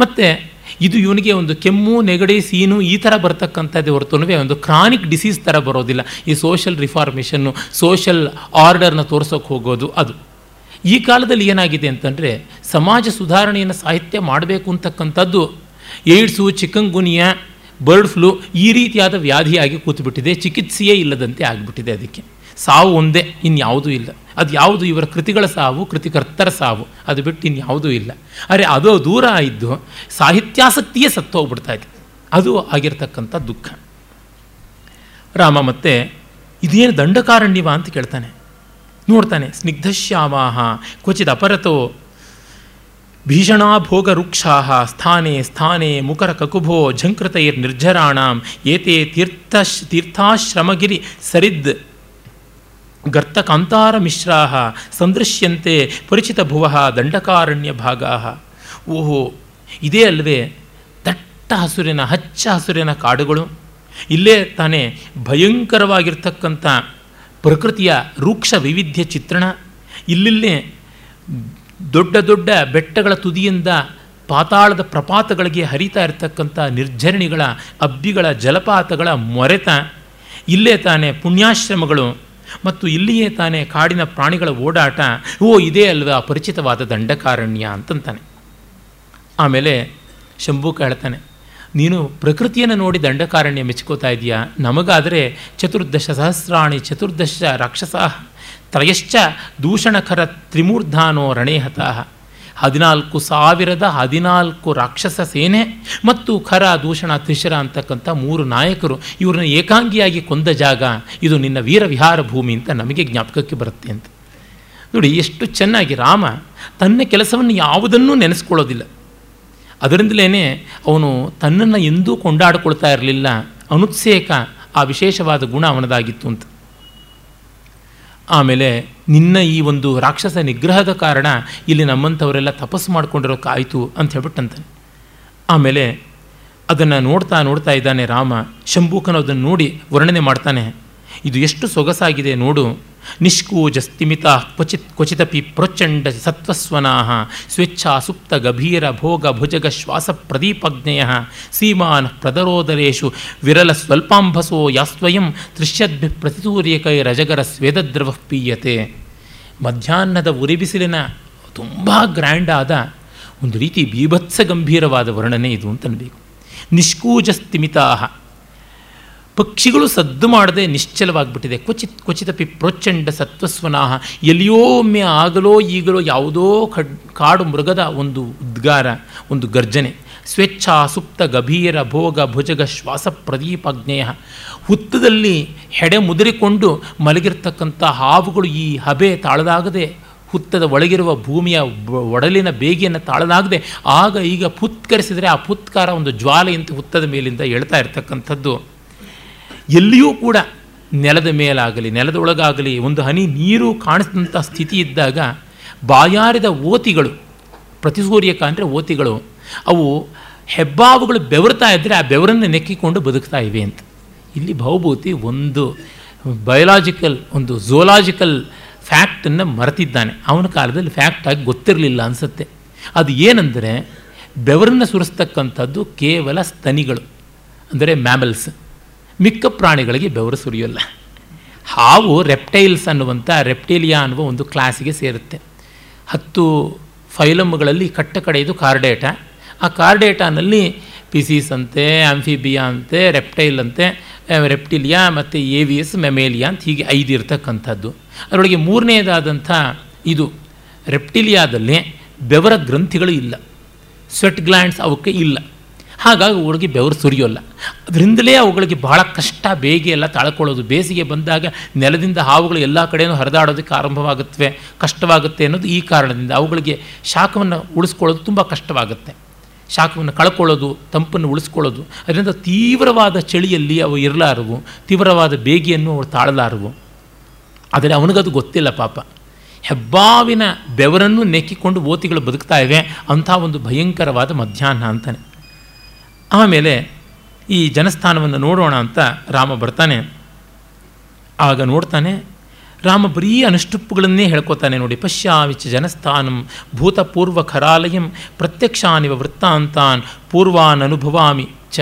ಮತ್ತು ಇದು ಇವನಿಗೆ ಒಂದು ಕೆಮ್ಮು, ನೆಗಡಿ, ಸೀನು ಈ ಥರ ಬರ್ತಕ್ಕಂಥದ್ದೇ ಹೊರತುನುವೆ ಒಂದು ಕ್ರಾನಿಕ್ ಡಿಸೀಸ್ ಥರ ಬರೋದಿಲ್ಲ. ಈ ಸೋಷಲ್ ರಿಫಾರ್ಮೇಷನ್ನು ಸೋಷಲ್ ಆರ್ಡರ್ನ ತೋರ್ಸೋಕೆ ಹೋಗೋದು ಅದು. ಈ ಕಾಲದಲ್ಲಿ ಏನಾಗಿದೆ ಅಂತಂದರೆ ಸಮಾಜ ಸುಧಾರಣೆಯನ್ನು ಸಾಹಿತ್ಯ ಮಾಡಬೇಕು ಅಂತಕ್ಕಂಥದ್ದು ಏಡ್ಸು ಚಿಕಂಗುನಿಯಾ ಬರ್ಡ್ ಫ್ಲೂ ಈ ರೀತಿಯಾದ ವ್ಯಾಧಿಯಾಗಿ ಕೂತ್ಬಿಟ್ಟಿದೆ. ಚಿಕಿತ್ಸೆಯೇ ಇಲ್ಲದಂತೆ ಆಗಿಬಿಟ್ಟಿದೆ ಅದಕ್ಕೆ. ಸಾವು ಒಂದೇ ಇನ್ಯಾವುದೂ ಇಲ್ಲ. ಅದು ಯಾವುದು ಇವರ ಕೃತಿಗಳ ಸಾವು, ಕೃತಿಕರ್ತರ ಸಾವು, ಅದು ಬಿಟ್ಟು ಇನ್ಯಾವುದೂ ಇಲ್ಲ. ಅರೆ ಅದು ದೂರ ಇದ್ದು ಸಾಹಿತ್ಯಾಸಕ್ತಿಯೇ ಸತ್ತು ಹೋಗ್ಬಿಡ್ತಾ ಇದೆ. ಅದು ಆಗಿರ್ತಕ್ಕಂಥ ದುಃಖ. ರಾಮ ಮತ್ತೆ ಇದೇನು ದಂಡಕಾರಣ್ಯವ ಅಂತ ಕೇಳ್ತಾನೆ. ನೋಡ್ತಾನೆ, ಸ್ನಿಗ್ಧಶ್ಯಾಮಾಹ ಕ್ವಚಿತ್ ಅಪರತೋ, ಭೀಷಣಾ ಭೋಗ ವೃಕ್ಷಾಹ, ಸ್ಥಾನೇ ಸ್ಥಾನೆ ಮುಖರ ಕಕುಭೋ, ಝಂಕೃತೈರ್ ನಿರ್ಜರಾಣಾಂ, ಏತೆ ತೀರ್ಥ ತೀರ್ಥಾಶ್ರಮಗಿರಿ ಸರಿದ್. ಗರ್ತಕಾಂತಾರ ಮಿಶ್ರಾಹ ಸಂದೃಶ್ಯಂತೆ ಪರಿಚಿತ ಭುವ ದಂಡಕಾರಣ್ಯ ಭಾಗ ಓಹೋ ಇದೇ ಅಲ್ಲವೇ ದಟ್ಟ ಹಸುರಿನ, ಹಚ್ಚ ಹಸುರಿನ ಕಾಡುಗಳು. ಇಲ್ಲೇ ತಾನೇ ಭಯಂಕರವಾಗಿರ್ತಕ್ಕಂಥ ಪ್ರಕೃತಿಯ ರೂಕ್ಷ ವೈವಿಧ್ಯ ಚಿತ್ರಣ. ಇಲ್ಲಿಲ್ಲೇ ದೊಡ್ಡ ದೊಡ್ಡ ಬೆಟ್ಟಗಳ ತುದಿಯಿಂದ ಪಾತಾಳದ ಪ್ರಪಾತಗಳಿಗೆ ಹರಿತಾ ಇರತಕ್ಕಂಥ ನಿರ್ಜರಣಿಗಳ ಅಬ್ಬಿಗಳ ಜಲಪಾತಗಳ ಮೊರೆತ. ಇಲ್ಲೇ ತಾನೇ ಪುಣ್ಯಾಶ್ರಮಗಳು ಮತ್ತು ಇಲ್ಲಿಯೇ ತಾನೇ ಕಾಡಿನ ಪ್ರಾಣಿಗಳ ಓಡಾಟ, ಓ, ಇದೇ ಅಲ್ವಾ ಅಪರಿಚಿತವಾದ ದಂಡಕಾರಣ್ಯ ಅಂತಂತಾನೆ. ಆಮೇಲೆ ಶಂಭು ಹೇಳ್ತಾನೆ ನೀನು ಪ್ರಕೃತಿಯನ್ನು ನೋಡಿ ದಂಡಕಾರಣ್ಯ ಮೆಚ್ಕೋತಾ ಇದೆಯಾ? ನಮಗಾದರೆ ಚತುರ್ದಶ ಸಹಸ್ರಾಣಿ, ಚತುರ್ದಶ ರಾಕ್ಷಸ ತ್ರಯಶ್ಚ ದೂಷಣಕರ ತ್ರಿಮೂರ್ಧಾನೋ ರಣೇಹತಃ ಹದಿನಾಲ್ಕು ಸಾವಿರದ ಹದಿನಾಲ್ಕು ರಾಕ್ಷಸ ಸೇನೆ ಮತ್ತು ಖರ ದೂಷಣ ತ್ರಿಶರ ಅಂತಕ್ಕಂಥ ಮೂರು ನಾಯಕರು ಇವ್ರನ್ನ ಏಕಾಂಗಿಯಾಗಿ ಕೊಂದ ಜಾಗ ಇದು ನಿನ್ನ ವೀರ ವಿಹಾರ ಭೂಮಿ ಅಂತ ನಮಗೆ ಜ್ಞಾಪಕಕ್ಕೆ ಬರುತ್ತೆ ಅಂತ. ನೋಡಿ, ಎಷ್ಟು ಚೆನ್ನಾಗಿ ರಾಮ ತನ್ನ ಕೆಲಸವನ್ನು ಯಾವುದನ್ನೂ ನೆನೆಸ್ಕೊಳ್ಳೋದಿಲ್ಲ. ಅದರಿಂದಲೇ ಅವನು ತನ್ನನ್ನು ಎಂದೂ ಕೊಂಡಾಡಿಕೊಳ್ತಾ ಇರಲಿಲ್ಲ. ಅನುತ್ಸೇಕ ಆ ವಿಶೇಷವಾದ ಗುಣ ಅವನದಾಗಿತ್ತು ಅಂತ. ಆಮೇಲೆ ನಿನ್ನ ಈ ಒಂದು ರಾಕ್ಷಸ ನಿಗ್ರಹದ ಕಾರಣ ಇಲ್ಲಿ ನಮ್ಮಂಥವರೆಲ್ಲ ತಪಸ್ಸು ಮಾಡ್ಕೊಂಡಿರೋಕ್ಕಾಯಿತು ಅಂತ ಹೇಳ್ಬಿಟ್ಟಂತಾನೆ ಆಮೇಲೆ ಅದನ್ನು ನೋಡ್ತಾ ನೋಡ್ತಾ ಇದ್ದಾನೆ ರಾಮ. ಶಂಭೂಕನು ಅದನ್ನು ನೋಡಿ ವರ್ಣನೆ ಮಾಡ್ತಾನೆ. ಇದು ಎಷ್ಟು ಸೊಗಸಾಗಿದೆ ನೋಡು. ನಿಷ್ಕೂಜ ಸ್ಥಿಮಿತ ಕ್ವಚಿತ್ ಕ್ವಚಿತಪಿ ಪ್ರಚಂಡ ಸತ್ವಸ್ವನಾ ಸ್ವೇಚ್ಛಾ ಸುಪ್ತ ಗಭೀರ ಭೋಗ ಭುಜಗ ಶ್ವಾಸ ಪ್ರದೀಪಜ್ಞೆಯ ಸೀಮಾನ್ ಪ್ರದರೋದರೇಶು ವಿರಲ ಸ್ವಲ್ಪಾಂಭಸೋ ಯಾಸ್ವಯಂ ತ್ರಿಷ್ಯದ್ಭಿ ಪ್ರತಿತೂರ್ಯಕೈ ರಜಗರ ಸ್ವೇದದ್ರವ ಪೀಯತೆ. ಮಧ್ಯಾಹ್ನದ ಉರಿಬಿಸಿಲಿನ ತುಂಬ ಗ್ರ್ಯಾಂಡ್ ಆದ ಒಂದು ರೀತಿ ಬೀಭತ್ಸ ಗಂಭೀರವಾದ ವರ್ಣನೆ ಇದು ಅಂತನ್ಬೇಕು. ನಿಷ್ಕೂಜ ಸ್ಥಿಮಿತಾ ಪಕ್ಷಿಗಳು ಸದ್ದು ಮಾಡದೆ ನಿಶ್ಚಲವಾಗಿಬಿಟ್ಟಿದೆ. ಕ್ವಚಿತ್, ಕ್ವಚಿತಪಿ ಪ್ರಚಂಡ ಸತ್ವಸ್ವನಾಹ ಎಲ್ಲಿಯೋ ಒಮ್ಮೆ ಆಗಲೋ ಈಗಲೋ ಯಾವುದೋ ಖಡ್, ಕಾಡು ಮೃಗದ ಒಂದು ಉದ್ಗಾರ, ಒಂದು ಗರ್ಜನೆ. ಸ್ವೇಚ್ಛಾ ಸುಪ್ತ ಗಭೀರ ಭೋಗ ಭುಜಗ ಶ್ವಾಸ ಪ್ರದೀಪಾಜ್ಞೇಯ ಹುತ್ತದಲ್ಲಿ ಹೆಡೆ ಮುದುರಿಕೊಂಡು ಮಲಗಿರ್ತಕ್ಕಂಥ ಹಾವುಗಳು ಈ ಹಬೆ ತಾಳದಾಗದೆ ಹುತ್ತದ ಒಳಗಿರುವ ಭೂಮಿಯ ಒಡಲಿನ ಬೇಗಿಯನ್ನು ತಾಳದಾಗದೆ ಆಗ ಈಗ ಪುತ್ಕರಿಸಿದರೆ ಆ ಪುತ್ಕಾರ ಒಂದು ಜ್ವಾಲೆಯಂತೆ ಹುತ್ತದ ಮೇಲಿಂದ ಎಳ್ತಾ ಇರ್ತಕ್ಕಂಥದ್ದು. ಎಲ್ಲಿಯೂ ಕೂಡ ನೆಲದ ಮೇಲಾಗಲಿ ನೆಲದೊಳಗಾಗಲಿ ಒಂದು ಹನಿ ನೀರು ಕಾಣಿಸಿದಂಥ ಸ್ಥಿತಿ ಇದ್ದಾಗ ಬಾಯಾರಿದ ಓತಿಗಳು, ಪ್ರತಿಸೂರ್ಯಕ ಅಂದರೆ ಓತಿಗಳು, ಅವು ಹೆಬ್ಬಾವುಗಳು ಬೆವರ್ತಾ ಇದ್ದರೆ ಆ ಬೆವರನ್ನು ನೆಕ್ಕಿಕೊಂಡು ಬದುಕ್ತಾ ಇವೆ ಅಂತ. ಇಲ್ಲಿ ಭೌಭೂತಿ ಒಂದು ಬಯೋಲಾಜಿಕಲ್ ಒಂದು ಝೋಲಾಜಿಕಲ್ ಫ್ಯಾಕ್ಟನ್ನು ಮರೆತಿದ್ದಾನೆ. ಅವನ ಕಾಲದಲ್ಲಿ ಫ್ಯಾಕ್ಟಾಗಿ ಗೊತ್ತಿರಲಿಲ್ಲ ಅನಿಸುತ್ತೆ. ಅದು ಏನಂದರೆ ಬೆವರನ್ನು ಸುರಿಸ್ತಕ್ಕಂಥದ್ದು ಕೇವಲ ಸ್ತನಿಗಳು, ಅಂದರೆ ಮ್ಯಾಮಲ್ಸ್ ಮಿಕ್ಕ ಪ್ರಾಣಿಗಳಿಗೆ ಬೆವರು ಸುರಿಯೋಲ್ಲ. ಹಾವು ರೆಪ್ಟೈಲ್ಸ್ ಅನ್ನುವಂಥ ರೆಪ್ಟೇಲಿಯಾ ಅನ್ನುವ ಒಂದು ಕ್ಲಾಸಿಗೆ ಸೇರುತ್ತೆ. ಹತ್ತು ಫೈಲಮ್ಗಳಲ್ಲಿ ಕಟ್ಟ ಕಡೆಯದು ಕಾರ್ಡೇಟ ಆ ಕಾರ್ಡೇಟಾನಲ್ಲಿ ಪಿಸೀಸ್ ಅಂತೆ ಆಂಫಿಬಿಯಾ ಅಂತೆ ರೆಪ್ಟೈಲ್ ಅಂತೆ ರೆಪ್ಟಿಲಿಯಾ ಮತ್ತು ಏವಿಯಸ್ ಮೆಮೇಲಿಯಾ ಅಂತ ಹೀಗೆ ಐದು ಇರತಕ್ಕಂಥದ್ದು. ಅದರೊಳಗೆ ಮೂರನೇದಾದಂಥ ಇದು ರೆಪ್ಟಿಲಿಯಾದಲ್ಲಿ ಬೆವರ ಗ್ರಂಥಿಗಳು ಇಲ್ಲ. ಸ್ವೆಟ್ ಗ್ಲ್ಯಾಂಡ್ಸ್ ಅವಕ್ಕೆ ಇಲ್ಲ. ಹಾಗಾಗಿ ಅವುಗಳಿಗೆ ಬೆವರು ಸುರಿಯೋಲ್ಲ. ಅದರಿಂದಲೇ ಅವುಗಳಿಗೆ ಬಹಳ ಕಷ್ಟ, ಬೇಗ ಎಲ್ಲ ತಾಳ್ಕೊಳ್ಳೋದು. ಬೇಸಿಗೆ ಬಂದಾಗ ನೆಲದಿಂದ ಹಾವುಗಳು ಎಲ್ಲ ಕಡೆಯೂ ಹರಿದಾಡೋದಕ್ಕೆ ಆರಂಭವಾಗುತ್ತವೆ. ಕಷ್ಟವಾಗುತ್ತೆ ಅನ್ನೋದು ಈ ಕಾರಣದಿಂದ. ಅವುಗಳಿಗೆ ಶಾಖವನ್ನು ಉಳಿಸ್ಕೊಳ್ಳೋದು ತುಂಬ ಕಷ್ಟವಾಗುತ್ತೆ. ಶಾಖವನ್ನು ಕಳ್ಕೊಳ್ಳೋದು, ತಂಪನ್ನು ಉಳಿಸ್ಕೊಳ್ಳೋದು. ಅದರಿಂದ ತೀವ್ರವಾದ ಚಳಿಯಲ್ಲಿ ಅವು ಇರಲಾರವು. ತೀವ್ರವಾದ ಬೇಗೆಯನ್ನು ಅವು ತಾಳಲಾರವು. ಆದರೆ ಅವನಿಗದು ಗೊತ್ತಿಲ್ಲ ಪಾಪ. ಹೆಬ್ಬಾವಿನ ಬೆವರನ್ನು ನೆಕ್ಕಿಕೊಂಡು ಓತಿಗಳು ಬದುಕ್ತಾ ಇವೆ. ಅಂಥ ಒಂದು ಭಯಂಕರವಾದ ಮಧ್ಯಾಹ್ನ ಅಂತಾನೆ. ಆಮೇಲೆ ಈ ಜನಸ್ಥಾನವನ್ನು ನೋಡೋಣ ಅಂತ ರಾಮ ಬರ್ತಾನೆ. ಆಗ ನೋಡ್ತಾನೆ, ರಾಮ ಬರೀ ಅನುಷ್ಠುಪ್ಪುಗಳನ್ನೇ ಹೇಳ್ಕೊತಾನೆ ನೋಡಿ. ಪಶ್ಯಾವಿಚ ಜನಸ್ಥಾನಂ ಭೂತಪೂರ್ವ ಖರಾಲಯಂ ಪ್ರತ್ಯಕ್ಷಾನಿವ ವೃತ್ತಾಂತಾನ್ ಪೂರ್ವಾನ್ ಅನುಭವಾಮಿ ಚ.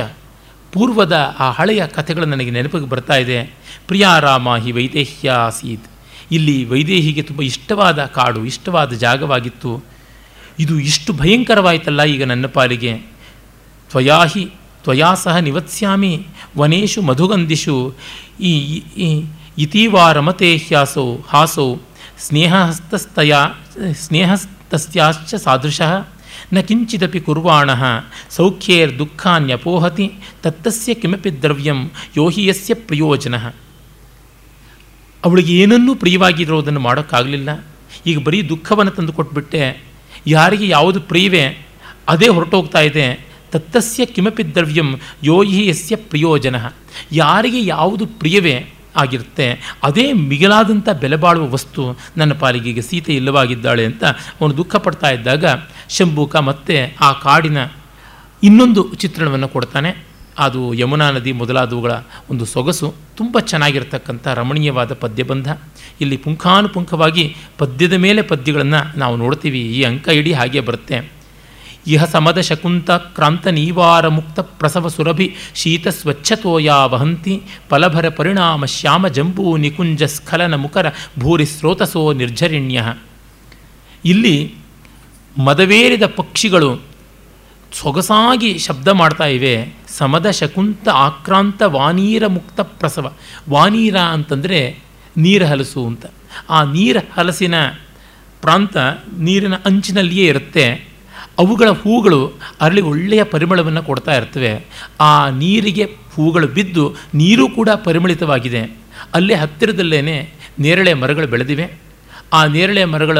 ಪೂರ್ವದ ಆ ಹಳೆಯ ಕಥೆಗಳು ನನಗೆ ನೆನಪಿಗೆ ಬರ್ತಾ ಇದೆ. ಪ್ರಿಯಾರಾಮ ಹಿ ವೈದೇಹ್ಯ ಆಸೀತ್ ಇಲ್ಲಿ ವೈದೇಹಿಗೆ ತುಂಬ ಇಷ್ಟವಾದ ಕಾಡು, ಇಷ್ಟವಾದ ಜಾಗವಾಗಿತ್ತು. ಇದು ಇಷ್ಟು ಭಯಂಕರವಾಯಿತಲ್ಲ ಈಗ ನನ್ನ ಪಾಲಿಗೆ. ತ್ವಯಾಹಿ, ತ್ವಯಾ ಸಹ ನಿವತ್ಸ್ಯಾಮಿ ವನೇಶು ಮಧುಗಂಧಿಷು, ಈ ಇತೀವಾ ರಮತೆ ಹ್ಯಾಸೋ ಹಾಸೋ ಸ್ನೇಹಸ್ತಸ್ತಯ ಸ್ನೇಹಸ್ತಸ್ಯಾಶ್ಚ ಸಾದೃಶಃ, ನ ಕಿಂಚಿದಪಿ ಕುರ್ವಾಣ, ಸೌಖ್ಯೇರ್ದುಃಖಾನ್ಯಪೋಹತಿ, ತತ್ತಸ್ಯ ಕಿಮಪಿ ದ್ರವ್ಯಂ, ಯೋಹಿ ಯಸ್ಯ ಪ್ರಯೋಜನ. ಅವಳಿಗೆ ಏನನ್ನೂ ಪ್ರಿಯವಾಗಿರೋದನ್ನು ಮಾಡೋಕ್ಕಾಗಲಿಲ್ಲ. ಈಗ ಬರೀ ದುಃಖವನ್ನು ತಂದು ಕೊಟ್ಬಿಟ್ಟೆ ಯಾರಿಗೆ ಯಾವುದು ಪ್ರಿಯವೇ, ಅದೇ ಹೊರಟೋಗ್ತಾ ಇದೆ. ತತ್ತಸ್ಯ ಕಿಮಪಿ ದ್ರವ್ಯಂ ಯೋಯಿ ಯಸ್ಯ ಪ್ರಯೋಜನ. ಯಾರಿಗೆ ಯಾವುದು ಪ್ರಿಯವೇ ಆಗಿರುತ್ತೆ, ಅದೇ ಮಿಗಿಲಾದಂಥ ಬೆಲೆ ಬಾಳುವ ವಸ್ತು ನನ್ನ ಪಾಲಿಗೆ ಸೀತೆ ಇಲ್ಲವಾಗಿದ್ದಾಳೆ ಅಂತ ಅವನು ದುಃಖ ಪಡ್ತಾ ಇದ್ದಾಗ ಶಂಭೂಕ ಮತ್ತೆ ಆ ಕಾಡಿನ ಇನ್ನೊಂದು ಚಿತ್ರಣವನ್ನು ಕೊಡ್ತಾನೆ. ಅದು ಯಮುನಾ ನದಿ ಮೊದಲಾದವುಗಳ ಒಂದು ಸೊಗಸು. ತುಂಬ ಚೆನ್ನಾಗಿರ್ತಕ್ಕಂಥ ರಮಣೀಯವಾದ ಪದ್ಯಬಂಧ. ಇಲ್ಲಿ ಪುಂಖಾನುಪುಂಖವಾಗಿ ಪದ್ಯದ ಮೇಲೆ ಪದ್ಯಗಳನ್ನು ನಾವು ನೋಡ್ತೀವಿ. ಈ ಅಂಕ ಇಡೀ ಹಾಗೆ ಬರುತ್ತೆ. ಇಹ ಸಮದ ಶಕುಂತ ಕ್ರಾಂತ ನೀವಾರ ಮುಕ್ತ ಪ್ರಸವ ಸುರಭಿ ಶೀತ ಸ್ವಚ್ಛತೋಯಾ ವಹಂತಿ ಫಲಭರ ಪರಿಣಾಮ ಶ್ಯಾಮ ಜಂಬೂ ನಿಕುಂಜ ಸ್ಖಲನ ಮುಖರ ಭೂರಿ ಸ್ರೋತಸೋ ನಿರ್ಜರಿಣ್ಯ. ಇಲ್ಲಿ ಮದವೇರಿದ ಪಕ್ಷಿಗಳು ಸೊಗಸಾಗಿ ಶಬ್ದ ಮಾಡ್ತಾ ಇವೆ. ಸಮದ ಶಕುಂತ ಆಕ್ರಾಂತ ವಾನೀರ ಮುಕ್ತ ಪ್ರಸವ. ವಾನೀರ ಅಂತಂದರೆ ನೀರ ಹಲಸು ಅಂತ. ಆ ನೀರ ಹಲಸಿನ ಪ್ರಾಂತ ನೀರಿನ ಅಂಚಿನಲ್ಲಿಯೇ ಇರುತ್ತೆ. ಅವುಗಳ ಹೂಗಳು ಅರಳಿ ಒಳ್ಳೆಯ ಪರಿಮಳವನ್ನು ಕೊಡ್ತಾ ಇರ್ತವೆ. ಆ ನೀರಿಗೆ ಹೂಗಳು ಬಿದ್ದು ನೀರು ಕೂಡ ಪರಿಮಳಿತವಾಗಿದೆ. ಅಲ್ಲೇ ಹತ್ತಿರದಲ್ಲೇ ನೇರಳೆ ಮರಗಳು ಬೆಳೆದಿವೆ. ಆ ನೇರಳೆ ಮರಗಳ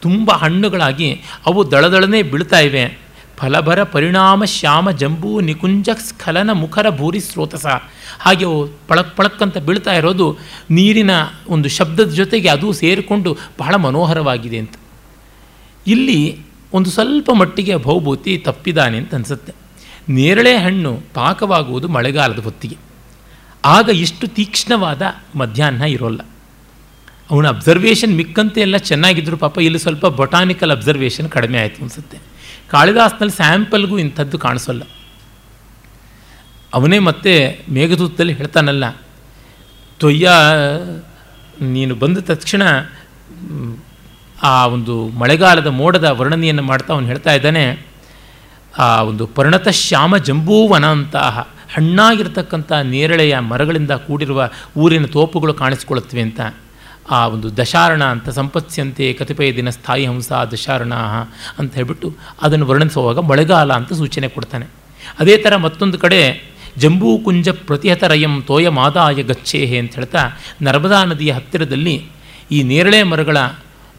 ತುಂಬ ಹಣ್ಣುಗಳಾಗಿ ಅವು ದಳದಳನೆ ಬೀಳ್ತಾ ಇವೆ. ಫಲಭರ ಪರಿಣಾಮ ಶ್ಯಾಮ ಜಂಬೂ ನಿಕುಂಜ ಸ್ಖಲನ ಮುಖರ ಭೂರಿ ಸ್ರೋತಸ. ಹಾಗೆ ಅವು ಪಳಕ್ ಅಂತ ಬೀಳ್ತಾ ಇರೋದು ನೀರಿನ ಒಂದು ಶಬ್ದದ ಜೊತೆಗೆ ಅದು ಸೇರಿಕೊಂಡು ಬಹಳ ಮನೋಹರವಾಗಿದೆ ಅಂತ. ಇಲ್ಲಿ ಒಂದು ಸ್ವಲ್ಪ ಮಟ್ಟಿಗೆ ಭೌಭೂತಿ ತಪ್ಪಿದಾನೆ ಅಂತ ಅನಿಸುತ್ತೆ. ನೇರಳೆ ಹಣ್ಣು ಪಾಕವಾಗುವುದು ಮಳೆಗಾಲದ ಹೊತ್ತಿಗೆ. ಆಗ ಇಷ್ಟು ತೀಕ್ಷ್ಣವಾದ ಮಧ್ಯಾಹ್ನ ಇರೋಲ್ಲ. ಅವನ ಅಬ್ಸರ್ವೇಷನ್ ಮಿಕ್ಕಂತೆ ಎಲ್ಲ ಚೆನ್ನಾಗಿದ್ರು, ಪಾಪ ಇಲ್ಲಿ ಸ್ವಲ್ಪ ಬೊಟಾನಿಕಲ್ ಅಬ್ಸರ್ವೇಷನ್ ಕಡಿಮೆ ಆಯಿತು ಅನಿಸುತ್ತೆ. ಕಾಳಿದಾಸ್ನಲ್ಲಿ ಸ್ಯಾಂಪಲ್ಗೂ ಇಂಥದ್ದು ಕಾಣಿಸೋಲ್ಲ. ಅವನೇ ಮತ್ತೆ ಮೇಘದೂತದಲ್ಲಿ ಹೇಳ್ತಾನಲ್ಲ, ತೊಯ್ಯ, ನೀನು ಬಂದ ತಕ್ಷಣ ಆ ಒಂದು ಮಳೆಗಾಲದ ಮೋಡದ ವರ್ಣನೆಯನ್ನು ಮಾಡ್ತಾ ಅವನು ಹೇಳ್ತಾ ಇದ್ದಾನೆ, ಆ ಒಂದು ಪರಿಣತ ಶ್ಯಾಮ ಜಂಬೂವನ ಅಂತಹ ಹಣ್ಣಾಗಿರ್ತಕ್ಕಂಥ ನೇರಳೆಯ ಮರಗಳಿಂದ ಕೂಡಿರುವ ಊರಿನ ತೋಪುಗಳು ಕಾಣಿಸ್ಕೊಳ್ಳುತ್ತವೆ ಅಂತ. ಆ ಒಂದು ದಶಾರಣ ಅಂತ ಸಂಪತ್ಸ್ಯಂತೆ ಕತಿಪಯ ದಿನ ಸ್ಥಾಯಿ ಹಂಸ ದಶಾರಣ ಅಂತ ಹೇಳ್ಬಿಟ್ಟು ಅದನ್ನು ವರ್ಣಿಸುವಾಗ ಮಳೆಗಾಲ ಅಂತ ಸೂಚನೆ ಕೊಡ್ತಾನೆ. ಅದೇ ಥರ ಮತ್ತೊಂದು ಕಡೆ ಜಂಬೂ ಕುಂಜ ಪ್ರತಿಹತರಯಂ ತೋಯ ಮಾದಾಯ ಗಚ್ಚೇಹೆ ಅಂತ ಹೇಳ್ತಾ ನರ್ಮದಾ ನದಿಯ ಹತ್ತಿರದಲ್ಲಿ ಈ ನೇರಳೆ ಮರಗಳ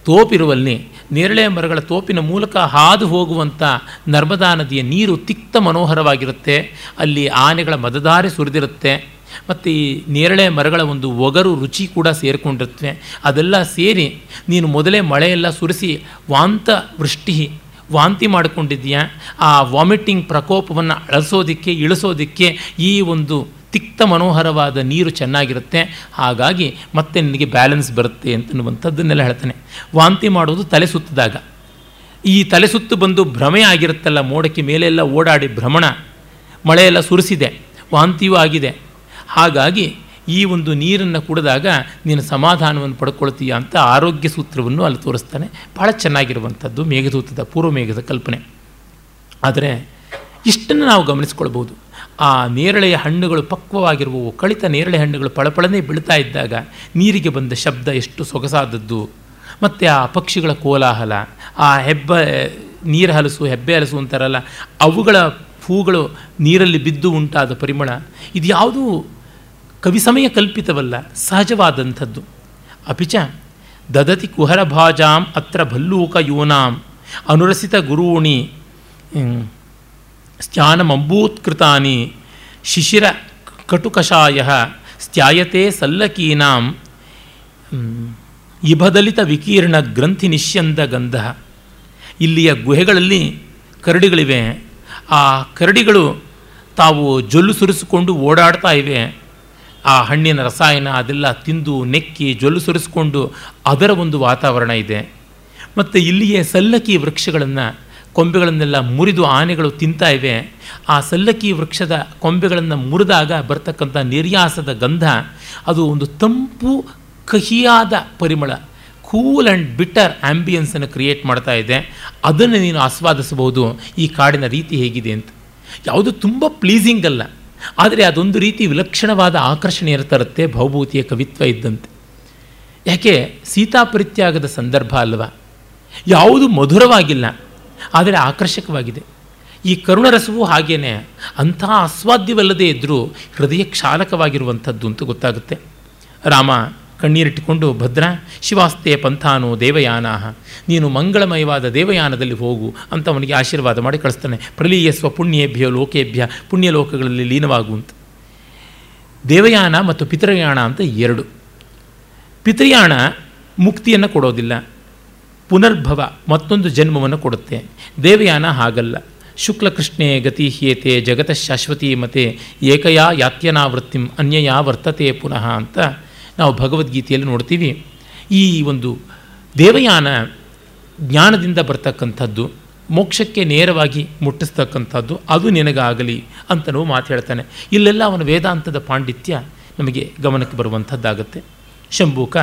ತೋಪಿರುವಲ್ಲಿ ನೇರಳೆ ಮರಗಳ ತೋಪಿನ ಮೂಲಕ ಹಾದು ಹೋಗುವಂಥ ನರ್ಮದಾ ನದಿಯ ನೀರು ತಿಕ್ತ ಮನೋಹರವಾಗಿರುತ್ತೆ. ಅಲ್ಲಿ ಆನೆಗಳ ಮದದಾರಿ ಸುರಿದಿರುತ್ತೆ. ಮತ್ತು ಈ ನೇರಳೆ ಮರಗಳ ಒಂದು ಒಗರು ರುಚಿ ಕೂಡ ಸೇರಿಕೊಂಡಿರುತ್ತವೆ ಅದೆಲ್ಲ ಸೇರಿ ನೀನು ಮೊದಲೇ ಮಳೆಯೆಲ್ಲ ಸುರಿಸಿ ವಾಂತ ವೃಷ್ಟಿ, ವಾಂತಿ ಮಾಡಿಕೊಂಡಿದ್ದೀಯಾ? ಆ ವಾಮಿಟಿಂಗ್ ಪ್ರಕೋಪವನ್ನು ಅಳಿಸೋದಕ್ಕೆ, ಇಳಿಸೋದಕ್ಕೆ ಈ ಒಂದು ತಿಕ್ತ ಮನೋಹರವಾದ ನೀರು ಚೆನ್ನಾಗಿರುತ್ತೆ, ಹಾಗಾಗಿ ಮತ್ತೆ ನಿನಗೆ ಬ್ಯಾಲೆನ್ಸ್ ಬರುತ್ತೆ ಅಂತನ್ನುವಂಥದ್ದನ್ನೆಲ್ಲ ಹೇಳ್ತಾನೆ. ವಾಂತಿ ಮಾಡೋದು ತಲೆ ಸುತ್ತಿದಾಗ. ಈ ತಲೆ ಸುತ್ತು ಬಂದು ಭ್ರಮೆ ಆಗಿರುತ್ತಲ್ಲ, ಮೋಡಕ್ಕೆ ಮೇಲೆಲ್ಲ ಓಡಾಡಿ ಭ್ರಮಣ. ಮಳೆಯೆಲ್ಲ ಸುರಿಸಿದೆ, ವಾಂತಿಯೂ ಆಗಿದೆ. ಹಾಗಾಗಿ ಈ ಒಂದು ನೀರನ್ನು ಕುಡಿದಾಗ ನೀನು ಸಮಾಧಾನವನ್ನು ಪಡ್ಕೊಳ್ತೀಯ ಅಂತ ಆರೋಗ್ಯ ಸೂತ್ರವನ್ನು ಅಲ್ಲಿ ತೋರಿಸ್ತಾನೆ. ಭಾಳ ಚೆನ್ನಾಗಿರುವಂಥದ್ದು ಮೇಘದೂತದ, ಪೂರ್ವ ಮೇಘದ ಕಲ್ಪನೆ. ಆದರೆ ಇಷ್ಟನ್ನು ನಾವು ಗಮನಿಸ್ಕೊಳ್ಬೋದು ಆ ನೇರಳೆಯ ಹಣ್ಣುಗಳು ಪಕ್ವವಾಗಿರುವವು. ಕಳಿತ ನೇರಳೆ ಹಣ್ಣುಗಳು ಪಳಪಳನೆ ಬೀಳ್ತಾ ಇದ್ದಾಗ ನೀರಿಗೆ ಬಂದ ಶಬ್ದ ಎಷ್ಟು ಸೊಗಸಾದದ್ದು. ಮತ್ತು ಆ ಪಕ್ಷಿಗಳ ಕೋಲಾಹಲ, ಆ ಹೆಬ್ಬ, ನೀರು ಹಲಸು, ಹೆಬ್ಬೆ ಹಲಸು ಅಂತಾರಲ್ಲ, ಅವುಗಳ ಹೂಗಳು ನೀರಲ್ಲಿ ಬಿದ್ದು ಉಂಟಾದ ಪರಿಮಳ, ಇದು ಯಾವುದೂ? ಕವಿಸಮಯ ಕಲ್ಪಿತವಲ್ಲ, ಸಹಜವಾದಂಥದ್ದು. ಅಪಿಚ, ದದತಿ ಕುಹರಭಾಜಾಂ ಅತ್ರ ಭಲ್ಲೂಕ ಯೋನಾಂ, ಅನುರಸಿತ ಗುರೂಣಿ ಸ್ತ್ಯಾನಮಂಬೂತ್ಕೃತಾನಿ ಶಿಶಿರ ಕಟುಕಷಾಯ ಸ್ತ್ಯಾಯತೆ ಸಲ್ಲಕೀನಾಂ ಇಭದಲಿತ ವಿಕೀರ್ಣ ಗ್ರಂಥಿ ನಿಶ್ಯಂದ ಗಂಧ ಇಲ್ಲಿಯ ಗುಹೆಗಳಲ್ಲಿ ಕರಡಿಗಳಿವೆ ಆ ಕರಡಿಗಳು ತಾವು ಜೊಲ್ಲು ಸುರಿಸಿಕೊಂಡು ಓಡಾಡ್ತಾ ಇವೆ. ಆ ಹಣ್ಣಿನ ರಸಾಯನ ಅದೆಲ್ಲ ತಿಂದು ನೆಕ್ಕಿ ಜೊಲ್ಲು ಸುರಿಸಿಕೊಂಡು ಅದರ ಒಂದು ವಾತಾವರಣ ಇದೆ. ಮತ್ತು ಇಲ್ಲಿಯೇ ಸಲ್ಲಕಿ ವೃಕ್ಷಗಳನ್ನು ಕೊಂಬೆಗಳನ್ನೆಲ್ಲ ಮುರಿದು ಆನೆಗಳು ತಿಂತಾ ಇವೆ. ಆ ಸಲ್ಲಕ್ಕಿ ವೃಕ್ಷದ ಕೊಂಬೆಗಳನ್ನು ಮುರಿದಾಗ ಬರ್ತಕ್ಕಂಥ ನಿರ್ಯಾಸದ ಗಂಧ, ಅದು ಒಂದು ತಂಪು, ಕಹಿಯಾದ ಪರಿಮಳ ಕೂಲ್ ಆ್ಯಂಡ್ ಬಿಟರ್ ಆ್ಯಂಬಿಯನ್ಸನ್ನು ಕ್ರಿಯೇಟ್ ಮಾಡ್ತಾ ಇದೆ. ಅದನ್ನು ನೀನು ಆಸ್ವಾದಿಸಬಹುದು. ಈ ಕಾಡಿನ ರೀತಿ ಹೇಗಿದೆ ಅಂತ. ಯಾವುದು ತುಂಬ ಪ್ಲೀಸಿಂಗ್ ಅಲ್ಲ. ಆದರೆ ಅದೊಂದು ರೀತಿ ವಿಲಕ್ಷಣವಾದ ಆಕರ್ಷಣೆ ತರುತ್ತೆ ಭೌಭೂತಿಯ ಕವಿತ್ವ ಇದ್ದಂತೆ. ಯಾಕೆ? ಸೀತಾಪರಿತ್ಯಾಗದ ಸಂದರ್ಭ ಅಲ್ವಾ? ಯಾವುದು ಮಧುರವಾಗಿಲ್ಲ. ಆದರೆ ಆಕರ್ಷಕವಾಗಿದೆ. ಈ ಕರುಣರಸವೂ ಹಾಗೇನೆ ಅಂಥ ಆಸ್ವಾದ್ಯವಲ್ಲದೆ ಇದ್ದರೂ ಹೃದಯ ಕ್ಷಾಲಕವಾಗಿರುವಂಥದ್ದು ಅಂತ ಗೊತ್ತಾಗುತ್ತೆ. ರಾಮ ಕಣ್ಣೀರಿಟ್ಟುಕೊಂಡು, ಭದ್ರ, ಶಿವಾಸ್ತೆ ಪಂಥಾನು ದೇವಯಾನಾಹ, ನೀನು ಮಂಗಳಮಯವಾದ ದೇವಯಾನದಲ್ಲಿ ಹೋಗು ಅಂತ ಅವನಿಗೆ ಆಶೀರ್ವಾದ ಮಾಡಿ ಕಳಿಸ್ತಾನೆ. ಪ್ರಲೀಯ ಸ್ವಪುಣ್ಯೇಭ್ಯ ಲೋಕೇಭ್ಯ, ಪುಣ್ಯಲೋಕಗಳಲ್ಲಿ ಲೀನವಾಗು ಅಂತ. ದೇವಯಾನ ಮತ್ತು ಪಿತೃಯಾಣ ಅಂತ ಎರಡು. ಪಿತೃಯಾಣ ಮುಕ್ತಿಯನ್ನು ಕೊಡೋದಿಲ್ಲ. ಪುನರ್ಭವ ಮತ್ತೊಂದು ಜನ್ಮವನ್ನು ಕೊಡುತ್ತೆ. ದೇವಯಾನ ಹಾಗಲ್ಲ. ಶುಕ್ಲಕೃಷ್ಣೇ ಗತಿ ಹ್ಯೇತೆ ಜಗತ ಶಾಶ್ವತಿ ಮತೆ ಏಕಯಾ ಯಾತ್ಯನಾವೃತ್ತಿಂ ಅನ್ಯಯಾ ವರ್ತತೆ ಪುನಃ ಅಂತ ನಾವು ಭಗವದ್ಗೀತೆಯಲ್ಲಿ ನೋಡ್ತೀವಿ. ಈ ಒಂದು ದೇವಯಾನ ಜ್ಞಾನದಿಂದ ಬರ್ತಕ್ಕಂಥದ್ದು, ಮೋಕ್ಷಕ್ಕೆ ನೇರವಾಗಿ ಮುಟ್ಟಿಸ್ತಕ್ಕಂಥದ್ದು ಅದು ನಿನಗಾಗಲಿ ಅಂತನೂ ಮಾತು ಹೇಳ್ತಾನೆ. ಇಲ್ಲೆಲ್ಲ ಅವನ ವೇದಾಂತದ ಪಾಂಡಿತ್ಯ ನಮಗೆ ಗಮನಕ್ಕೆ ಬರುವಂಥದ್ದಾಗತ್ತೆ. ಶಂಭೂಕ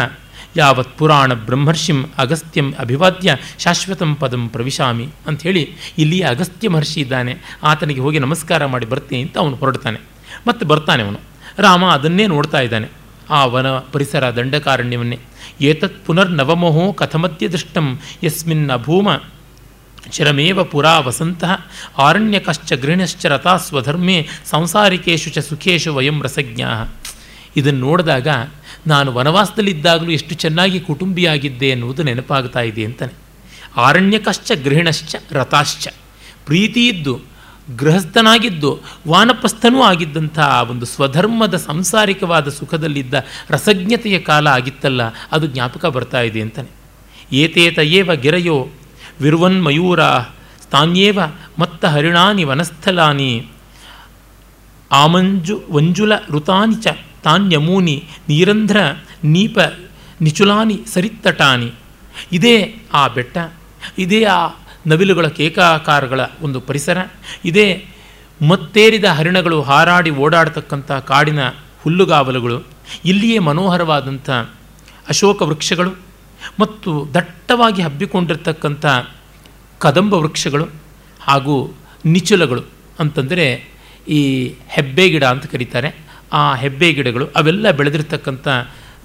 ಯಾವತ್ ಪುರಾಣ ಬ್ರಹ್ಮರ್ಷಿಂ ಅಗಸ್ತ್ಯಂ ಅಭಿವಾದ್ಯ ಶಾಶ್ವತಂ ಪದಂ ಪ್ರವಿಶಾಮಿ ಅಂಥೇಳಿ ಇಲ್ಲಿ ಅಗಸ್ತ್ಯ ಮಹರ್ಷಿ ಇದ್ದಾನೆ. ಆತನಿಗೆ ಹೋಗಿ ನಮಸ್ಕಾರ ಮಾಡಿ ಬರ್ತೀನಿ ಅಂತ ಅವನು ಹೊರಡ್ತಾನೆ. ಮತ್ತು ಬರ್ತಾನೆ ಅವನು. ರಾಮ ಅದನ್ನೇ ನೋಡ್ತಾ ಇದ್ದಾನೆ. ಆ ವನ ಪರಿಸರ ದಂಡಕಾರಣ್ಯವನ್ನೇ. ಏತತ್ ಪುನರ್ನವಮೋಹೋ ಕಥಮತ್ಯ ದೃಷ್ಟಂ ಯಸ್ಮಿನ್ ಅಭೂಮ ಚಿರಮೇವ ಪುರಾ ವಸಂತಃ ಆರಣ್ಯಕಶ್ಚ ಗೃಹಿಣಶ್ಚ ರಥಾ ಸ್ವಧರ್ಮೇ ಸಂಸಾರಿಕೇಶು ಚ ಸುಖೇಶು ವಯಂ ರಸಜ್ಞಾ. ಇದನ್ನು ನೋಡಿದಾಗ ನಾನು ವನವಾಸದಲ್ಲಿದ್ದಾಗಲೂ ಎಷ್ಟು ಚೆನ್ನಾಗಿ ಕುಟುಂಬಿಯಾಗಿದ್ದೆ ಎನ್ನುವುದು ನೆನಪಾಗ್ತಾ ಇದೆ ಅಂತಾನೆ. ಆರಣ್ಯಕಶ್ಚ ಗೃಹಿಣಶ್ಚ, ರಥಾಶ್ಚ. ಪ್ರೀತಿ ಇದ್ದು, ಗೃಹಸ್ಥನಾಗಿದ್ದು, ವಾನಪ್ರಸ್ಥನೂ ಆಗಿದ್ದಂಥ ಒಂದು ಸ್ವಧರ್ಮದ ಸಂಸಾರಿಕವಾದ ಸುಖದಲ್ಲಿದ್ದ ರಸಜ್ಞತೆಯ ಕಾಲ ಆಗಿತ್ತಲ್ಲ, ಅದು ಜ್ಞಾಪಕ ಬರ್ತಾ ಇದೆ ಅಂತಾನೆ. ಏತೇತ ಏವ ಗಿರಯೋ, ವಿರ್ವನ್ಮಯೂರ, ತಾನ್ಯೇವ ಮತ್ತ ಹರಿಣಾನಿ ವನಸ್ಥಲಾನಿ, ಆಮಂಜು, ವಂಜುಲ ಋತಾನಿ ಚ. ತಾನ್ಯಮೂನಿ ನೀರಂಧ್ರ, ನೀಪ, ನಿಚುಲಾನಿ, ಸರಿತಟಾನಿ. ಇದೇ ಆ ಬೆಟ್ಟ, ಇದೇ ಆ ನವಿಲುಗಳ ಕೇಕಾಕಾರಗಳ ಒಂದು ಪರಿಸರ, ಇದೇ ಮತ್ತೇರಿದ ಹರಿಣಗಳು ಹಾರಾಡಿ ಓಡಾಡ್ತಕ್ಕಂಥ ಕಾಡಿನ ಹುಲ್ಲುಗಾವಲುಗಳು, ಇಲ್ಲಿಯೇ ಮನೋಹರವಾದಂಥ ಅಶೋಕ ವೃಕ್ಷಗಳು ಮತ್ತು ದಟ್ಟವಾಗಿ ಹಬ್ಬಿಕೊಂಡಿರ್ತಕ್ಕಂಥ ಕದಂಬ ವೃಕ್ಷಗಳು ಹಾಗೂ ನಿಚುಲಗಳು ಅಂತಂದರೆ ಈ ಹೆಬ್ಬೆ ಗಿಡ ಅಂತ ಕರೀತಾರೆ. ಆ ಹೆಬ್ಬೆ ಗಿಡಗಳು ಅವೆಲ್ಲ ಬೆಳೆದಿರ್ತಕ್ಕಂಥ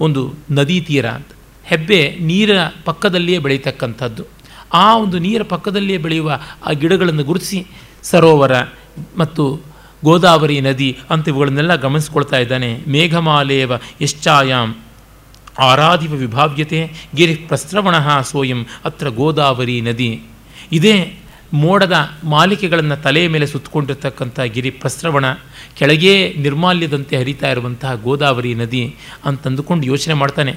ಒಂದು ನದಿ ತೀರ ಅಂತ. ಹೆಬ್ಬೆ ನೀರಿನ ಪಕ್ಕದಲ್ಲಿಯೇ ಬೆಳೀತಕ್ಕಂಥದ್ದು. ಆ ಒಂದು ನೀರ ಪಕ್ಕದಲ್ಲಿಯೇ ಬೆಳೆಯುವ ಆ ಗಿಡಗಳನ್ನು ಗುರುತಿಸಿ ಸರೋವರ ಮತ್ತು ಗೋದಾವರಿ ನದಿ ಅಂತ ಇವುಗಳನ್ನೆಲ್ಲ ಗಮನಿಸ್ಕೊಳ್ತಾ ಇದ್ದಾನೆ. ಮೇಘಮಾಲೇವ ಯಶ್ಚಾಯಾಮ್ ಆರಾಧಿವ ವಿಭಾವ್ಯತೆ ಗಿರಿ ಪ್ರಸ್ರವಣ ಸೋಯಂ ಅತ್ರ ಗೋದಾವರಿ ನದಿ. ಇದೇ ಮೋಡದ ಮಾಲಿಕೆಗಳನ್ನು ತಲೆಯ ಮೇಲೆ ಸುತ್ತಕೊಂಡಿರ್ತಕ್ಕಂಥ ಗಿರಿ ಪ್ರಸ್ರವಣ. ಕೆಳಗೇ ನಿರ್ಮಾಲ್ಯದಂತೆ ಹರಿತಾ ಇರುವಂತಹ ಗೋದಾವರಿ ನದಿ ಅಂತಂದುಕೊಂಡು ಯೋಚನೆ ಮಾಡ್ತಾನೆ.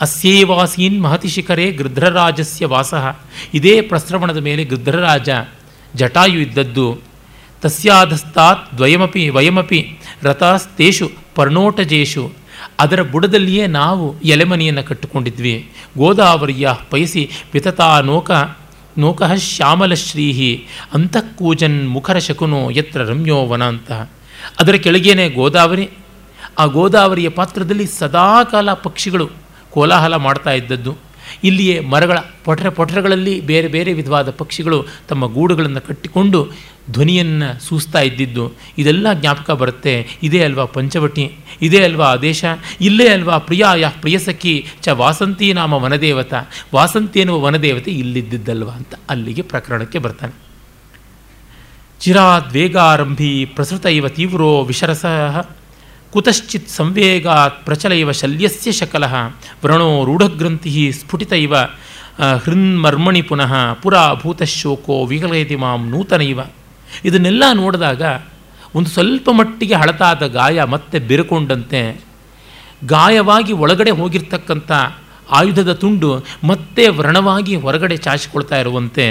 ಅಸ್ಯೇವಾಸೀನ್ ಮಹತಿ ಶಿಖರೇ ಗೃಧ್ರರಾಜಸ್ಯ ವಾಸಃ. ಇದೇ ಪ್ರಸ್ರವಣದ ಮೇಲೆ ಗೃಧ್ರರಾಜ ಜಟಾಯು ಇದ್ದದ್ದು. ತಸ್ಯಾಧಸ್ತಾತ್ ದ್ವಯಮಪಿ ವಯಮಪಿ ರಥಾಸ್ತೇಷು ಪರ್ಣೋಟಜೇಷು ಅದರ ಬುಡದಲ್ಲಿಯೇ ನಾವು ಎಲೆಮನೆಯನ್ನು ಕಟ್ಟಿಕೊಂಡಿದ್ವಿ. ಗೋದಾವರಿಯ ಪಯಸಿ ವಿತತಾ ನೋಕ ನೋಕಃ ಶ್ಯಾಮಲಶ್ರೀಹಿ ಅಂತಃಕೂಜನ್ ಮುಖರ ಶಕುನೋ ಯತ್ರ ರಮ್ಯೋ ವನ ಅದರ ಕೆಳಗೇನೆ ಗೋದಾವರಿ. ಆ ಗೋದಾವರಿಯ ಪಾತ್ರದಲ್ಲಿ ಸದಾಕಾಲ ಪಕ್ಷಿಗಳು ಕೋಲಾಹಲ ಮಾಡ್ತಾ ಇದ್ದದ್ದು. ಇಲ್ಲಿಯೇ ಮರಗಳ ಪೊಟರೆ ಪೊಟರೆಗಳಲ್ಲಿ ಬೇರೆ ಬೇರೆ ವಿಧವಾದ ಪಕ್ಷಿಗಳು ತಮ್ಮ ಗೂಡುಗಳನ್ನು ಕಟ್ಟಿಕೊಂಡು ಧ್ವನಿಯನ್ನು ಸೂಸ್ತಾ ಇದ್ದಿದ್ದು. ಇದೆಲ್ಲ ಜ್ಞಾಪಕ ಬರುತ್ತೆ. ಇದೇ ಅಲ್ವಾ ಪಂಚವಟಿ? ಇದೇ ಅಲ್ವಾ ಆದೇಶ? ಇಲ್ಲೇ ಅಲ್ವಾ ಪ್ರಿಯಾಯ ಪ್ರಿಯಸಖಿ ಚ ವಾಸಂತಿ ನಾಮ ವನದೇವತ? ವಾಸಂತಿ ಎನ್ನುವ ವನದೇವತೆ ಇಲ್ಲಿದ್ದಲ್ವಾ ಅಂತ ಅಲ್ಲಿಗೆ ಪ್ರಕರಣಕ್ಕೆ ಬರ್ತಾನೆ. ಚಿರಾದ್ವೇಗಾರಂಭಿ ಪ್ರಸೃತ ಇವ ತೀವ್ರೋ ವಿಷರಸ ಕುತಶ್ಚಿತ್ ಸಂವೇಗಾತ್ ಪ್ರಚಲ ಇವ ಶಲ್ಯಸ್ಯ ಶಕಲಃ ವ್ರಣೋ ರೂಢಗ್ರಂಥಿ ಸ್ಫುಟಿತ ಇವ ಹೃನ್ಮರ್ಮಣಿ ಪುನಃ ಪುರಾ ಭೂತಶೋಕೋ ವಿಗಲಯತಿ ಮಾಂ ನೂತನ ಇವ ಇದನ್ನೆಲ್ಲ ನೋಡಿದಾಗ ಒಂದು ಸ್ವಲ್ಪ ಮಟ್ಟಿಗೆ ಹಳತಾದ ಗಾಯ ಮತ್ತೆ ಬೆರುಕೊಂಡಂತೆ, ಗಾಯವಾಗಿ ಒಳಗಡೆ ಹೋಗಿರ್ತಕ್ಕಂಥ ಆಯುಧದ ತುಂಡು ಮತ್ತೆ ವ್ರಣವಾಗಿ ಹೊರಗಡೆ ಚಾಚಿಕೊಳ್ತಾ ಇರುವಂತೆ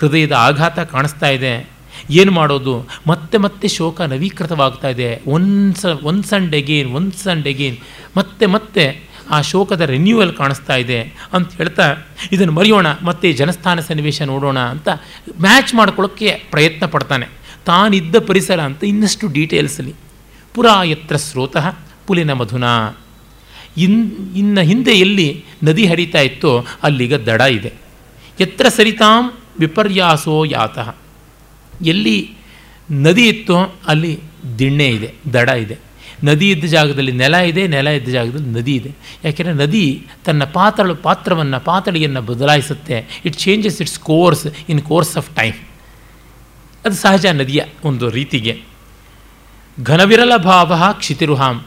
ಹೃದಯದ ಆಘಾತ ಕಾಣಿಸ್ತಾ ಇದೆ. ಏನು ಮಾಡೋದು? ಮತ್ತೆ ಮತ್ತೆ ಶೋಕ ನವೀಕೃತವಾಗ್ತಾ ಇದೆ. Once once and again once and ಮತ್ತೆ ಮತ್ತೆ ಆ ಶೋಕದ ರಿನ್ಯೂವಲ್ ಕಾಣಿಸ್ತಾ ಇದೆ ಅಂತ ಹೇಳ್ತಾ, ಇದನ್ನು ಮರೆಯೋಣ, ಮತ್ತೆ ಜನಸ್ಥಾನ ಸನ್ನಿವೇಶ ನೋಡೋಣ ಅಂತ ಮ್ಯಾಚ್ ಮಾಡ್ಕೊಳ್ಳೋಕ್ಕೆ ಪ್ರಯತ್ನ ಪಡ್ತಾನೆ. ತಾನಿದ್ದ ಪರಿಸರ ಅಂತ ಇನ್ನಷ್ಟು ಡೀಟೇಲ್ಸಲ್ಲಿ ಪುರಾ ಎತ್ರ ಸ್ರೋತಃ ಪುಲಿನ ಮಧುನ. ಇನ್, ಇನ್ನು ಹಿಂದೆ ಎಲ್ಲಿ ನದಿ ಹರಿತಾ ಇತ್ತೋ ಅಲ್ಲಿಗ ದಡ ಇದೆ. ಎತ್ರ ಸರಿತಾಂ ವಿಪರ್ಯಾಸೋ ಯಾತಃ. ಎಲ್ಲಿ ನದಿ ಇತ್ತೋ ಅಲ್ಲಿ ದಿಣ್ಣೆ ಇದೆ, ದಡ ಇದೆ. ನದಿ ಇದ್ದ ಜಾಗದಲ್ಲಿ ನೆಲ ಇದೆ, ನೆಲ ಇದ್ದ ಜಾಗದಲ್ಲಿ ನದಿ ಇದೆ. ಯಾಕೆಂದರೆ ನದಿ ತನ್ನ ಪಾತ್ರಳು ಪಾತ್ರವನ್ನು, ಪಾತಳಿಯನ್ನು ಬದಲಾಯಿಸುತ್ತೆ. It changes its course in course of time ಅದು ಸಹಜ ನದಿಯ ಒಂದು ರೀತಿಗೆ. ಘನವಿರಲ ಭಾವ ಕ್ಷಿತಿರುಹಾಂ.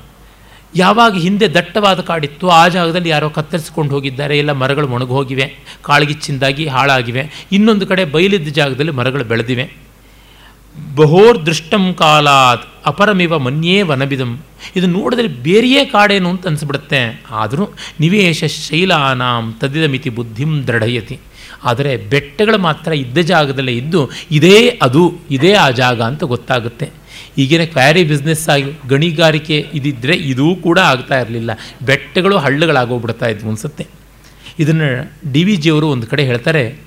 ಯಾವಾಗ ಹಿಂದೆ ದಟ್ಟವಾದ ಕಾಡಿತ್ತು ಆ ಜಾಗದಲ್ಲಿ ಯಾರೋ ಕತ್ತರಿಸ್ಕೊಂಡು ಹೋಗಿದ್ದಾರೆ. ಎಲ್ಲ ಮರಗಳು ಒಣಗೋಗಿವೆ ಕಾಳಗಿಚ್ಚಿಂದಾಗಿ ಹಾಳಾಗಿವೆ. ಇನ್ನೊಂದು ಕಡೆ ಬಯಲಿದ್ದ ಜಾಗದಲ್ಲಿ ಮರಗಳು ಬೆಳೆದಿವೆ. ಬಹೋರ್ ದೃಷ್ಟಂ ಕಾಲಾತ್, ಅಪರಮಿವ ಮನ್ಯೇ ವನಬಿದಂ. ಇದು ನೋಡಿದ್ರೆ ಬೇರೆಯೇ ಕಾಡೇನು ಅಂತ ಅನಿಸ್ಬಿಡುತ್ತೆ. ಆದರೂ ನಿವೇಶ ಶೈಲಾನಾಂ ತದಿದಮಿತಿ ಬುದ್ಧಿಂ ದೃಢಯತಿ. ಆದರೆ ಬೆಟ್ಟಗಳು ಮಾತ್ರ ಇದ್ದ ಜಾಗದಲ್ಲೇ ಇದ್ದು ಇದೇ ಅದು, ಇದೇ ಆ ಜಾಗ ಅಂತ ಗೊತ್ತಾಗುತ್ತೆ. ಈಗಿನ ಕ್ವಾರಿ ಬಿಸ್ನೆಸ್ ಆಗಿ ಗಣಿಗಾರಿಕೆ ಇದಿದ್ದರೆ ಇದೂ ಕೂಡ ಆಗ್ತಾ ಇರಲಿಲ್ಲ. ಬೆಟ್ಟಗಳು ಹಳ್ಳಗಳಾಗೋಗ್ಬಿಡ್ತಾ ಇದ್ವು ಅನಿಸುತ್ತೆ. ಇದನ್ನು ಡಿ ವಿ ಜಿಯವರು ಒಂದು ಕಡೆ ಹೇಳ್ತಾರೆ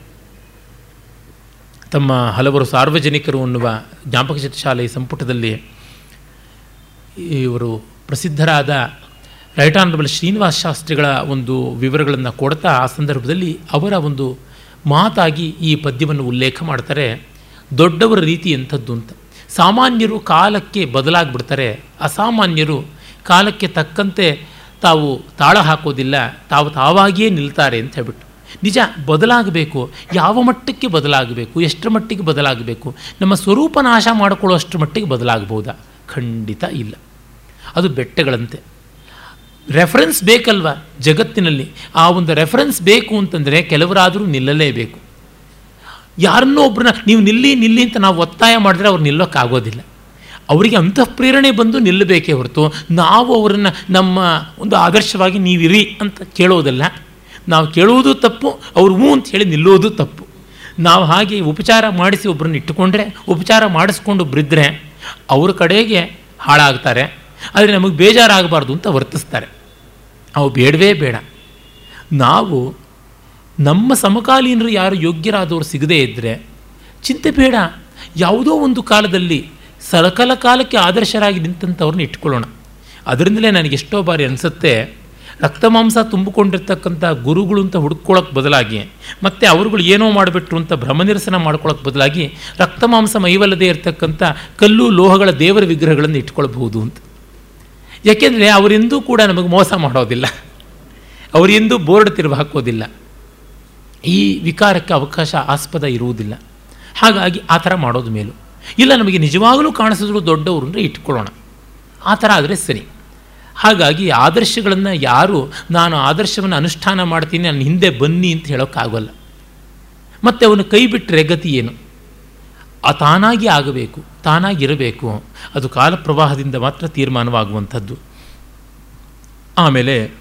ತಮ್ಮ ಹಲವರು ಸಾರ್ವಜನಿಕರು ಅನ್ನುವ ಜ್ಞಾಪಕ ಚಿತ್ರಶಾಲೆ ಸಂಪುಟದಲ್ಲಿ ಇವರು ಪ್ರಸಿದ್ಧರಾದ ರೈಟ್ ಆನರಬಲ್ ಶ್ರೀನಿವಾಸ ಶಾಸ್ತ್ರಿಗಳ ಒಂದು ವಿವರಗಳನ್ನು ಕೊಡ್ತಾ ಆ ಸಂದರ್ಭದಲ್ಲಿ ಅವರ ಒಂದು ಮಾತಾಗಿ ಈ ಪದ್ಯವನ್ನು ಉಲ್ಲೇಖ ಮಾಡ್ತಾರೆ, ದೊಡ್ಡವರ ರೀತಿ ಎಂಥದ್ದು ಅಂತ. ಸಾಮಾನ್ಯರು ಕಾಲಕ್ಕೆ ಬದಲಾಗ್ಬಿಡ್ತಾರೆ, ಅಸಾಮಾನ್ಯರು ಕಾಲಕ್ಕೆ ತಕ್ಕಂತೆ ತಾವು ತಾಳ ಹಾಕೋದಿಲ್ಲ, ತಾವು ತಾವಾಗಿಯೇ ನಿಲ್ತಾರೆ ಅಂತ ಹೇಳ್ಬಿಟ್ಟು. ನಿಜ ಬದಲಾಗಬೇಕು. ಯಾವ ಮಟ್ಟಕ್ಕೆ ಬದಲಾಗಬೇಕು? ಎಷ್ಟರ ಮಟ್ಟಿಗೆ ಬದಲಾಗಬೇಕು? ನಮ್ಮ ಸ್ವರೂಪ ನಾಶ ಮಾಡಿಕೊಳ್ಳೋಷ್ಟರ ಮಟ್ಟಿಗೆ ಬದಲಾಗಬಹುದಾ? ಖಂಡಿತ ಇಲ್ಲ. ಅದು ಬೆಟ್ಟಗಳಂತೆ. ರೆಫರೆನ್ಸ್ ಬೇಕಲ್ವ? ಜಗತ್ತಿನಲ್ಲಿ. ಆ ಒಂದು ರೆಫರೆನ್ಸ್ ಬೇಕು ಅಂತಂದರೆ ಕೆಲವರಾದರೂ ನಿಲ್ಲಲೇಬೇಕು. ಯಾರನ್ನೋ ಒಬ್ಬರನ್ನ ನೀವು ನಿಲ್ಲಿ ನಿಲ್ಲಿ ಅಂತ ನಾವು ಒತ್ತಾಯ ಮಾಡಿದ್ರೆ ಅವ್ರು ನಿಲ್ಲೋಕ್ಕಾಗೋದಿಲ್ಲ. ಅವರಿಗೆ ಅಂತಃಪ್ರೇರಣೆ ಬಂದು ನಿಲ್ಲಬೇಕೇ ಹೊರತು ನಾವು ಅವರನ್ನು ನಮ್ಮ ಒಂದು ಆದರ್ಶವಾಗಿ ನೀವಿರಿ ಅಂತ ಕೇಳೋದಲ್ಲ. ನಾವು ಕೇಳುವುದು ತಪ್ಪು, ಅವ್ರು ಹ್ಞೂ ಅಂತ ಹೇಳಿ ನಿಲ್ಲೋದು ತಪ್ಪು. ನಾವು ಹಾಗೆ ಉಪಚಾರ ಮಾಡಿಸಿ ಒಬ್ಬರನ್ನ ಇಟ್ಟುಕೊಂಡ್ರೆ, ಉಪಚಾರ ಮಾಡಿಸ್ಕೊಂಡು ಒಬ್ಬರಿದ್ದರೆ ಅವ್ರ ಕಡೆಗೆ ಹಾಳಾಗ್ತಾರೆ. ಆದರೆ ನಮಗೆ ಬೇಜಾರಾಗಬಾರ್ದು ಅಂತ ವರ್ತಿಸ್ತಾರೆ. ಅವು ಬೇಡವೇ ಬೇಡ. ನಾವು ನಮ್ಮ ಸಮಕಾಲೀನರು ಯಾರು ಯೋಗ್ಯರಾದವರು ಸಿಗದೇ ಇದ್ದರೆ ಚಿಂತೆ ಬೇಡ. ಯಾವುದೋ ಒಂದು ಕಾಲದಲ್ಲಿ ಸಲಕಲ ಕಾಲಕ್ಕೆ ಆದರ್ಶರಾಗಿ ನಿಂತಂಥವ್ರನ್ನ ಇಟ್ಕೊಳ್ಳೋಣ ಅದರಿಂದಲೇ ನನಗೆ ಎಷ್ಟೋ ಬಾರಿ ಅನಿಸುತ್ತೆ ರಕ್ತ ಮಾಂಸ ತುಂಬಿಕೊಂಡಿರ್ತಕ್ಕಂಥ ಗುರುಗಳು ಅಂತ ಹುಡ್ಕೊಳ್ಳೋಕೆ ಬದಲಾಗಿ, ಮತ್ತು ಅವರುಗಳು ಏನೋ ಮಾಡಿಬಿಟ್ರು ಅಂತ ಭ್ರಮನಿರಸನ ಮಾಡ್ಕೊಳ್ಳೋಕೆ ಬದಲಾಗಿ ರಕ್ತಮಾಂಸ ಮೈವಲ್ಲದೆ ಇರತಕ್ಕಂಥ ಕಲ್ಲು, ಲೋಹಗಳ ದೇವರ ವಿಗ್ರಹಗಳನ್ನು ಇಟ್ಕೊಳ್ಬಹುದು ಅಂತ. ಯಾಕೆಂದರೆ ಅವರೆಂದೂ ಕೂಡ ನಮಗೆ ಮೋಸ ಮಾಡೋದಿಲ್ಲ. ಅವರೆಂದೂ ಬೋರ್ಡ್ ತಿರುವು ಹಾಕೋದಿಲ್ಲ. ಈ ವಿಕಾರಕ್ಕೆ ಅವಕಾಶ ಆಸ್ಪದ ಇರುವುದಿಲ್ಲ. ಹಾಗಾಗಿ ಆ ಥರ ಮಾಡೋದು ಮೇಲೂ. ಇಲ್ಲ, ನಮಗೆ ನಿಜವಾಗಲೂ ಕಾಣಿಸಿದ್ರು ದೊಡ್ಡವರು ಅಂದರೆ ಇಟ್ಕೊಳ್ಳೋಣ. ಆ ಥರ ಆದರೆ ಸರಿ. ಹಾಗಾಗಿ ಆದರ್ಶಗಳನ್ನು ಯಾರು, ನಾನು ಆದರ್ಶವನ್ನು ಅನುಷ್ಠಾನ ಮಾಡ್ತೀನಿ, ನನ್ನ ಹಿಂದೆ ಬನ್ನಿ ಅಂತ ಹೇಳೋಕ್ಕಾಗೋಲ್ಲ. ಮತ್ತು ಅವನು ಕೈ ಬಿಟ್ಟರೆ ಗತಿ ಏನು? ಆ ತಾನಾಗಿ ಆಗಬೇಕು, ತಾನಾಗಿರಬೇಕು. ಅದು ಕಾಲ ಪ್ರವಾಹದಿಂದ ಮಾತ್ರ ತೀರ್ಮಾನವಾಗುವಂಥದ್ದು. ಆಮೇಲೆ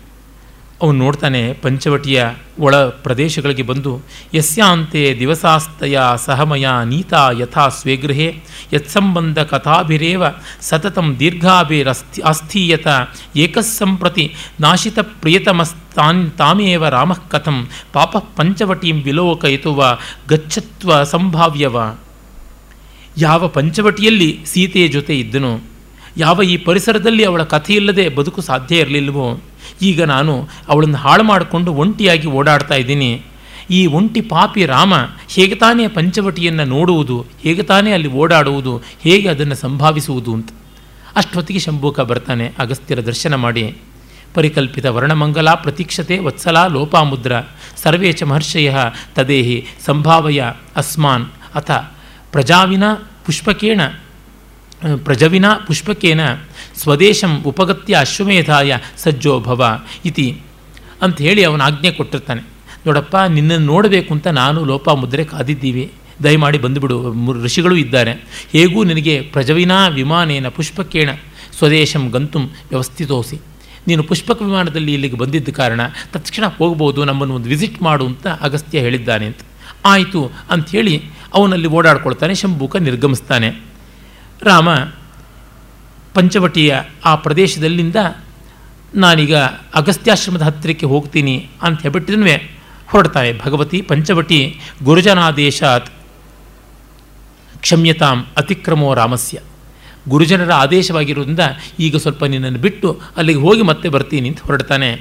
ಅವನು ನೋಡ್ತಾನೆ, ಪಂಚವಟಿಯ ಒಳ ಪ್ರದೇಶಗಳಿಗೆ ಬಂದು, ಯಸ್ಯಾಂತೆ ದಿವಸಾಸ್ತಯ ಸಹಮಯ ನೀತಾ ಯಥಾ ಸ್ವೇಗೃಹೇ, ಯತ್ಸಂಬಂಧ ಕಥಾಭಿರೇವ ಸತತಂ ದೀರ್ಘಾಭಿರಸ್ಥಿ ಅಸ್ಥೀಯತ, ಏಕಸ್ಸಂಪ್ರತಿ ನಾಶಿತ ಪ್ರಿಯತಮಸ್ತಾನ್ ತಾಮೇವ ರಾಮಃ ಕಥಂ ಪಾಪ ಪಂಚವಟೀಂ ವಿಲೋಕಯಿತುವ ಗಚ್ಚತ್ವ ಸಂಭಾವ್ಯವ. ಯಾವ ಪಂಚವಟಿಯಲ್ಲಿ ಸೀತೆಯ ಜೊತೆ ಇದ್ದನು, ಯಾವ ಈ ಪರಿಸರದಲ್ಲಿ ಅವಳ ಕಥೆಯಿಲ್ಲದೆ ಬದುಕು ಸಾಧ್ಯ ಇರಲಿಲ್ಲವೋ? ಈಗ ನಾನು ಅವಳನ್ನು ಹಾಳು ಮಾಡಿಕೊಂಡು ಒಂಟಿಯಾಗಿ ಓಡಾಡ್ತಾ ಇದ್ದೀನಿ. ಈ ಒಂಟಿ ಪಾಪಿ ರಾಮ ಹೇಗೆ ತಾನೇ ಪಂಚವಟಿಯನ್ನು ನೋಡುವುದು, ಹೇಗೆ ತಾನೇ ಅಲ್ಲಿ ಓಡಾಡುವುದು, ಹೇಗೆ ಅದನ್ನು ಸಂಭಾವಿಸುವುದು ಅಂತ. ಅಷ್ಟೊತ್ತಿಗೆ ಶಂಭೂಕ ಬರ್ತಾನೆ, ಅಗಸ್ತ್ಯರ ದರ್ಶನ ಮಾಡಿ. ಪರಿಕಲ್ಪಿತ ವರ್ಣಮಂಗಲ, ಪ್ರತೀಕ್ಷತೆ, ವತ್ಸಲ, ಲೋಪಾಮುದ್ರ ಸರ್ವೇ ಚ ಮಹರ್ಷಯ, ತದೇಹಿ, ಸಂಭಾವಯ, ಅಸ್ಮಾನ್, ಅಥ, ಪ್ರಜಾವಿನ, ಪುಷ್ಪಕೇಣ, ಪ್ರಜವಿನ, ಪುಷ್ಪಕೇನ ಸ್ವದೇಶಂ ಉಪಗತ್ಯ ಅಶ್ವಮೇಧಾಯ ಸಜ್ಜೋ ಭವ ಇತಿ ಅಂತ ಹೇಳಿ ಅವನ ಆಜ್ಞೆ ಕೊಟ್ಟಿರ್ತಾನೆ. ನೋಡಪ್ಪ, ನಿನ್ನನ್ನು ನೋಡಬೇಕು ಅಂತ ನಾನು ಲೋಪ ಮುದ್ರೆ ಕಾದಿದ್ದೀವಿ. ದಯಮಾಡಿ ಬಂದುಬಿಡು. ಋಷಿಗಳು ಇದ್ದಾರೆ. ಹೇಗೂ ನಿನಗೆ ಪ್ರಜವಿನಾ ವಿಮಾನೇನ ಪುಷ್ಪಕೇಣ ಸ್ವದೇಶಂ ಗಂತುಂ ವ್ಯವಸ್ಥಿತೋಸಿ. ನೀನು ಪುಷ್ಪಕ ವಿಮಾನದಲ್ಲಿ ಇಲ್ಲಿಗೆ ಬಂದಿದ್ದ ಕಾರಣ ತಕ್ಷಣ ಹೋಗ್ಬೋದು, ನಮ್ಮನ್ನು ಒಂದು ವಿಸಿಟ್ ಮಾಡು ಅಂತ ಅಗಸ್ತ್ಯ ಹೇಳಿದ್ದಾನೆ ಅಂತ. ಆಯಿತು ಅಂಥೇಳಿ ಅವನಲ್ಲಿ ಓಡಾಡ್ಕೊಳ್ತಾನೆ, ಶಂಭೂಕ ನಿರ್ಗಮಿಸ್ತಾನೆ. ರಾಮ ಪಂಚವಟಿಯ ಆ ಪ್ರದೇಶದಲ್ಲಿಂದ ನಾನೀಗ ಅಗಸ್ತ್ಯಾಶ್ರಮದ ಹತ್ತಿರಕ್ಕೆ ಹೋಗ್ತೀನಿ ಅಂತ ಹೇಳ್ಬಿಟ್ಟಿದ್ವೇ ಹೊರಡ್ತಾರೆ, ಭಗವತಿ ಪಂಚವಟಿ ಗುರುಜನಾದೇಶಾತ್. ಕ್ಷಮ್ಯತಾಂ ಅತಿಕ್ರಮೋ ರಾಮಸ್ಯ. ಗುರುಜನರ ಆದೇಶವಾಗಿರೋದ್ರಿಂದ ಈಗ ಸ್ವಲ್ಪ ನಿನ್ನನ್ನು ಬಿಟ್ಟು ಅಲ್ಲಿಗೆ ಹೋಗಿ ಮತ್ತೆ ಬರ್ತೀನಿ ಅಂತ ಹೊರಡ್ತಾನೆ.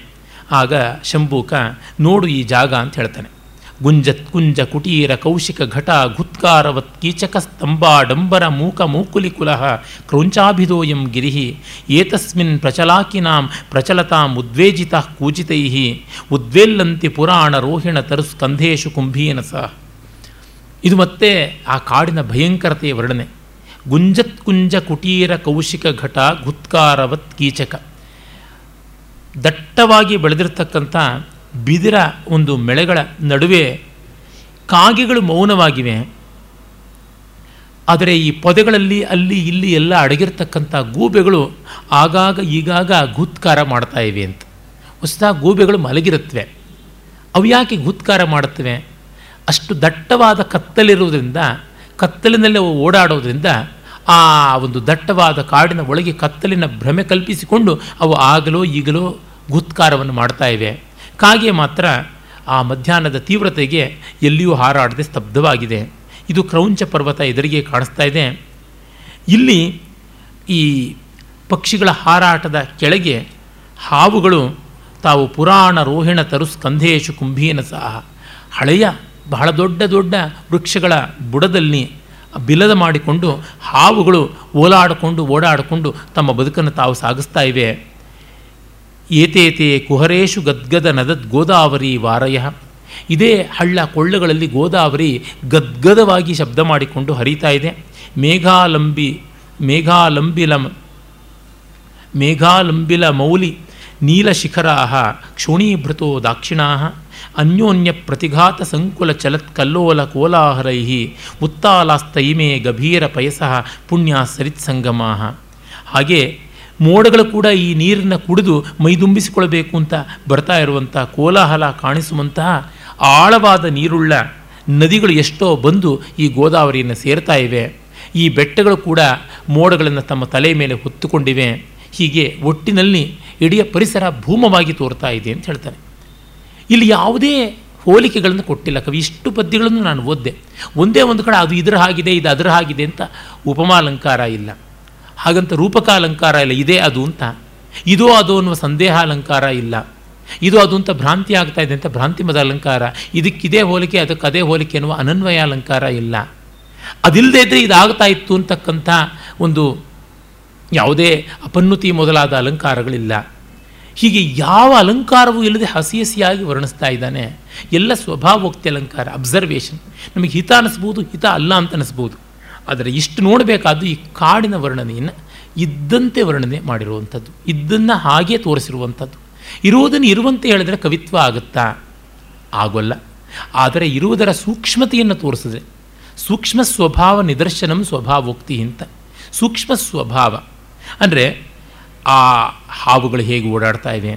ಆಗ ಶಂಭೂಕ, ನೋಡು ಈ ಜಾಗ ಅಂತ ಹೇಳ್ತಾನೆ. ಗುಂಜತ್ ಕುಂಜ ಕುಟೀರ ಕೌಶಿಕ ಘಟ ಘುತ್ಕಾರವತ್ ಕೀಚಕ ಸ್ತಂಭಾಡಂಬರ ಮೂಕ ಮೂಕುಲಿಕುಲಃ ಕ್ರೌಂಚಾಭಿದೋಯಂ ಗಿರಿಹಿ ಏತಸ್ಮಿನ್ ಪ್ರಚಲಾಕಿನಾಂ ಪ್ರಚಲತಾಂ ಉದ್ವೇಜಿತ ಕೂಜಿತೈ ಉದ್ವೇಲ್ಲಂತಿ ಪುರಾಣ ರೋಹಿಣ ತರುಸ್ಕಂಧೇಶು ಕುಂಭೀನ ಸಹ. ಇದು ಮತ್ತೆ ಆ ಕಾಡಿನ ಭಯಂಕರತೆಯ ವರ್ಣನೆ. ಗುಂಜತ್ ಕುಂಜ ಕುಟೀರ ಕೌಶಿಕ ಘಟ ಘುತ್ಕಾರವತ್ ಕೀಚಕ. ದಟ್ಟವಾಗಿ ಬೆಳೆದಿರ್ತಕ್ಕಂಥ ಬಿದಿರ ಒಂದು ಮೆಳೆಗಳ ನಡುವೆ ಕಾಗೆಗಳು ಮೌನವಾಗಿವೆ. ಆದರೆ ಈ ಪೊದೆಗಳಲ್ಲಿ ಅಲ್ಲಿ ಇಲ್ಲಿ ಎಲ್ಲ ಅಡಗಿರ್ತಕ್ಕಂಥ ಗೂಬೆಗಳು ಆಗಾಗ ಈಗಾಗ ಗುತ್ಕಾರ ಮಾಡ್ತಾ ಇವೆ ಅಂತ. ಹೊಸದಾಗಿ ಗೂಬೆಗಳು ಮಲಗಿರುತ್ತವೆ. ಅವು ಯಾಕೆ ಗೂತ್ಕಾರ ಮಾಡುತ್ತವೆ? ಅಷ್ಟು ದಟ್ಟವಾದ ಕತ್ತಲಿರುವುದರಿಂದ, ಕತ್ತಲಿನಲ್ಲಿ ಅವು ಓಡಾಡೋದ್ರಿಂದ ಆ ಒಂದು ದಟ್ಟವಾದ ಕಾಡಿನ ಒಳಗೆ ಕತ್ತಲಿನ ಭ್ರಮೆ ಕಲ್ಪಿಸಿಕೊಂಡು ಅವು ಆಗಲೋ ಈಗಲೋ ಗೂತ್ಕಾರವನ್ನು ಮಾಡ್ತಾ ಇವೆ. ಕಾಗೆ ಮಾತ್ರ ಆ ಮಧ್ಯಾಹ್ನದ ತೀವ್ರತೆಗೆ ಎಲ್ಲಿಯೂ ಹಾರಾಡದೆ ಸ್ತಬ್ಧವಾಗಿದೆ. ಇದು ಕ್ರೌಂಚ ಪರ್ವತ ಎದುರಿಗೆ ಕಾಣಿಸ್ತಾ ಇದೆ. ಇಲ್ಲಿ ಈ ಪಕ್ಷಿಗಳ ಹಾರಾಟದ ಕೆಳಗೆ ಹಾವುಗಳು ತಾವು ಪುರಾಣ ರೋಹಿಣ ತರು ಸ್ಕಂಧೇಶು ಕುಂಭೀನ ಸಹ. ಹಳೆಯ ಬಹಳ ದೊಡ್ಡ ದೊಡ್ಡ ವೃಕ್ಷಗಳ ಬುಡದಲ್ಲಿ ಬಿಲದ ಮಾಡಿಕೊಂಡು ಹಾವುಗಳು ಓಲಾಡಿಕೊಂಡು ಓಡಾಡಿಕೊಂಡು ತಮ್ಮ ಬದುಕನ್ನು ತಾವು ಸಾಗಿಸ್ತಾ ಇವೆ. ಏತೇತೆ ಕುಹರೇಶು ಗದ್ಗದ ನದದ್ ಗೋದಾವರಿ ವಾರಯ. ಇದೇ ಹಳ್ಳ ಕೊಳ್ಳಗಳಲ್ಲಿ ಗೋದಾವರಿ ಗದ್ಗದವಾಗಿ ಶಬ್ದ ಮಾಡಿಕೊಂಡು ಹರಿತಾ ಇದೆ. ಮೇಘಾಲಂಬಿ, ಮೇಘಾಲಂಬಿಲ ಮೇಘಾಲಂಬಿಲ ಮೌಲಿ, ನೀಲಶಿಖರಾಹ, ಕ್ಷೋಣೀಭೃತೋ ದಾಕ್ಷಿಣಾ ಅನ್ಯೋನ್ಯ ಪ್ರತಿಘಾತ ಸಂಕುಲ ಚಲತ್ ಕಲ್ಲೋಲ ಕೋಲಾಹಲೈ ಉತ್ತಾಲಾಸ್ತೈಮೇ ಗಭೀರ ಪಯಸ ಪುಣ್ಯ ಸರಿತ್ಸಂಗಮಾ ಹಾಗೆ ಮೋಡಗಳು ಕೂಡ ಈ ನೀರನ್ನು ಕುಡಿದು ಮೈದುಂಬಿಸಿಕೊಳ್ಳಬೇಕು ಅಂತ ಬರ್ತಾ ಇರುವಂಥ ಕೋಲಾಹಲ ಕಾಣಿಸುವಂತಹ ಆಳವಾದ ನೀರುಳ್ಳ ನದಿಗಳು ಎಷ್ಟೋ ಬಂದು ಈ ಗೋದಾವರಿಯನ್ನು ಸೇರ್ತಾ ಇವೆ. ಈ ಬೆಟ್ಟಗಳು ಕೂಡ ಮೋಡಗಳನ್ನು ತಮ್ಮ ತಲೆ ಮೇಲೆ ಹೊತ್ತುಕೊಂಡಿವೆ. ಹೀಗೆ ಒಟ್ಟಿನಲ್ಲಿ ಇಡೀ ಪರಿಸರ ಭೂಮವಾಗಿ ತೋರ್ತಾ ಇದೆ ಅಂತ ಹೇಳ್ತಾರೆ. ಇಲ್ಲಿ ಯಾವುದೇ ಹೋಲಿಕೆಗಳನ್ನು ಕೊಟ್ಟಿಲ್ಲ. ಕವಿ, ಇಷ್ಟು ಪದ್ಯಗಳನ್ನು ನಾನು ಓದ್ದೆ. ಒಂದೇ ಒಂದು ಕಡೆ ಅದು ಇದರ ಹಾಗಿದೆ, ಇದು ಅದರ ಹಾಗಿದೆ ಅಂತ ಉಪಮಾಲಂಕಾರ ಇಲ್ಲ. ಹಾಗಂತ ರೂಪಕ ಅಲಂಕಾರ ಇಲ್ಲ, ಇದೇ ಅದು ಅಂತ. ಇದೋ ಅದು ಅನ್ನುವ ಸಂದೇಹ ಅಲಂಕಾರ ಇಲ್ಲ. ಇದು ಅದು ಅಂತ ಭ್ರಾಂತಿ ಆಗ್ತಾ ಇದೆ ಅಂತ ಭ್ರಾಂತಿಮದ ಅಲಂಕಾರ. ಇದಕ್ಕಿದೇ ಹೋಲಿಕೆ, ಅದಕ್ಕೆ ಅದೇ ಹೋಲಿಕೆ ಅನ್ನುವ ಅನನ್ವಯ ಅಲಂಕಾರ ಇಲ್ಲ. ಅದಿಲ್ಲದೇ ಇದ್ದರೆ ಇದಾಗ್ತಾ ಇತ್ತು ಅಂತಕ್ಕಂಥ ಒಂದು ಯಾವುದೇ ಅಪನ್ನುತಿ ಮೊದಲಾದ ಅಲಂಕಾರಗಳಿಲ್ಲ. ಹೀಗೆ ಯಾವ ಅಲಂಕಾರವೂ ಇಲ್ಲದೆ ಹಸಿ ಹಸಿಯಾಗಿ ವರ್ಣಿಸ್ತಾ ಇದ್ದಾನೆ. ಎಲ್ಲ ಸ್ವಭಾವೋಕ್ತಿ ಅಲಂಕಾರ ಅಬ್ಸರ್ವೇಷನ್ ನಮಗೆ ಹಿತ ಅನ್ನಿಸ್ಬೋದು ಹಿತ ಅಲ್ಲ ಅಂತ ಅನ್ನಿಸ್ಬೋದು ಆದರೆ ಇಷ್ಟು ನೋಡಬೇಕಾದ್ದು ಈ ಕಾಡಿನ ವರ್ಣನೆಯನ್ನು ಇದ್ದಂತೆ ವರ್ಣನೆ ಮಾಡಿರುವಂಥದ್ದು. ಇದ್ದನ್ನು ಹಾಗೆ ತೋರಿಸಿರುವಂಥದ್ದು. ಇರುವುದನ್ನು ಇರುವಂತೆ ಹೇಳಿದರೆ ಕವಿತ್ವ ಆಗುತ್ತಾ? ಆಗೋಲ್ಲ. ಆದರೆ ಇರುವುದರ ಸೂಕ್ಷ್ಮತೆಯನ್ನು ತೋರಿಸಿದೆ ಸೂಕ್ಷ್ಮ ಸ್ವಭಾವ ನಿದರ್ಶನಂ ಸ್ವಭಾವೋಕ್ತಿ ಅಂತ ಸೂಕ್ಷ್ಮ ಸ್ವಭಾವ. ಅಂದರೆ ಆ ಹಾವುಗಳು ಹೇಗೆ ಓಡಾಡ್ತಾ ಇವೆ,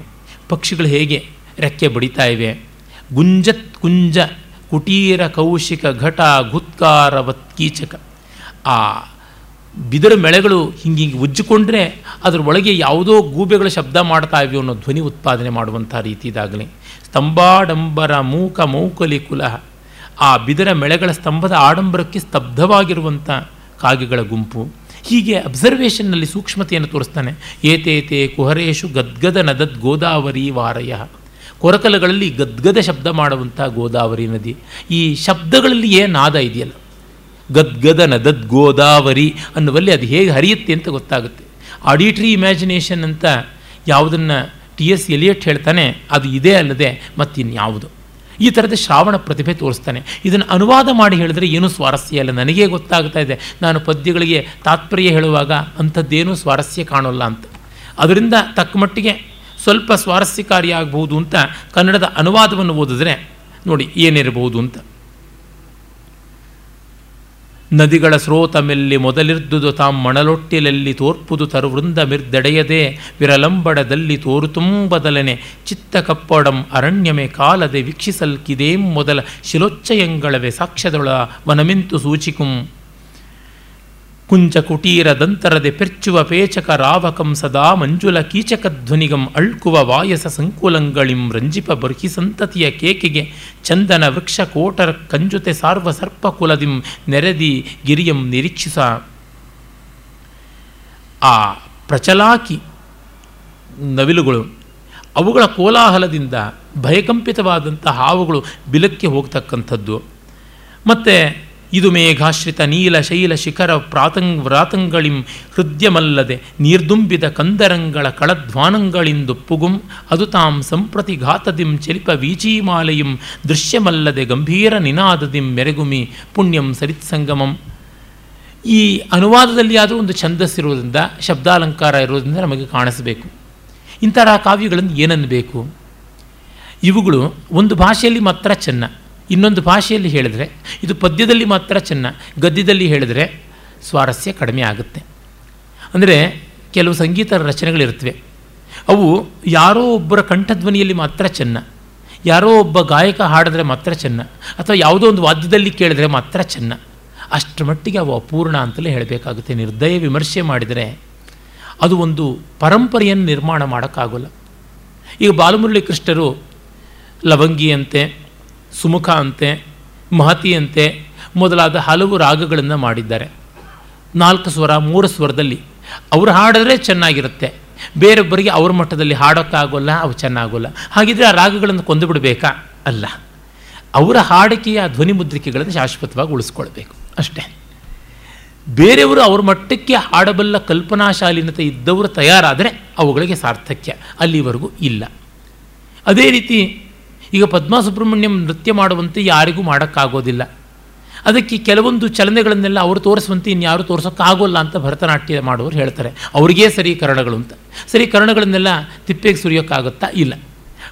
ಪಕ್ಷಿಗಳು ಹೇಗೆ ರೆಕ್ಕೆ ಬಡಿತಾ ಇವೆ, ಗುಂಜತ್ ಕುಂಜ, ಕುಟೀರ ಕೌಶಿಕ ಘಟ ಗುತ್ಕಾರ ಕೀಚಕ ಆ ಬಿದಿರ ಮೆಳೆಗಳು ಹಿಂಗೆ ಹಿಂಗೆ ಉಜ್ಜಿಕೊಂಡ್ರೆ ಅದರ ಒಳಗೆ ಯಾವುದೋ ಗೂಬೆಗಳ ಶಬ್ದ ಮಾಡ್ತಾ ಇವೆ ಅನ್ನೋ ಧ್ವನಿ ಉತ್ಪಾದನೆ ಮಾಡುವಂಥ ರೀತಿದಾಗಲಿ ಸ್ತಂಭಾಡಂಬರ ಮೂಕ ಮೌಕಲಿ ಕುಲ ಆ ಬಿದಿರ ಮೆಳೆಗಳ ಸ್ತಂಭದ ಆಡಂಬರಕ್ಕೆ ಸ್ತಬ್ಧವಾಗಿರುವಂಥ ಕಾಗೆಗಳ ಗುಂಪು. ಹೀಗೆ ಅಬ್ಸರ್ವೇಷನ್ನಲ್ಲಿ ಸೂಕ್ಷ್ಮತೆಯನ್ನು ತೋರಿಸ್ತಾನೆ. ಏತೇತೆ ಕುಹರೇಶು ಗದ್ಗದ ನದದ್ ಗೋದಾವರಿ ವಾರಯ. ಕೊರಕಲಗಳಲ್ಲಿ ಗದ್ಗದ ಶಬ್ದ ಮಾಡುವಂಥ ಗೋದಾವರಿ ನದಿ. ಈ ಶಬ್ದಗಳಲ್ಲಿ ಏನು ನಾದ ಇದೆಯಲ್ಲ? ಗದ್ಗದ ನದದ್ ಗೋದಾವರಿ ಅನ್ನುವಲ್ಲಿ ಅದು ಹೇಗೆ ಹರಿಯುತ್ತೆ ಅಂತ ಗೊತ್ತಾಗುತ್ತೆ. ಆಡಿಟ್ರಿ ಇಮ್ಯಾಜಿನೇಷನ್ ಅಂತ ಯಾವುದನ್ನು ಟಿ ಎಸ್ ಎಲಿಯಟ್ ಹೇಳ್ತಾನೆ, ಅದು ಇದೇ ಅಲ್ಲದೆ ಮತ್ತಿನ್ಯಾವುದು. ಈ ಥರದ ಶ್ರಾವಣ ಪ್ರತಿಭೆ ತೋರಿಸ್ತಾನೆ. ಇದನ್ನು ಅನುವಾದ ಮಾಡಿ ಹೇಳಿದ್ರೆ ಏನೂ ಸ್ವಾರಸ್ಯ ಇಲ್ಲ. ನನಗೇ ಗೊತ್ತಾಗ್ತಾ ಇದೆ, ನಾನು ಪದ್ಯಗಳಿಗೆ ತಾತ್ಪರ್ಯ ಹೇಳುವಾಗ ಅಂಥದ್ದೇನೂ ಸ್ವಾರಸ್ಯ ಕಾಣೋಲ್ಲ ಅಂತ. ಅದರಿಂದ ತಕ್ಕ ಮಟ್ಟಿಗೆ ಸ್ವಲ್ಪ ಸ್ವಾರಸ್ಯಕಾರಿಯಾಗಬಹುದು ಅಂತ ಕನ್ನಡದ ಅನುವಾದವನ್ನು ಓದಿದ್ರೆ ನೋಡಿ ಏನಿರಬಹುದು ಅಂತ. ನದಿಗಳ ಸ್ರೋತ ಮೆಲ್ಲಿ ಮೊದಲಿರ್ದುದು ತಾಂ ಮಣಲೊಟ್ಟಿಲಲ್ಲಿ ತೋರ್ಪುದು ತರುವೃಂದ ಮಿರ್ದೆಡೆಯದೆ ವಿರಲಂಬಡದಲ್ಲಿ ತೋರುತುಂಬದಲನೆ ಚಿತ್ತ ಕಪ್ಪಡಂ ಅರಣ್ಯಮೆ ಕಾಲದೆ ವೀಕ್ಷಿಸಲ್ಕಿದೇಂ ಮೊದಲ ಶಿಲೋಚ್ಚಯಂಗಳವೆ ಸಾಕ್ಷ್ಯದೊಳ ವನಮಿಂತು ಸೂಚಿಕುಂ. ಕುಂಚ ಕುಟೀರ ದಂತರದೆ ಪೆರ್ಚುವ ಪೇಚಕ ರಾವಕಂ ಸದಾ ಮಂಜುಲ ಕೀಚಕ ಧ್ವನಿಗಂ ಅಳ್ಕುವ ವಾಯಸ ಸಂಕುಲಂಗಳಿಂ ರಂಜಿಪ ಬರ್ಹಿ ಸಂತತಿಯ ಕೇಕೆಗೆ ಚಂದನ ವೃಕ್ಷ ಕೋಟರ ಕಂಜುತೆ ಸಾರ್ವ ಸರ್ಪ ಕುಲದಿಂ ನೆರೆದಿ ಗಿರಿಯಂ ನಿರೀಕ್ಷಿಸ. ಆ ಪ್ರಚಲಾಕಿ ನವಿಲುಗಳು ಅವುಗಳ ಕೋಲಾಹಲದಿಂದ ಭಯಕಂಪಿತವಾದಂಥ ಹಾವುಗಳು ಬಿಲಕ್ಕೆ ಹೋಗ್ತಕ್ಕಂಥದ್ದು. ಮತ್ತು ಇದು ಮೇಘಾಶ್ರಿತ ನೀಲ ಶೈಲ ಶಿಖರ ಪ್ರಾತಂಗ್ ವ್ರಾತಂಗಳಿಂ ಹೃದಯಮಲ್ಲದೆ ನೀರ್ದುಂಬಿದ ಕಂದರಂಗಳ ಕಳಧ್ವಾನಂಗಳಿಂದು ಪುಗುಂ, ಅದು ತಾಂ ಸಂಪ್ರತಿ ಘಾತದಿಂ ಚಲಿಪ ವೀಚೀಮಾಲೆಯಂ, ದೃಶ್ಯಮಲ್ಲದೆ ಗಂಭೀರ ನಿನಾದದಿಂ ಮೆರೆಗುಮಿ ಪುಣ್ಯಂ ಸರಿತ್ಸಂಗಮಂ ಈ ಅನುವಾದದಲ್ಲಿ ಆದರೂ ಒಂದು ಛಂದಸ್ಸಿರುವುದರಿಂದ ಶಬ್ದಾಲಂಕಾರ ಇರೋದ್ರಿಂದ ನಮಗೆ ಕಾಣಿಸಬೇಕು. ಇಂತಹ ಕಾವ್ಯಗಳನ್ನು ಏನನ್ನಬೇಕು ಇವುಗಳು ಒಂದು ಭಾಷೆಯಲ್ಲಿ ಮಾತ್ರ ಚೆನ್ನ ಇನ್ನೊಂದು ಭಾಷೆಯಲ್ಲಿ ಹೇಳಿದರೆ, ಇದು ಪದ್ಯದಲ್ಲಿ ಮಾತ್ರ ಚೆನ್ನ, ಗದ್ಯದಲ್ಲಿ ಹೇಳಿದರೆ ಸ್ವಾರಸ್ಯ ಕಡಿಮೆ ಆಗುತ್ತೆ. ಅಂದರೆ ಕೆಲವು ಸಂಗೀತ ರಚನೆಗಳಿರ್ತವೆ ಅವು ಯಾರೋ ಒಬ್ಬರ ಕಂಠಧ್ವನಿಯಲ್ಲಿ ಮಾತ್ರ ಚೆನ್ನ, ಯಾರೋ ಒಬ್ಬ ಗಾಯಕ ಹಾಡಿದ್ರೆ ಮಾತ್ರ ಚೆನ್ನ, ಅಥವಾ ಯಾವುದೋ ಒಂದು ವಾದ್ಯದಲ್ಲಿ ಕೇಳಿದ್ರೆ ಮಾತ್ರ ಚೆನ್ನ. ಅಷ್ಟರ ಮಟ್ಟಿಗೆ ಅವು ಅಪೂರ್ಣ ಅಂತಲೇ ಹೇಳಬೇಕಾಗುತ್ತೆ. ನಿರ್ದಯ ವಿಮರ್ಶೆ ಮಾಡಿದರೆ ಅದು ಒಂದು ಪರಂಪರೆಯನ್ನು ನಿರ್ಮಾಣ ಮಾಡೋಕ್ಕಾಗೋಲ್ಲ. ಈಗ ಬಾಲಮುರಳಿ ಕೃಷ್ಣರು ಲವಂಗಿಯಂತೆ ಸುಮುಖ ಅಂತೆ ಮಹತಿಯಂತೆ ಮೊದಲಾದ ಹಲವು ರಾಗಗಳನ್ನು ಮಾಡಿದ್ದಾರೆ. ನಾಲ್ಕು ಸ್ವರ, ಮೂರು ಸ್ವರದಲ್ಲಿ ಅವರು ಹಾಡಿದ್ರೆ ಚೆನ್ನಾಗಿರುತ್ತೆ. ಬೇರೊಬ್ಬರಿಗೆ ಅವ್ರ ಮಟ್ಟದಲ್ಲಿ ಹಾಡೋಕ್ಕಾಗೋಲ್ಲ, ಅವು ಚೆನ್ನಾಗೋಲ್ಲ. ಹಾಗಿದ್ರೆ ಆ ರಾಗಗಳನ್ನು ಕೊಂದು ಬಿಡಬೇಕಾ? ಅಲ್ಲ. ಅವರ ಹಾಡಿಕೆಯ ಧ್ವನಿ ಮುದ್ರಿಕೆಗಳನ್ನು ಶಾಶ್ವತವಾಗಿ ಉಳಿಸ್ಕೊಳ್ಬೇಕು. ಅಷ್ಟೇ. ಬೇರೆಯವರು ಅವ್ರ ಮಟ್ಟಕ್ಕೆ ಹಾಡಬಲ್ಲ ಕಲ್ಪನಾಶಾಲೀನತೆ ಇದ್ದವರು ತಯಾರಾದರೆ ಅವುಗಳಿಗೆ ಸಾರ್ಥಕ್ಯ. ಅಲ್ಲಿವರೆಗೂ ಇಲ್ಲ. ಅದೇ ರೀತಿ ಈಗ ಪದ್ಮಾ ಸುಬ್ರಹ್ಮಣ್ಯಂ ನೃತ್ಯ ಮಾಡುವಂತೆ ಯಾರಿಗೂ ಮಾಡೋಕ್ಕಾಗೋದಿಲ್ಲ. ಅದಕ್ಕೆ ಕೆಲವೊಂದು ಚಲನೆಗಳನ್ನೆಲ್ಲ ಅವರು ತೋರಿಸುವಂತೆ ಇನ್ಯಾರು ತೋರಿಸೋಕ್ಕಾಗೋಲ್ಲ ಅಂತ ಭರತನಾಟ್ಯ ಮಾಡುವವರು ಹೇಳ್ತಾರೆ. ಅವ್ರಿಗೇ ಸರಿ ಕರಣಗಳು ಅಂತ. ಸರಿ ಕರಣಗಳನ್ನೆಲ್ಲ ತಿಪ್ಪೆಗೆ ಸುರಿಯೋಕ್ಕಾಗುತ್ತಾ ಇಲ್ಲ.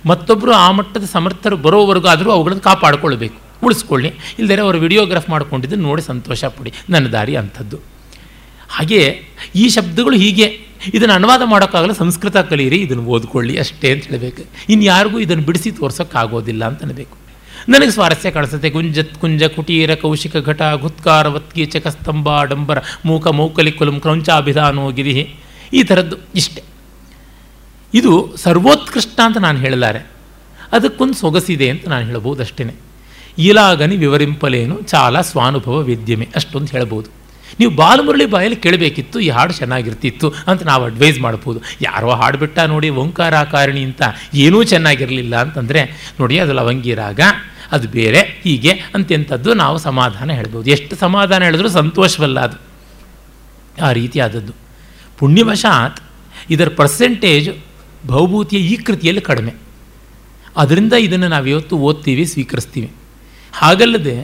ಮತ್ತೊಬ್ಬರು ಆ ಮಟ್ಟದ ಸಮರ್ಥರು ಬರೋವರೆಗಾದರೂ ಅವುಗಳನ್ನು ಕಾಪಾಡಿಕೊಳ್ಬೇಕು. ಉಳಿಸ್ಕೊಳ್ಳಿ. ಇಲ್ಲದೇ ಅವರು ವಿಡಿಯೋಗ್ರಾಫ್ ಮಾಡ್ಕೊಂಡಿದ್ದು ನೋಡಿ ಸಂತೋಷ ಪಡಿ. ನನ್ನ ದಾರಿ ಅಂಥದ್ದು. ಹಾಗೆಯೇ ಈ ಶಬ್ದಗಳು ಹೀಗೆ ಇದನ್ನು ಅನುವಾದ ಮಾಡೋಕ್ಕಾಗಲ್ಲ, ಸಂಸ್ಕೃತ ಕಲಿಯಿರಿ ಇದನ್ನು ಓದ್ಕೊಳ್ಳಿ ಅಷ್ಟೇ ಅಂತ ಹೇಳಬೇಕು. ಇನ್ಯಾರಿಗೂ ಇದನ್ನು ಬಿಡಿಸಿ ತೋರ್ಸೋಕ್ಕಾಗೋದಿಲ್ಲ ಅಂತ ಅನ್ನಬೇಕು ನನಗೆ ಸ್ವಾರಸ್ಯ ಕಾಣಿಸುತ್ತೆ. ಕುಂಜತ್, ಕುಂಜ, ಕುಟೀರ, ಕೌಶಿಕ ಘಟ, ಗುತ್ಕಾರ ವತ್ಕೀಚಕ ಸ್ತಂಭ ಡಂಬರ ಮೂಕ, ಮೌಕಲಿ, ಕುಲಂ, ಕ್ರೌಂಚಾಭಿಧಾನೋ ಗಿರಿ ಈ ಥರದ್ದು ಇಷ್ಟೆ. ಇದು ಸರ್ವೋತ್ಕೃಷ್ಟ ಅಂತ ನಾನು ಹೇಳಲಾರೆ. ಅದಕ್ಕೊಂದು ಸೊಗಸಿದೆ ಅಂತ ನಾನು ಹೇಳ್ಬೋದು ಅಷ್ಟೇ ಇಲಾಗನಿ ವಿವರಿಂಪಲೇನು, ಚಾಲ ಸ್ವಾನುಭವ ವಿದ್ಯಮೆ, ಅಷ್ಟೊಂದು ಹೇಳ್ಬೋದು ನೀವು ಬಾಲಮುರಳಿ ಬಾಯಲ್ಲಿ ಕೇಳಬೇಕಿತ್ತು, ಈ ಹಾಡು ಚೆನ್ನಾಗಿರ್ತಿತ್ತು ಅಂತ ನಾವು ಅಡ್ವೈಸ್ ಮಾಡ್ಬೋದು. ಯಾರೋ ಹಾಡುಬಿಟ್ಟ ನೋಡಿ ಓಂಕಾರಾಕಾರಿಣಿ ಅಂತ ಏನೂ ಚೆನ್ನಾಗಿರಲಿಲ್ಲ ಅಂತಂದರೆ, ನೋಡಿ ಅದು ಲವಂಗಿ ರಾಗ ಅದು ಬೇರೆ, ಹೀಗೆ ಅಂತೆಂಥದ್ದು ನಾವು ಸಮಾಧಾನ ಹೇಳ್ಬೋದು. ಎಷ್ಟು ಸಮಾಧಾನ ಹೇಳಿದ್ರೂ ಸಂತೋಷವಲ್ಲ ಅದು. ಆ ರೀತಿಯಾದದ್ದು ಪುಣ್ಯವಶಾತ್ ಇದರ ಪರ್ಸೆಂಟೇಜ್ ಭೌಭೂತಿಯ ಈ ಕೃತಿಯಲ್ಲಿ ಕಡಿಮೆ. ಅದರಿಂದ ಇದನ್ನು ನಾವು ಇವತ್ತು ಓದ್ತೀವಿ, ಸ್ವೀಕರಿಸ್ತೀವಿ. ಹಾಗಲ್ಲದೆ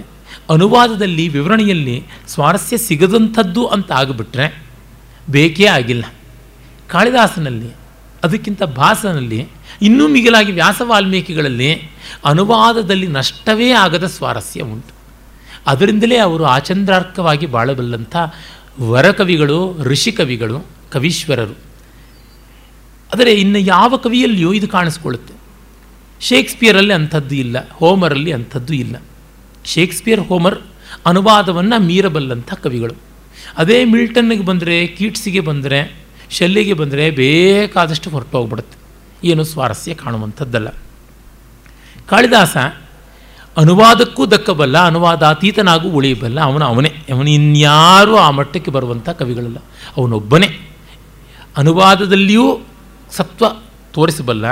ಅನುವಾದದಲ್ಲಿ ವಿವರಣೆಯಲ್ಲಿ ಸ್ವಾರಸ್ಯ ಸಿಗದಂಥದ್ದು ಅಂತ ಆಗಿಬಿಟ್ರೆ ಬೇಕೇ ಆಗಿಲ್ಲ. ಕಾಳಿದಾಸನಲ್ಲಿ, ಅದಕ್ಕಿಂತ ಭಾಸನಲ್ಲಿ, ಇನ್ನೂ ಮಿಗಿಲಾಗಿ ವ್ಯಾಸ ವಾಲ್ಮೀಕಿಗಳಲ್ಲಿ ಅನುವಾದದಲ್ಲಿ ನಷ್ಟವೇ ಆಗದ ಸ್ವಾರಸ್ಯ ಉಂಟು. ಅದರಿಂದಲೇ ಅವರು ಆಚಂದ್ರಾರ್ಕವಾಗಿ ಬಾಳಬಲ್ಲಂಥ ವರಕವಿಗಳು ಋಷಿಕವಿಗಳು ಕವೀಶ್ವರರು. ಆದರೆ ಇನ್ನು ಯಾವ ಕವಿಯಲ್ಲಿಯೂ ಇದು ಕಾಣಿಸ್ಕೊಳ್ಳುತ್ತೆ. ಶೇಕ್ಸ್ಪಿಯರಲ್ಲಿ ಅಂಥದ್ದು ಇಲ್ಲ, ಹೋಮರಲ್ಲಿ ಅಂಥದ್ದು ಇಲ್ಲ. ಶೇಕ್ಸ್ಪಿಯರ್ ಹೋಮರ್ ಅನುವಾದವನ್ನು ಮೀರಬಲ್ಲಂಥ ಕವಿಗಳು. ಅದೇ ಮಿಲ್ಟನ್ನಿಗೆ ಬಂದರೆ, ಕೀಟ್ಸಿಗೆ ಬಂದರೆ, ಶೆಲ್ಲಿಗೆ ಬಂದರೆ ಬೇಕಾದಷ್ಟು ಹೊರಟೋಗ್ಬಿಡುತ್ತೆ. ಏನು ಸ್ವಾರಸ್ಯ ಕಾಣುವಂಥದ್ದಲ್ಲ. ಕಾಳಿದಾಸ ಅನುವಾದಕ್ಕೂ ದಕ್ಕಬಲ್ಲ, ಅನುವಾದಾತೀತನಾಗೂ ಉಳಿಯಬಲ್ಲ, ಅವನು ಅವನೇ. ಅವನು ಇನ್ಯಾರೂ ಆ ಮಟ್ಟಕ್ಕೆ ಬರುವಂಥ ಕವಿಗಳಲ್ಲ. ಅವನೊಬ್ಬನೇ. ಅನುವಾದದಲ್ಲಿಯೂ ಸತ್ವ ತೋರಿಸಬಲ್ಲ.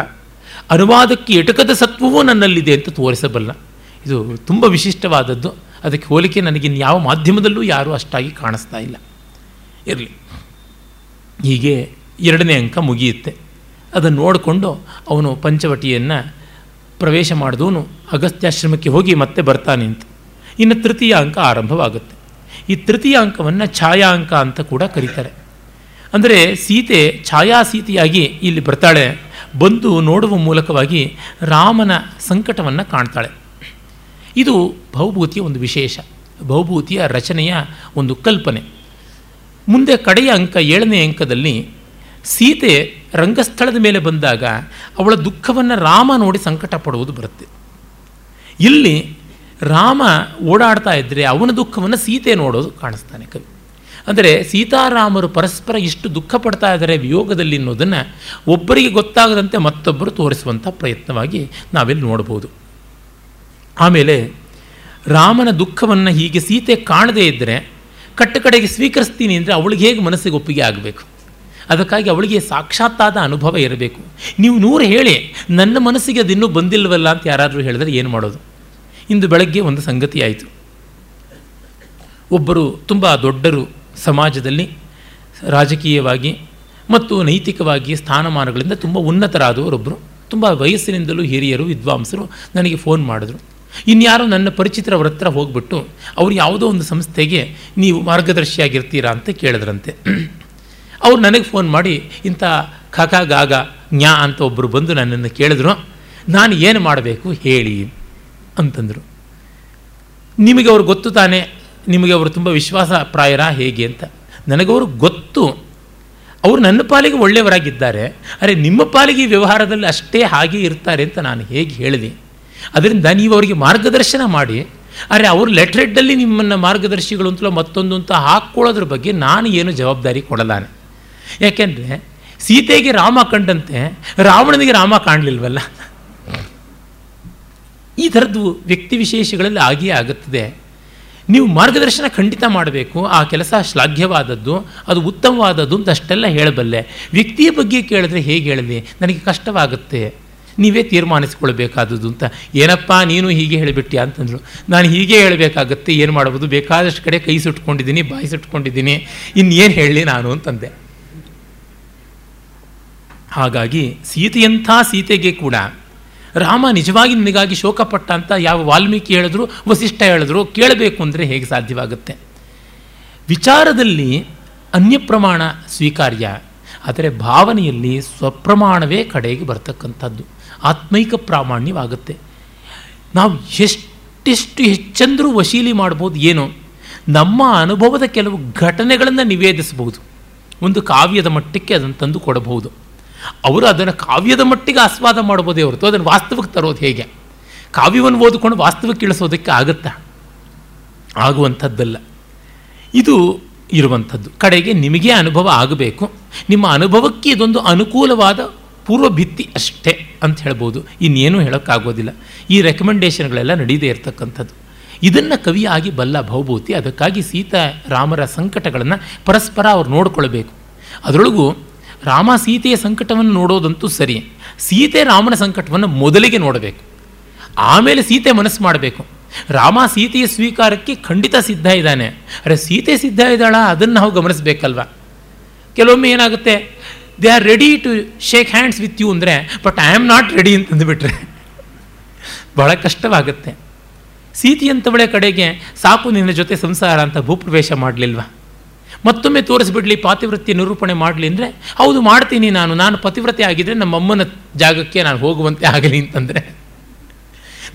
ಅನುವಾದಕ್ಕೆ ಎಟಕದ ಸತ್ವವೂ ನನ್ನಲ್ಲಿದೆ ಅಂತ ತೋರಿಸಬಲ್ಲ. ಇದು ತುಂಬ ವಿಶಿಷ್ಟವಾದದ್ದು. ಅದಕ್ಕೆ ಹೋಲಿಕೆ ನನಗಿನ್ಯಾವ ಮಾಧ್ಯಮದಲ್ಲೂ ಯಾರೂ ಅಷ್ಟಾಗಿ ಕಾಣಿಸ್ತಾ ಇಲ್ಲ. ಇರಲಿ. ಹೀಗೆ ಎರಡನೇ ಅಂಕ ಮುಗಿಯುತ್ತೆ. ಅದನ್ನು ನೋಡಿಕೊಂಡು ಅವನು ಪಂಚವಟಿಯನ್ನು ಪ್ರವೇಶ ಮಾಡಿದವನು ಅಗಸ್ತ್ಯಾಶ್ರಮಕ್ಕೆ ಹೋಗಿ ಮತ್ತೆ ಬರ್ತಾನೆ ಅಂತ. ಇನ್ನು ತೃತೀಯ ಅಂಕ ಆರಂಭವಾಗುತ್ತೆ. ಈ ತೃತೀಯ ಅಂಕವನ್ನು ಛಾಯಾ ಅಂಕ ಅಂತ ಕೂಡ ಕರೀತಾರೆ. ಅಂದರೆ ಸೀತೆ ಛಾಯಾ ಸೀತೆಯಾಗಿ ಇಲ್ಲಿ ಬರ್ತಾಳೆ. ಬಂದು ನೋಡುವ ಮೂಲಕವಾಗಿ ರಾಮನ ಸಂಕಟವನ್ನು ಕಾಣ್ತಾಳೆ. ಇದು ಭವಭೂತಿಯ ಒಂದು ವಿಶೇಷ. ಭವಭೂತಿಯ ರಚನೆಯ ಒಂದು ಕಲ್ಪನೆ. ಮುಂದೆ ಕಡೆಯ ಅಂಕ ಏಳನೇ ಅಂಕದಲ್ಲಿ ಸೀತೆ ರಂಗಸ್ಥಳದ ಮೇಲೆ ಬಂದಾಗ ಅವಳ ದುಃಖವನ್ನು ರಾಮ ನೋಡಿ ಸಂಕಟ ಪಡುವುದು ಬರುತ್ತೆ. ಇಲ್ಲಿ ರಾಮ ಓಡಾಡ್ತಾ ಇದ್ದರೆ ಅವನ ದುಃಖವನ್ನು ಸೀತೆ ನೋಡೋದು ಕಾಣಿಸ್ತಾನೆ ಕವಿ. ಅಂದರೆ ಸೀತಾರಾಮರು ಪರಸ್ಪರ ಇಷ್ಟು ದುಃಖ ಪಡ್ತಾ ಇದ್ದಾರೆ ವಿಯೋಗದಲ್ಲಿ ಅನ್ನೋದನ್ನು ಒಬ್ಬರಿಗೆ ಗೊತ್ತಾಗದಂತೆ ಮತ್ತೊಬ್ಬರು ತೋರಿಸುವಂಥ ಪ್ರಯತ್ನವಾಗಿ ನಾವೆಲ್ಲಿ ನೋಡ್ಬೋದು. ಆಮೇಲೆ ರಾಮನ ದುಃಖವನ್ನು ಹೀಗೆ ಸೀತೆ ಕಾಣದೇ ಇದ್ದರೆ ಕಟ್ಟ ಕಡೆಗೆ ಸ್ವೀಕರಿಸ್ತೀನಿ ಅಂದರೆ ಅವಳಿಗೆ ಹೇಗೆ ಮನಸ್ಸಿಗೆ ಒಪ್ಪಿಗೆ ಆಗಬೇಕು? ಅದಕ್ಕಾಗಿ ಅವಳಿಗೆ ಸಾಕ್ಷಾತ್ತಾದ ಅನುಭವ ಇರಬೇಕು. ನೀವು ನೂರು ಹೇಳಿ, ನನ್ನ ಮನಸ್ಸಿಗೆ ಅದಿನ್ನೂ ಬಂದಿಲ್ಲವಲ್ಲ ಅಂತ ಯಾರಾದರೂ ಹೇಳಿದ್ರೆ ಏನು ಮಾಡೋದು? ಇಂದು ಬೆಳಗ್ಗೆ ಒಂದು ಸಂಗತಿ ಆಯಿತು. ಒಬ್ಬರು ತುಂಬ ದೊಡ್ಡರು ಸಮಾಜದಲ್ಲಿ ರಾಜಕೀಯವಾಗಿ ಮತ್ತು ನೈತಿಕವಾಗಿ ಸ್ಥಾನಮಾನಗಳಿಂದ ತುಂಬ ಉನ್ನತರಾದವರೊಬ್ಬರು ತುಂಬ ವಯಸ್ಸಿನಿಂದಲೂ ಹಿರಿಯರು, ವಿದ್ವಾಂಸರು ನನಗೆ ಫೋನ್ ಮಾಡಿದ್ರು. ಇನ್ಯಾರೋ ನನ್ನ ಪರಿಚಿತರ ಅವ್ರ ಹತ್ರ ಹೋಗ್ಬಿಟ್ಟು ಅವ್ರು ಯಾವುದೋ ಒಂದು ಸಂಸ್ಥೆಗೆ ನೀವು ಮಾರ್ಗದರ್ಶಿಯಾಗಿರ್ತೀರಾ ಅಂತ ಕೇಳಿದ್ರಂತೆ. ಅವ್ರು ನನಗೆ ಫೋನ್ ಮಾಡಿ, ಇಂಥ ಖಕ ಗಾಗ ಜ್ಞಾ ಅಂತ ಒಬ್ಬರು ಬಂದು ನನ್ನನ್ನು ಕೇಳಿದ್ರು. ನಾನು ಏನು ಮಾಡಬೇಕು ಹೇಳಿ ಅಂತಂದರು. ನಿಮಗೆ ಅವ್ರು ಗೊತ್ತು ತಾನೇ? ನಿಮಗೆ ಅವರು ತುಂಬ ವಿಶ್ವಾಸ ಪ್ರಾಯರ ಹೇಗೆ ಅಂತ. ನನಗವರು ಗೊತ್ತು. ಅವರು ನನ್ನ ಪಾಲಿಗೆ ಒಳ್ಳೆಯವರಾಗಿದ್ದಾರೆ. ಅರೆ, ನಿಮ್ಮ ಪಾಲಿಗೆ ಈ ವ್ಯವಹಾರದಲ್ಲಿ ಅಷ್ಟೇ ಹಾಗೆ ಇರ್ತಾರೆ ಅಂತ ನಾನು ಹೇಗೆ ಹೇಳಿದೆ? ಅದರಿಂದ ನೀವು ಅವರಿಗೆ ಮಾರ್ಗದರ್ಶನ ಮಾಡಿ. ಅರೆ ಅವರು ಲೆಟ್ರೆಡ್ಡಲ್ಲಿ ನಿಮ್ಮನ್ನು ಮಾರ್ಗದರ್ಶಿಗಳು ಅಂತಲೋ ಮತ್ತೊಂದು ಅಂತ ಹಾಕ್ಕೊಳ್ಳೋದ್ರ ಬಗ್ಗೆ ನಾನು ಏನು ಜವಾಬ್ದಾರಿ ಕೊಡಲಾನೆ ಯಾಕೆಂದರೆ ಸೀತೆಗೆ ರಾಮ ಕಂಡಂತೆ, ರಾವಣನಿಗೆ ರಾಮ ಕಾಣಲಿಲ್ವಲ್ಲ? ಈ ಥರದ್ದು ವ್ಯಕ್ತಿ ವಿಶೇಷಗಳಲ್ಲಿ ಆಗಿಯೇ ಆಗುತ್ತದೆ. ನೀವು ಮಾರ್ಗದರ್ಶನ ಖಂಡಿತ ಮಾಡಬೇಕು. ಆ ಕೆಲಸ ಶ್ಲಾಘ್ಯವಾದದ್ದು, ಅದು ಉತ್ತಮವಾದದ್ದು ಅಂತ ಅಷ್ಟೆಲ್ಲ ಹೇಳಬಲ್ಲೆ. ವ್ಯಕ್ತಿಯ ಬಗ್ಗೆ ಕೇಳಿದ್ರೆ ಹೇಗೆ ಹೇಳಲಿ ನನಗೆ ಕಷ್ಟವಾಗುತ್ತೆ. ನೀವೇ ತೀರ್ಮಾನಿಸ್ಕೊಳ್ಬೇಕಾದದ್ದು ಅಂತ. ಏನಪ್ಪ, ನೀನು ಹೀಗೆ ಹೇಳಿಬಿಟ್ಟಿ ಅಂತಂದರು. ನಾನು ಹೀಗೆ ಹೇಳಬೇಕಾಗತ್ತೆ, ಏನು ಮಾಡ್ಬೋದು ಬೇಕಾದಷ್ಟು ಕಡೆ ಕೈ ಸುಟ್ಕೊಂಡಿದ್ದೀನಿ, ಬಾಯಿ ಸುಟ್ಕೊಂಡಿದ್ದೀನಿ, ಇನ್ನೇನು ಹೇಳಲಿ ನಾನು ಅಂತಂದೆ. ಹಾಗಾಗಿ ಸೀತೆಯಂಥ ಸೀತೆಗೆ ಕೂಡ ರಾಮ ನಿಜವಾಗಿ ನಿನಗಾಗಿ ಶೋಕಪಟ್ಟ ಅಂತ ಯಾವ ವಾಲ್ಮೀಕಿ ಹೇಳಿದ್ರು, ವಸಿಷ್ಠ ಹೇಳಿದ್ರು, ಕೇಳಬೇಕು ಅಂದರೆ ಹೇಗೆ ಸಾಧ್ಯವಾಗುತ್ತೆ? ವಿಚಾರದಲ್ಲಿ ಅನ್ಯಪ್ರಮಾಣ ಸ್ವೀಕಾರ್ಯ, ಆದರೆ ಭಾವನೆಯಲ್ಲಿ ಸ್ವಪ್ರಮಾಣವೇ ಕಡೆಗೆ ಬರ್ತಕ್ಕಂಥದ್ದು. ಆತ್ಮೈಕ ಪ್ರಾಮಾಣ್ಯವಾಗುತ್ತೆ. ನಾವು ಎಷ್ಟೆಷ್ಟು ಹೆಚ್ಚಂದರೂ ವಶೀಲಿ ಮಾಡ್ಬೋದು ಏನೋ, ನಮ್ಮ ಅನುಭವದ ಕೆಲವು ಘಟನೆಗಳನ್ನು ನಿವೇದಿಸಬಹುದು. ಒಂದು ಕಾವ್ಯದ ಮಟ್ಟಕ್ಕೆ ಅದನ್ನು ತಂದು ಕೊಡಬಹುದು. ಅವರು ಅದನ್ನು ಕಾವ್ಯದ ಮಟ್ಟಿಗೆ ಆಸ್ವಾದ ಮಾಡ್ಬೋದೇ ಹೊರತು ಅದನ್ನು ವಾಸ್ತವಕ್ಕೆ ತರೋದು ಹೇಗೆ? ಕಾವ್ಯವನ್ನು ಓದಿಕೊಂಡು ವಾಸ್ತವಕ್ಕೆ ಇಳಿಸೋದಕ್ಕೆ ಆಗುತ್ತಾ? ಆಗುವಂಥದ್ದಲ್ಲ. ಇದು ಇರುವಂಥದ್ದು. ಕಡೆಗೆ ನಿಮಗೆ ಅನುಭವ ಆಗಬೇಕು. ನಿಮ್ಮ ಅನುಭವಕ್ಕೆ ಇದೊಂದು ಅನುಕೂಲವಾದ ಪೂರ್ವ ಭಿತ್ತಿ ಅಷ್ಟೇ ಅಂತ ಹೇಳ್ಬೋದು. ಇನ್ನೇನೂ ಹೇಳೋಕ್ಕಾಗೋದಿಲ್ಲ. ಈ ರೆಕಮೆಂಡೇಷನ್ಗಳೆಲ್ಲ ನಡೀದೇ ಇರತಕ್ಕಂಥದ್ದು. ಇದನ್ನು ಕವಿಯಾಗಿ ಬಲ್ಲ ಭವಭೂತಿ, ಅದಕ್ಕಾಗಿ ಸೀತಾ ರಾಮರ ಸಂಕಟಗಳನ್ನು ಪರಸ್ಪರ ಅವ್ರು ನೋಡಿಕೊಳ್ಬೇಕು. ಅದರೊಳಗೂ ರಾಮ ಸೀತೆಯ ಸಂಕಟವನ್ನು ನೋಡೋದಂತೂ ಸರಿ, ಸೀತೆ ರಾಮನ ಸಂಕಟವನ್ನು ಮೊದಲಿಗೆ ನೋಡಬೇಕು. ಆಮೇಲೆ ಸೀತೆ ಮನಸ್ಸು ಮಾಡಬೇಕು. ರಾಮ ಸೀತೆಯ ಸ್ವೀಕಾರಕ್ಕೆ ಖಂಡಿತ ಸಿದ್ಧ ಇದ್ದಾನೆ. ಅರೆ, ಸೀತೆ ಸಿದ್ಧ ಇದ್ದಾಳ? ಅದನ್ನು ನಾವು ಗಮನಿಸಬೇಕಲ್ವ? ಕೆಲವೊಮ್ಮೆ ಏನಾಗುತ್ತೆ? They are ready to shake hands with you ಅಂದರೆ but I am not ready ಅಂತಂದುಬಿಟ್ರೆ ಬಹಳ ಕಷ್ಟವಾಗುತ್ತೆ. ಸೀತೆಯಂಥವಳೆ ಕಡೆಗೆ ಸಾಕು ನಿನ್ನ ಜೊತೆ ಸಂಸಾರ ಅಂತ ಭೂಪ್ರವೇಶ ಮಾಡಲಿಲ್ವ? ಮತ್ತೊಮ್ಮೆ ತೋರಿಸ್ಬಿಡ್ಲಿ ಪಾತಿವೃತ್ತಿ ನಿರೂಪಣೆ ಮಾಡಲಿ ಅಂದರೆ, ಹೌದು ಮಾಡ್ತೀನಿ ನಾನು ನಾನು ಪತಿವ್ರತೆ ಆಗಿದ್ದರೆ ನಮ್ಮಮ್ಮನ ಜಾಗಕ್ಕೆ ನಾನು ಹೋಗುವಂತೆ ಆಗಲಿ ಅಂತಂದರೆ.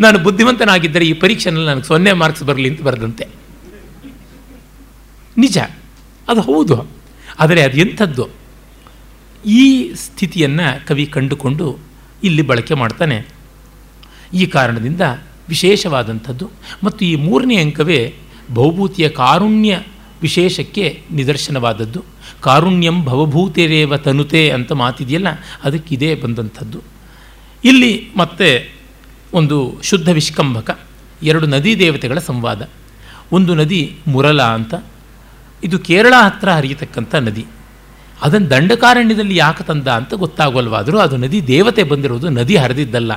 ನಾನು ಬುದ್ಧಿವಂತನಾಗಿದ್ದರೆ ಈ ಪರೀಕ್ಷೆನಲ್ಲಿ ನನಗೆ ಸೊನ್ನೆ ಮಾರ್ಕ್ಸ್ ಬರಲಿ ಅಂತ ಬರೆದಂತೆ. ನಿಜ, ಅದು ಹೌದು, ಆದರೆ ಅದು ಎಂಥದ್ದು? ಈ ಸ್ಥಿತಿಯನ್ನು ಕವಿ ಕಂಡುಕೊಂಡು ಇಲ್ಲಿ ಬಳಕೆ ಮಾಡ್ತಾನೆ. ಈ ಕಾರಣದಿಂದ ವಿಶೇಷವಾದಂಥದ್ದು ಮತ್ತು ಈ ಮೂರನೇ ಅಂಕವೇ ಭೌಭೂತಿಯ ಕಾರುಣ್ಯ ವಿಶೇಷಕ್ಕೆ ನಿದರ್ಶನವಾದದ್ದು. ಕಾರುಣ್ಯಂ ಭವಭೂತೆರೇವ ತನುತೆ ಅಂತ ಮಾತಿದೆಯಲ್ಲ, ಅದಕ್ಕೆ ಇದೇ ಬಂದಂಥದ್ದು. ಇಲ್ಲಿ ಮತ್ತೆ ಒಂದು ಶುದ್ಧ ವಿಷ್ಕಂಭಕ, ಎರಡು ನದಿ ದೇವತೆಗಳ ಸಂವಾದ. ಒಂದು ನದಿ ಮುರಲ ಅಂತ. ಇದು ಕೇರಳ ಹತ್ರ ಹರಿಯತಕ್ಕಂಥ ನದಿ. ಅದನ್ನು ದಂಡಕಾರಣ್ಯದಲ್ಲಿ ಯಾಕೆ ತಂದ ಅಂತ ಗೊತ್ತಾಗೋಲ್ವಾದರೂ ಅದು ನದಿ ದೇವತೆ ಬಂದಿರೋದು ನದಿ ಹರಿದಿದ್ದಲ್ಲ.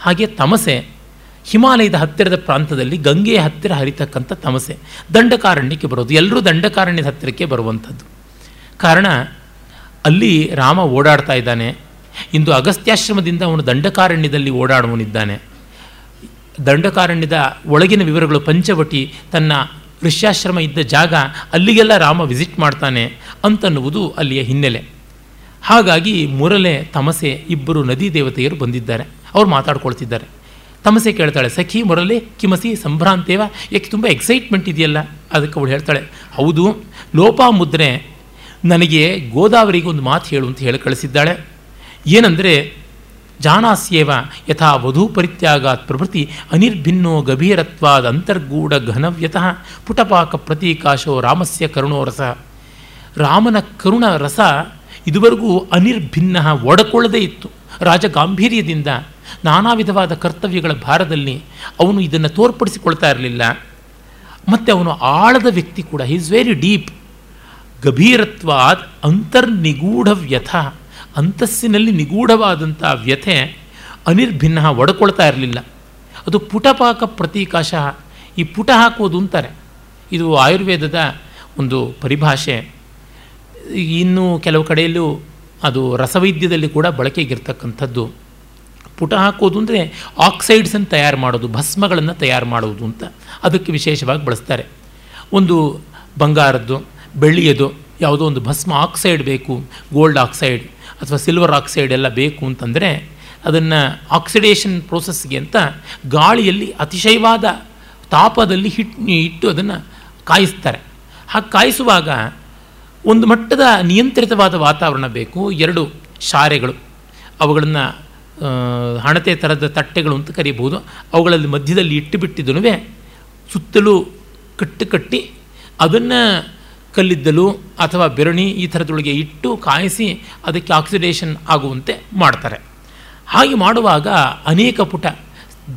ಹಾಗೆ ತಮಸೆ, ಹಿಮಾಲಯದ ಹತ್ತಿರದ ಪ್ರಾಂತದಲ್ಲಿ ಗಂಗೆಯ ಹತ್ತಿರ ಹರಿತಕ್ಕಂಥ ತಮಸೆ, ದಂಡಕಾರಣ್ಯಕ್ಕೆ ಬರೋದು, ಎಲ್ಲರೂ ದಂಡಕಾರಣ್ಯದ ಹತ್ತಿರಕ್ಕೆ ಬರುವಂಥದ್ದು. ಕಾರಣ, ಅಲ್ಲಿ ರಾಮ ಓಡಾಡ್ತಾ ಇದ್ದಾನೆ. ಇಂದು ಅಗಸ್ತ್ಯಾಶ್ರಮದಿಂದ ಅವನು ದಂಡಕಾರಣ್ಯದಲ್ಲಿ ಓಡಾಡುವನಿದ್ದಾನೆ. ದಂಡಕಾರಣ್ಯದ ಒಳಗಿನ ವಿವರಗಳು ಪಂಚವಟಿ ತನ್ನ ಋಷ್ಯಾಶ್ರಮ ಇದ್ದ ಜಾಗ ಅಲ್ಲಿಗೆಲ್ಲ ರಾಮ ವಿಸಿಟ್ ಮಾಡ್ತಾನೆ ಅಂತನ್ನುವುದು ಅಲ್ಲಿಯ ಹಿನ್ನೆಲೆ. ಹಾಗಾಗಿ ಮುರಲೆ ತಮಸೆ ಇಬ್ಬರು ನದಿ ದೇವತೆಯರು ಬಂದಿದ್ದಾರೆ. ಅವ್ರು ಮಾತಾಡ್ಕೊಳ್ತಿದ್ದಾರೆ. ತಮಸೆ ಕೇಳ್ತಾಳೆ, ಸಖಿ ಮುರಲೆ ಕಿಮಸಿ, ಸಂಭ್ರಾಂತೇವ, ಯಾಕೆ ತುಂಬ ಎಕ್ಸೈಟ್ಮೆಂಟ್ ಇದೆಯಲ್ಲ? ಅದಕ್ಕೆ ಅವಳು ಹೇಳ್ತಾಳೆ, ಹೌದು, ಲೋಪಾಮುದ್ರೆ ನನಗೆ ಗೋದಾವರಿಗೆ ಒಂದು ಮಾತು ಹೇಳು ಅಂತ ಹೇಳಿ ಕಳಿಸಿದ್ದಾಳೆ. ಏನಂದರೆ ಜಾನಾಸ್ಯೇವ ಯಥಾ ವಧೂ ಪರಿತ್ಯಾಗಾತ್ ಪ್ರಭೃತಿ ಅನಿರ್ಭಿನ್ನೋ ಗಭೀರತ್ವಾದ ಅಂತರ್ಗೂಢ ಘನವ್ಯತಃ ಪುಟಪಾಕ ಪ್ರತೀಕಾಶೋ ರಾಮಸ್ಯ ಕರುಣೋರಸ. ರಾಮನ ಕರುಣ ರಸ ಇದುವರೆಗೂ ಅನಿರ್ಭಿನ್ನ ಒಡಕೊಳ್ಳದೇ ಇತ್ತು. ರಾಜ ಗಾಂಭೀರ್ಯದಿಂದ ನಾನಾ ವಿಧವಾದ ಕರ್ತವ್ಯಗಳ ಭಾರದಲ್ಲಿ ಅವನು ಇದನ್ನು ತೋರ್ಪಡಿಸಿಕೊಳ್ತಾ ಇರಲಿಲ್ಲ. ಮತ್ತು ಅವನು ಆಳದ ವ್ಯಕ್ತಿ ಕೂಡ ಈಸ್ ವೆರಿ ಡೀಪ್ ಗಭೀರತ್ವಾದ ಅಂತರ್ನಿಗೂಢ ವ್ಯಥ ಅಂತಸ್ಸಿನಲ್ಲಿ ನಿಗೂಢವಾದಂಥ ವ್ಯಥೆ ಅನಿರ್ಭಿನ್ನ ಒಡ್ಕೊಳ್ತಾ ಇರಲಿಲ್ಲ. ಅದು ಪುಟಪಾಕ ಪ್ರತೀಕಾಶ. ಈ ಪುಟ ಹಾಕೋದು ಅಂತಾರೆ. ಇದು ಆಯುರ್ವೇದದ ಒಂದು ಪರಿಭಾಷೆ. ಇನ್ನೂ ಕೆಲವು ಕಡೆಯಲ್ಲೂ ಅದು ರಸವೈದ್ಯದಲ್ಲಿ ಕೂಡ ಬಳಕೆಗಿರ್ತಕ್ಕಂಥದ್ದು. ಪುಟ ಹಾಕೋದು ಅಂದರೆ ಆಕ್ಸೈಡ್ಸನ್ನು ತಯಾರು ಮಾಡೋದು, ಭಸ್ಮಗಳನ್ನು ತಯಾರು ಮಾಡೋದು ಅಂತ ಅದಕ್ಕೆ ವಿಶೇಷವಾಗಿ ಬಳಸ್ತಾರೆ. ಒಂದು ಬಂಗಾರದ್ದು, ಬೆಳ್ಳಿಯದು, ಯಾವುದೋ ಒಂದು ಭಸ್ಮ ಆಕ್ಸೈಡ್ ಬೇಕು, ಗೋಲ್ಡ್ ಆಕ್ಸೈಡ್. ಅಥವಾ ಸಿಲ್ವರ್ ಆಕ್ಸೈಡ್ ಎಲ್ಲ ಬೇಕು ಅಂತಂದರೆ ಅದನ್ನು ಆಕ್ಸಿಡೇಷನ್ ಪ್ರೋಸೆಸ್ಗೆ ಅಂತ ಗಾಳಿಯಲ್ಲಿ ಅತಿಶಯವಾದ ತಾಪದಲ್ಲಿ ಹಿಟ್, ಇಟ್ಟು ಅದನ್ನು ಕಾಯಿಸ್ತಾರೆ. ಹಾಗೆ ಕಾಯಿಸುವಾಗ ಒಂದು ಮಟ್ಟದ ನಿಯಂತ್ರಿತವಾದ ವಾತಾವರಣ ಬೇಕು, ಎರಡು ಶಾರೆಗಳು. ಅವುಗಳನ್ನು ಹಣತೆ ಥರದ ತಟ್ಟೆಗಳು ಅಂತ ಕರೀಬಹುದು. ಅವುಗಳಲ್ಲಿ ಮಧ್ಯದಲ್ಲಿ ಇಟ್ಟು ಬಿಟ್ಟಿದ್ದನು ಸುತ್ತಲೂ ಕಟ್ಟು ಕಟ್ಟಿ ಅದನ್ನು ಕಲ್ಲಿದ್ದಲು ಅಥವಾ ಬೆರಣಿ ಈ ಥರದೊಳಗೆ ಇಟ್ಟು ಕಾಯಿಸಿ ಅದಕ್ಕೆ ಆಕ್ಸಿಡೇಷನ್ ಆಗುವಂತೆ ಮಾಡ್ತಾರೆ. ಹಾಗೆ ಮಾಡುವಾಗ ಅನೇಕ ಪುಟ,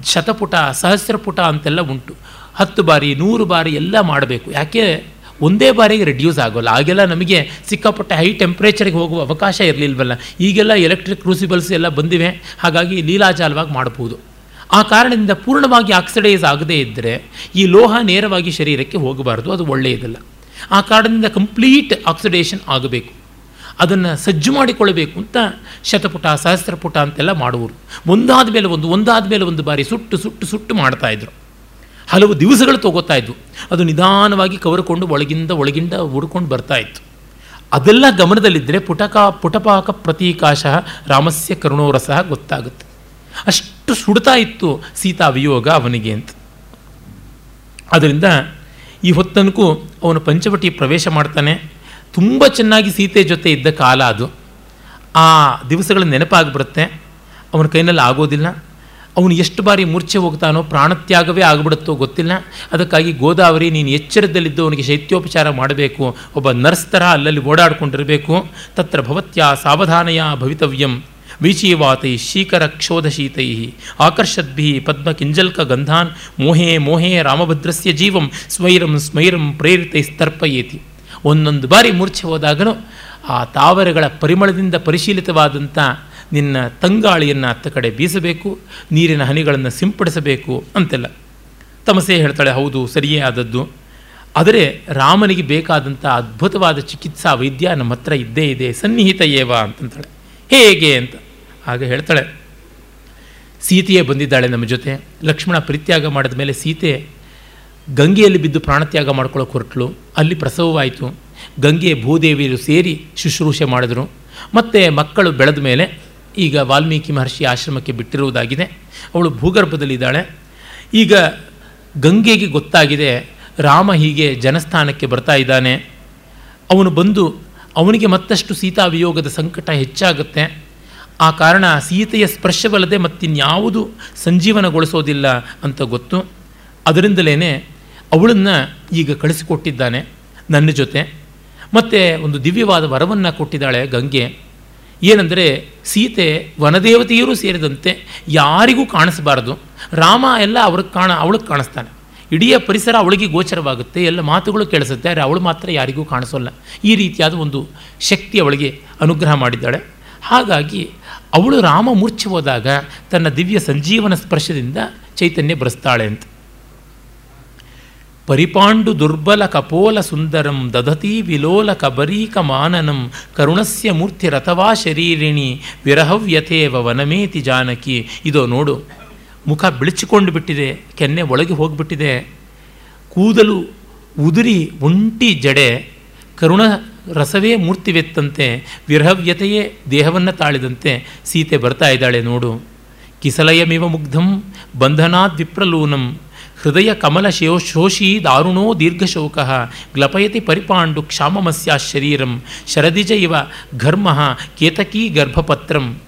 ಶತಪುಟ ಸಹಸ್ರ ಪುಟ ಅಂತೆಲ್ಲ ಉಂಟು. ಹತ್ತು ಬಾರಿ, ನೂರು ಬಾರಿ ಎಲ್ಲ ಮಾಡಬೇಕು. ಯಾಕೆ? ಒಂದೇ ಬಾರಿಗೆ ರೆಡ್ಯೂಸ್ ಆಗೋಲ್ಲ. ಆಗೆಲ್ಲ ನಮಗೆ ಸಿಕ್ಕಾಪಟ್ಟೆ ಹೈ ಟೆಂಪ್ರೇಚರ್ಗೆ ಹೋಗುವ ಅವಕಾಶ ಇರಲಿಲ್ವಲ್ಲ. ಈಗೆಲ್ಲ ಎಲೆಕ್ಟ್ರಿಕ್ ಕ್ರೂಸಿಬಲ್ಸ್ ಎಲ್ಲ ಬಂದಿವೆ. ಹಾಗಾಗಿ ಲೀಲಾಜಾಲವಾಗಿ ಮಾಡಬಹುದು. ಆ ಕಾರಣದಿಂದ ಪೂರ್ಣವಾಗಿ ಆಕ್ಸಿಡೈಸ್ ಆಗದೇ ಇದ್ದರೆ ಈ ಲೋಹ ನೇರವಾಗಿ ಶರೀರಕ್ಕೆ ಹೋಗಬಾರ್ದು. ಅದು ಒಳ್ಳೆಯದಲ್ಲ. ಆ ಕಾರಣದಿಂದ ಕಂಪ್ಲೀಟ್ ಆಕ್ಸಿಡೇಷನ್ ಆಗಬೇಕು. ಅದನ್ನು ಸಜ್ಜು ಮಾಡಿಕೊಳ್ಳಬೇಕು ಅಂತ ಶತಪುಟ, ಸಹಸ್ರಪುಟ ಅಂತೆಲ್ಲ ಮಾಡುವರು. ಒಂದಾದ ಮೇಲೆ ಒಂದು, ಒಂದಾದ ಮೇಲೆ ಒಂದು ಬಾರಿ ಸುಟ್ಟು ಸುಟ್ಟು ಸುಟ್ಟು ಮಾಡ್ತಾಯಿದ್ರು ಹಲವು ದಿವಸಗಳು ತಗೋತಾ ಇದ್ವು. ಅದು ನಿಧಾನವಾಗಿ ಕವರ್ಕೊಂಡು ಒಳಗಿಂದ ಒಳಗಿಂದ ಹುಡ್ಕೊಂಡು ಬರ್ತಾ ಇತ್ತು. ಅದೆಲ್ಲ ಗಮನದಲ್ಲಿದ್ದರೆ ಪುಟಕ, ಪುಟಪಾಕ ಪ್ರತೀಕಾಶ ರಾಮಸ್ಯ ಕರುಣೋರಸ ಗೊತ್ತಾಗುತ್ತೆ. ಅಷ್ಟು ಸುಡ್ತಾ ಇತ್ತು ಸೀತಾ ವಿಯೋಗ ಅವನಿಗೆ ಅಂತ. ಅದರಿಂದ ಈ ಹೊತ್ತನಕ್ಕೂ ಅವನು ಪಂಚವಟಿ ಪ್ರವೇಶ ಮಾಡ್ತಾನೆ. ತುಂಬ ಚೆನ್ನಾಗಿ ಸೀತೆ ಜೊತೆ ಇದ್ದ ಕಾಲ ಅದು. ಆ ದಿವಸಗಳ ನೆನಪಾಗ್ಬಿಡುತ್ತೆ ಅವನ ಕೈನಲ್ಲಿ ಆಗೋದಿಲ್ಲ. ಅವನು ಎಷ್ಟು ಬಾರಿ ಮೂರ್ಛೆ ಹೋಗ್ತಾನೋ ಪ್ರಾಣತ್ಯಾಗವೇ ಆಗಿಬಿಡುತ್ತೋ ಗೊತ್ತಿಲ್ಲ. ಅದಕ್ಕಾಗಿ ಗೋದಾವರಿ ನೀನು ಎಚ್ಚರದಲ್ಲಿದ್ದು ಅವನಿಗೆ ಶೈತ್ಯೋಪಚಾರ ಮಾಡಬೇಕು. ಒಬ್ಬ ನರ್ಸ್ ಥರ ಅಲ್ಲಲ್ಲಿ ಓಡಾಡ್ಕೊಂಡಿರಬೇಕು. ತತ್ರ ಭವತ್ಯ ಸಾವಧಾನಯ ಭವಿತವ್ಯಂ. ವೀಚೀವಾತೈ ಶೀಕರ ಕ್ಷೋಧಶೀತೈ ಆಕರ್ಷದ್ಭಿ ಪದ್ಮ ಕಿಂಜಲ್ಕ ಗಂಧಾನ್ ಮೋಹೇ ಮೋಹೇ ರಾಮಭದ್ರಸ್ಯ ಜೀವಂ ಸ್ವೈರಂ ಸ್ಮೈರಂ ಪ್ರೇರಿತೈ ಸ್ತರ್ಪಯೇತಿ. ಒಂದೊಂದು ಬಾರಿ ಮೂರ್ಛೆ ಹೋದಾಗಲೂ ಆ ತಾವರೆಗಳ ಪರಿಮಳದಿಂದ ಪರಿಶೀಲಿತವಾದಂಥ ನಿನ್ನ ತಂಗಾಳಿಯನ್ನು ಅತ್ತ ಕಡೆ ಬೀಸಬೇಕು, ನೀರಿನ ಹನಿಗಳನ್ನು ಸಿಂಪಡಿಸಬೇಕು ಅಂತೆಲ್ಲ. ತಮಸೆ ಹೇಳ್ತಾಳೆ, ಹೌದು, ಸರಿಯೇ ಆದದ್ದು. ಆದರೆ ರಾಮನಿಗೆ ಬೇಕಾದಂಥ ಅದ್ಭುತವಾದ ಚಿಕಿತ್ಸಾ ವೈದ್ಯ ನಮ್ಮ ಹತ್ರ ಇದ್ದೇ ಇದೆ, ಸನ್ನಿಹಿತ ಅಂತಂತಾಳೆ. ಹೇಗೆ ಅಂತ? ಆಗ ಹೇಳ್ತಾಳೆ. ಸೀತೆಯೇ ಬಂದಿದ್ದಾಳೆ ನಮ್ಮ ಜೊತೆ. ಲಕ್ಷ್ಮಣ ಪರಿತ್ಯಾಗ ಮಾಡಿದ ಮೇಲೆ ಸೀತೆ ಗಂಗೆಯಲ್ಲಿ ಬಿದ್ದು ಪ್ರಾಣತ್ಯಾಗ ಮಾಡ್ಕೊಳ್ಳೋಕೆ ಹೊರಟಳು ಅಲ್ಲಿ ಪ್ರಸವವಾಯಿತು. ಗಂಗೆ, ಭೂದೇವಿಯರು ಸೇರಿ ಶುಶ್ರೂಷೆ ಮಾಡಿದ್ರು. ಮತ್ತು ಮಕ್ಕಳು ಬೆಳೆದ ಮೇಲೆ ಈಗ ವಾಲ್ಮೀಕಿ ಮಹರ್ಷಿ ಆಶ್ರಮಕ್ಕೆ ಬಿಟ್ಟಿರುವುದಾಗಿದೆ. ಅವಳು ಭೂಗರ್ಭದಲ್ಲಿದ್ದಾಳೆ. ಈಗ ಗಂಗೆಗೆ ಗೊತ್ತಾಗಿದೆ, ರಾಮ ಹೀಗೆ ಜನಸ್ಥಾನಕ್ಕೆ ಬರ್ತಾ ಇದ್ದಾನೆ. ಅವನು ಬಂದು ಅವನಿಗೆ ಮತ್ತಷ್ಟು ಸೀತಾ ವಿಯೋಗದ ಸಂಕಟ ಹೆಚ್ಚಾಗುತ್ತೆ. ಆ ಕಾರಣ ಸೀತೆಯ ಸ್ಪರ್ಶವಲ್ಲದೆ ಮತ್ತಿನ್ಯಾವುದು ಸಂಜೀವನಗೊಳಿಸೋದಿಲ್ಲ ಅಂತ ಗೊತ್ತು. ಅದರಿಂದಲೇ ಅವಳನ್ನು ಈಗ ಕಳಿಸಿಕೊಟ್ಟಿದ್ದಾನೆ ನನ್ನ ಜೊತೆ. ಮತ್ತು ಒಂದು ದಿವ್ಯವಾದ ವರವನ್ನು ಕೊಟ್ಟಿದ್ದಾಳೆ ಗಂಗೆ. ಏನಂದರೆ, ಸೀತೆ ವನದೇವತೆಯರೂ ಸೇರಿದಂತೆ ಯಾರಿಗೂ ಕಾಣಿಸಬಾರ್ದು. ರಾಮ ಎಲ್ಲ ಅವ್ರಿಗೆ ಕಾಣ, ಅವಳಿಗೆ ಕಾಣಿಸ್ತಾನೆ. ಇಡೀ ಪರಿಸರ ಅವಳಿಗೆ ಗೋಚರವಾಗುತ್ತೆ. ಎಲ್ಲ ಮಾತುಗಳು ಕೇಳಿಸುತ್ತೆ, ಆದರೆ ಅವಳು ಮಾತ್ರ ಯಾರಿಗೂ ಕಾಣಿಸೋಲ್ಲ. ಈ ರೀತಿಯಾದ ಒಂದು ಶಕ್ತಿ ಅವಳಿಗೆ ಅನುಗ್ರಹ ಮಾಡಿದ್ದಾಳೆ. ಹಾಗಾಗಿ ಅವಳು ರಾಮ ಮೂರ್ಛೆ ಹೋದಾಗ ತನ್ನ ದಿವ್ಯ ಸಂಜೀವನ ಸ್ಪರ್ಶದಿಂದ ಚೈತನ್ಯ ಬರೆಸ್ತಾಳೆ ಅಂತ. ಪರಿಪಾಂಡು ದುರ್ಬಲ ಕಪೋಲ ಸುಂದರಂ ದಧತಿ ವಿಲೋಲ ಕಬರೀಕ ಮಾನನಂ ಕರುಣಸ್ಯ ಮೂರ್ತಿ ರಥವಾ ಶರೀರಿಣಿ ವಿರಹವ್ಯಥೇವ ವನಮೇತಿ ಜಾನಕಿ. ಇದು ನೋಡು, ಮುಖ ಬಿಳಿಚಿಕೊಂಡು ಬಿಟ್ಟಿದೆ, ಕೆನ್ನೆ ಒಳಗೆ ಹೋಗಿಬಿಟ್ಟಿದೆ. ಕೂದಲು ಉದುರಿ ಒಂಟಿ ಜಡೆ, ಕರುಣ ರಸವೇ ಮೂರ್ತಿವೆತ್ತಂತೆ, ವಿರಹವ್ಯತೆಯೇ ದೇಹವನ್ನು ತಾಳಿದಂತೆ ಸೀತೆ ಬರ್ತಾ ಇದ್ದಾಳೆ ನೋಡು. ಕಿಸಲಯಮಿವ ಮುಗ್ಧಂ ಬಂಧನಾದ್ ವಿಪ್ರಲೂನಂ ಹೃದಯ ಕಮಲ ಶೋ ಶೋಷಿ ದಾರುಣೋ ದೀರ್ಘಶೋಕ, ಗ್ಲಪಯತಿ ಪರಿಪಾಂಡು ಕ್ಷಾಮಮಸ್ಯ ಶರೀರಂ, ಶರದಿಜ ಇವ ಘರ್ಮ ಕೇತಕೀ ಗರ್ಭಪತ್ರಂ.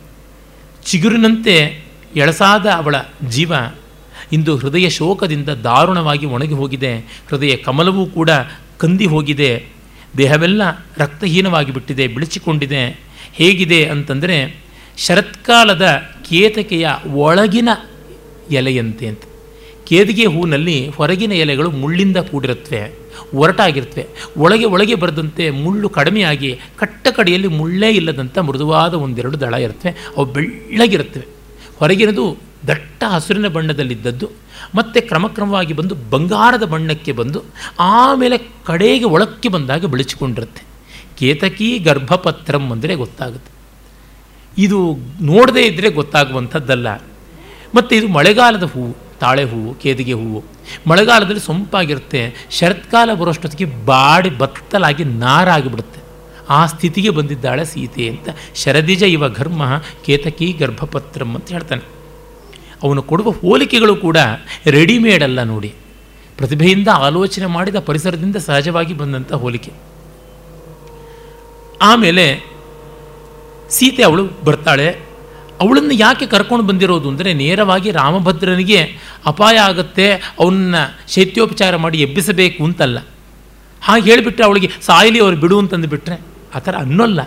ಚಿಗುರಿನಂತೆ ಎಳಸಾದ ಅವಳ ಜೀವ ಇಂದು ಹೃದಯ ಶೋಕದಿಂದ ದಾರುಣವಾಗಿ ಒಣಗಿ ಹೋಗಿದೆ. ಹೃದಯ ಕಮಲವೂ ಕೂಡ ಕಂದಿ ಹೋಗಿದೆ. ದೇಹವೆಲ್ಲ ರಕ್ತಹೀನವಾಗಿ ಬಿಟ್ಟಿದೆ ಬಿಳಿಚಿಕೊಂಡಿದೆ. ಹೇಗಿದೆ ಅಂತಂದರೆ ಶರತ್ಕಾಲದ ಕೇತಕೆಯ ಒಳಗಿನ ಎಲೆಯಂತೆ ಅಂತ. ಕೇದಿಗೆ ಹೂನಲ್ಲಿ ಹೊರಗಿನ ಎಲೆಗಳು ಮುಳ್ಳಿಂದ ಕೂಡಿರುತ್ತವೆ, ಒರಟಾಗಿರುತ್ತವೆ. ಒಳಗೆ ಒಳಗೆ ಬರೆದಂತೆ ಮುಳ್ಳು ಕಡಿಮೆಯಾಗಿ ಕಟ್ಟ ಕಡೆಯಲ್ಲಿ ಮುಳ್ಳೇ ಇಲ್ಲದಂಥ ಮೃದುವಾದ ಒಂದೆರಡು ದಳ ಇರುತ್ತವೆ. ಅವು ಬೆಳ್ಳಗಿರುತ್ತವೆ. ಹೊರಗಿನದು ದಟ್ಟ ಹಸುರಿನ ಬಣ್ಣದಲ್ಲಿದ್ದದ್ದು. ಮತ್ತೆ ಕ್ರಮಕ್ರಮವಾಗಿ ಬಂದು ಬಂಗಾರದ ಬಣ್ಣಕ್ಕೆ ಬಂದು ಆಮೇಲೆ ಕಡೆಗೆ ಒಳಕ್ಕೆ ಬಂದಾಗ ಬೆಳೆಸಿಕೊಂಡಿರುತ್ತೆ. ಕೇತಕಿ ಗರ್ಭಪತ್ರಂ ಅಂದರೆ ಗೊತ್ತಾಗುತ್ತೆ. ಇದು ನೋಡದೇ ಇದ್ದರೆ ಗೊತ್ತಾಗುವಂಥದ್ದಲ್ಲ. ಮತ್ತು ಇದು ಮಳೆಗಾಲದ ಹೂವು, ತಾಳೆ ಹೂವು, ಕೇದಿಗೆ ಹೂವು. ಮಳೆಗಾಲದಲ್ಲಿ ಸೊಂಪಾಗಿರುತ್ತೆ. ಶರತ್ಕಾಲ ಬರೋಷ್ಟೊತ್ತಿಗೆ ಬಾಡಿ ಬತ್ತಲಾಗಿ ನಾರಾಗಿಬಿಡುತ್ತೆ. ಆ ಸ್ಥಿತಿಗೆ ಬಂದಿದ್ದಾಳೆ ಸೀತೆ ಅಂತ. ಶರದಿಜ ಇವ ಘರ್ಮ ಕೇತಕಿ ಗರ್ಭಪತ್ರಂ ಅಂತ ಹೇಳ್ತಾನೆ. ಅವನು ಕೊಡುವ ಹೋಲಿಕೆಗಳು ಕೂಡ ರೆಡಿಮೇಡ್ ಅಲ್ಲ ನೋಡಿ. ಪ್ರತಿಭೆಯಿಂದ ಆಲೋಚನೆ ಮಾಡಿದ ಪರಿಸರದಿಂದ ಸಹಜವಾಗಿ ಬಂದಂಥ ಹೋಲಿಕೆ. ಆಮೇಲೆ ಸೀತೆ ಅವಳು ಬರ್ತಾಳೆ. ಅವಳನ್ನು ಯಾಕೆ ಕರ್ಕೊಂಡು ಬಂದಿರೋದು ಅಂದರೆ ನೇರವಾಗಿ ರಾಮಭದ್ರನಿಗೆ ಅಪಾಯ ಆಗುತ್ತೆ ಅವನ್ನ ಶೈತ್ಯೋಪಚಾರ ಮಾಡಿ ಎಬ್ಬಿಸಬೇಕು ಅಂತಲ್ಲ. ಹಾಗೆ ಹೇಳಿಬಿಟ್ರೆ ಅವಳಿಗೆ, ಸಾಯಲಿ ಅವರು ಬಿಡು ಅಂತಂದು ಬಿಟ್ಟರೆ ಆ ಥರ ಅನ್ನೋಲ್ಲ.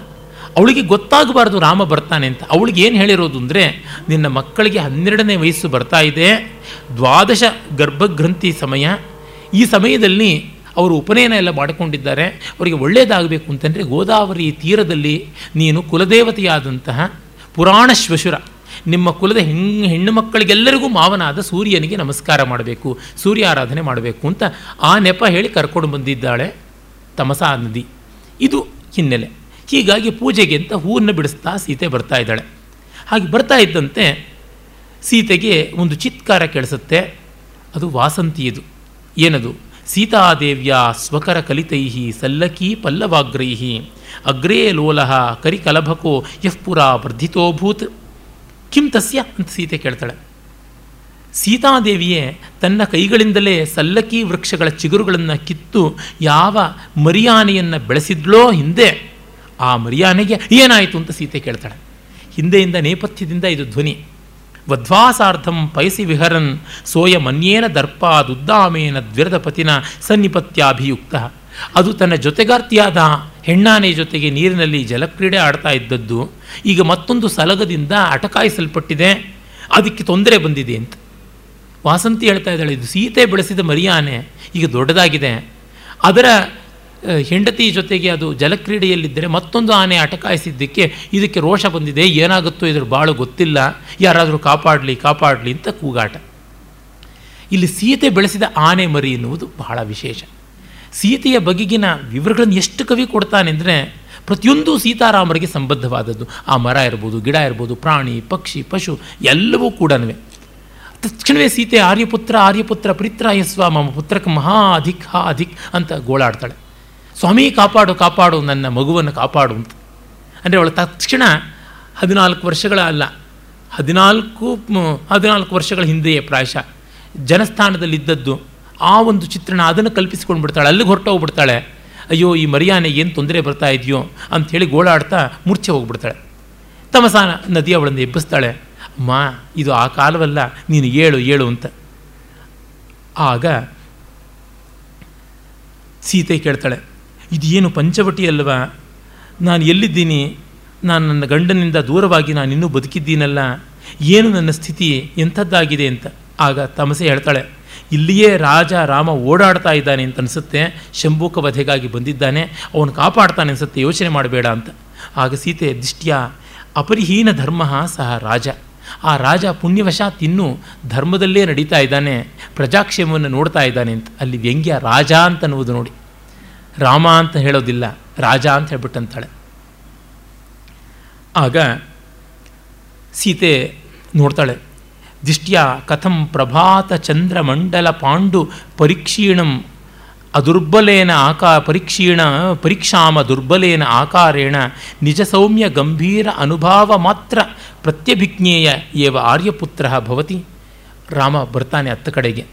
ಅವಳಿಗೆ ಗೊತ್ತಾಗಬಾರ್ದು ರಾಮ ಬರ್ತಾನೆ ಅಂತ. ಅವಳಿಗೆ ಏನು ಹೇಳಿರೋದು ಅಂದರೆ, ನಿನ್ನ ಮಕ್ಕಳಿಗೆ ಹನ್ನೆರಡನೇ ವಯಸ್ಸು ಬರ್ತಾ ಇದೆ, ದ್ವಾದಶ ಗರ್ಭಗ್ರಂಥಿ ಸಮಯ. ಈ ಸಮಯದಲ್ಲಿ ಅವರು ಉಪನಯನ ಎಲ್ಲ ಮಾಡಿಕೊಂಡಿದ್ದಾರೆ. ಅವರಿಗೆ ಒಳ್ಳೆಯದಾಗಬೇಕು ಅಂತಂದರೆ ಗೋದಾವರಿ ತೀರದಲ್ಲಿ ನೀನು ಕುಲದೇವತೆಯಾದಂತಹ ಪುರಾಣ ಶ್ವಶುರ. ನಿಮ್ಮ ಕುಲದ ಹೆಣ್ಣು ಹೆಣ್ಣು ಮಕ್ಕಳಿಗೆಲ್ಲರಿಗೂ ಮಾವನಾದ ಸೂರ್ಯನಿಗೆ ನಮಸ್ಕಾರ ಮಾಡಬೇಕು ಸೂರ್ಯ ಆರಾಧನೆ ಮಾಡಬೇಕು ಅಂತ ಆ ನೆಪ ಹೇಳಿ ಕರ್ಕೊಂಡು ಬಂದಿದ್ದಾಳೆ ತಮಸಾ ನದಿ. ಇದು ಹಿನ್ನೆಲೆ. ಹೀಗಾಗಿ ಪೂಜೆಗೆ ಅಂತ ಹೂವನ್ನು ಬಿಡಿಸ್ತಾ ಸೀತೆ ಬರ್ತಾ ಇದ್ದಾಳೆ. ಹಾಗೆ ಬರ್ತಾ ಇದ್ದಂತೆ ಸೀತೆಗೆ ಒಂದು ಚಿತ್ಕಾರ ಕೇಳಿಸುತ್ತೆ. ಅದು ವಾಸಂತಿಯದು. ಏನದು? ಸೀತಾದೇವ್ಯ ಸ್ವಕರ ಕಲಿತೈಹಿ ಸಲ್ಲಕಿ ಪಲ್ಲವಾಗ್ರೈಹಿ. ಅಗ್ರೇ ಲೋಲಹ ಕರಿಕಲಭಕೋ ಯಃಪುರ ವರ್ಧಿತೋಭೂತ್ ಕಿಂ ತಸ್ಯ ಅಂತ ಸೀತೆ ಕೇಳ್ತಾಳೆ. ಸೀತಾದೇವಿಯೇ ತನ್ನ ಕೈಗಳಿಂದಲೇ ಸಲ್ಲಕಿ ವೃಕ್ಷಗಳ ಚಿಗುರುಗಳನ್ನು ಕಿತ್ತು ಯಾವ ಮರಿಯಾನೆಯನ್ನು ಬೆಳೆಸಿದ್ಳೋ ಹಿಂದೆ ಆ ಮರ್ಯಾನೆಗೆ ಏನಾಯಿತು ಅಂತ ಸೀತೆ ಕೇಳ್ತಾಳೆ. ಹಿಂದೆಯಿಂದ ನೇಪಥ್ಯದಿಂದ ಇದು ಧ್ವನಿ. ವಧ್ವಾಸಾರ್ಥಂ ಪಯಸಿ ವಿಹರನ್ ಸೋಯ ಮನ್ಯೇನ ದರ್ಪಾದುದ್ದಾಮೇನ ದ್ವಿರದ ಪತಿನ ಸನ್ನಿಪತ್ಯಾಭಿಯುಕ್ತ. ಅದು ತನ್ನ ಜೊತೆಗಾರ್ತಿಯಾದ ಹೆಣ್ಣಾನೆ ಜೊತೆಗೆ ನೀರಿನಲ್ಲಿ ಜಲಕ್ರೀಡೆ ಆಡ್ತಾ ಇದ್ದದ್ದು. ಈಗ ಮತ್ತೊಂದು ಸಲಗದಿಂದ ಅಟಕಾಯಿಸಲ್ಪಟ್ಟಿದೆ. ಅದಕ್ಕೆ ತೊಂದರೆ ಬಂದಿದೆ ಅಂತ. ವಾಸಂತಿ ಹೇಳ್ತಾ ಇದ್ದಾಳೆ, ಇದು ಸೀತೆ ಬೆಳೆಸಿದ ಮರಿಯಾನೆ, ಈಗ ದೊಡ್ಡದಾಗಿದೆ. ಅದರ ಹೆಂಡತಿ ಜೊತೆಗೆ ಅದು ಜಲಕ್ರೀಡೆಯಲ್ಲಿದ್ದರೆ ಮತ್ತೊಂದು ಆನೆ ಅಟಕಾಯಿಸಿದ್ದಕ್ಕೆ ಇದಕ್ಕೆ ರೋಷ ಬಂದಿದೆ. ಏನಾಗುತ್ತೋ ಇದ್ರ ಬಾಳು ಗೊತ್ತಿಲ್ಲ. ಯಾರಾದರೂ ಕಾಪಾಡಲಿ ಕಾಪಾಡಲಿ ಅಂತ ಕೂಗಾಟ. ಇಲ್ಲಿ ಸೀತೆ ಬೆಳೆಸಿದ ಆನೆ ಮರಿ ಎನ್ನುವುದು ಬಹಳ ವಿಶೇಷ. ಸೀತೆಯ ಬಗೆಗಿನ ವಿವರಗಳನ್ನು ಎಷ್ಟು ಕವಿ ಕೊಡ್ತಾನೆ ಅಂದರೆ ಪ್ರತಿಯೊಂದು ಸೀತಾರಾಮರಿಗೆ ಸಂಬದ್ಧವಾದದ್ದು. ಆ ಮರ ಇರ್ಬೋದು, ಗಿಡ ಇರ್ಬೋದು, ಪ್ರಾಣಿ, ಪಕ್ಷಿ, ಪಶು ಎಲ್ಲವೂ ಕೂಡ ತಕ್ಷಣವೇ ಸೀತೆ ಆರ್ಯಪುತ್ರ ಆರ್ಯಪುತ್ರ ಪ್ರಿತ್ರಾಯಸ್ವ ಮಮ ಪುತ್ರಕ್ಕೆ ಮಹಾ ಅಧಿಕ್, ಹಾ ಅಧಿಕ್ ಅಂತ ಗೋಳಾಡ್ತಾಳೆ. ಸ್ವಾಮಿ ಕಾಪಾಡು ಕಾಪಾಡು, ನನ್ನ ಮಗುವನ್ನು ಕಾಪಾಡು ಅಂತ. ಅಂದರೆ ಅವಳ ತಕ್ಷಣ ಹದಿನಾಲ್ಕು ವರ್ಷಗಳ ಅಲ್ಲ, ಹದಿನಾಲ್ಕು ಹದಿನಾಲ್ಕು ವರ್ಷಗಳ ಹಿಂದೆಯೇ ಪ್ರಾಯಶಃ. ಜನಸ್ಥಾನದಲ್ಲಿದ್ದದ್ದು, ಆ ಒಂದು ಚಿತ್ರಣ ಅದನ್ನು ಕಲ್ಪಿಸಿಕೊಂಡು ಬಿಡ್ತಾಳೆ, ಅಲ್ಲಿಗೆ ಹೊರಟೋಗ್ಬಿಡ್ತಾಳೆ ಅಯ್ಯೋ, ಈ ಮರಿಯಾನೆ ಏನು ತೊಂದರೆ ಬರ್ತಾ ಇದೆಯೋ ಅಂಥೇಳಿ ಗೋಳಾಡ್ತಾ ಮೂರ್ಛೆ ಹೋಗ್ಬಿಡ್ತಾಳೆ. ತಮಸಾನ ನದಿ ಅವಳನ್ನು ಎಬ್ಬಿಸ್ತಾಳೆ, ಅಮ್ಮ, ಇದು ಆ ಕಾಲವಲ್ಲ, ನೀನು ಏಳು ಏಳು ಅಂತ. ಆಗ ಸೀತೆ ಕೇಳ್ತಾಳೆ ಇದೇನು ಪಂಚವಟಿ ಅಲ್ವಾ? ನಾನು ಎಲ್ಲಿದ್ದೀನಿ? ನಾನು ನನ್ನ ಗಂಡನಿಂದ ದೂರವಾಗಿ ನಾನು ಇನ್ನೂ ಬದುಕಿದ್ದೀನಲ್ಲ. ಏನು ನನ್ನ ಸ್ಥಿತಿ? ಎಂಥದ್ದಾಗಿದೆ ಅಂತ. ಆಗ ತಮಸೆ ಹೇಳ್ತಾಳೆ, ಇಲ್ಲಿಯೇ ರಾಜ ರಾಮ ಓಡಾಡ್ತಾ ಇದ್ದಾನೆ ಅಂತ ಅನಿಸುತ್ತೆ. ಶಂಭೂಕ ವಧೆಗಾಗಿ ಬಂದಿದ್ದಾನೆ. ಅವನು ಕಾಪಾಡ್ತಾನೆ ಅನಿಸುತ್ತೆ. ಯೋಚನೆ ಮಾಡಬೇಡ ಅಂತ. ಆಗ ಸೀತೆ, ದಿಷ್ಟ್ಯ, ಅಪರಿಹೀನ ಧರ್ಮ ಸಹ ರಾಜ. ಆ ರಾಜ ಪುಣ್ಯವಶಾತ್ ಇನ್ನೂ ಧರ್ಮದಲ್ಲೇ ನಡೀತಾ ಇದ್ದಾನೆ. ಪ್ರಜಾಕ್ಷೇಮವನ್ನು ನೋಡ್ತಾ ಇದ್ದಾನೆ ಅಂತ. ಅಲ್ಲಿ ವ್ಯಂಗ್ಯ ರಾಜ ಅಂತ ಅನ್ನುವುದು ನೋಡಿ. ರಾಮ ಅಂತ ಹೇಳೋದಿಲ್ಲ, ರಾಜ ಅಂತ ಹೇಳ್ಬಿಟ್ಟಂತಾಳೆ. ಆಗ ಸೀತೆ ನೋಡ್ತಾಳೆ, ದಿಷ್ಟ್ಯ ಕಥಂ ಪ್ರಭಾತ ಚಂದ್ರಮಂಡಲ ಪಾಂಡು ಪರೀಕ್ಷೀಣಂ ಅದುರ್ಬಲೇನ ಆಕಾ, ಪರೀಕ್ಷೀಣ, ಪರೀಕ್ಷಾಮ ದುರ್ಬಲೇನ ಆಕಾರೇಣ ನಿಜ ಸೌಮ್ಯ ಗಂಭೀರ ಅನುಭಾವ ಮಾತ್ರ ಪ್ರತ್ಯಭಿಜ್ಞೇಯ ಏವ ಆರ್ಯಪುತ್ರ ಭವತಿ. ರಾಮ ಬರ್ತಾನೆ ಹತ್ತ ಕಡೆಗೆ.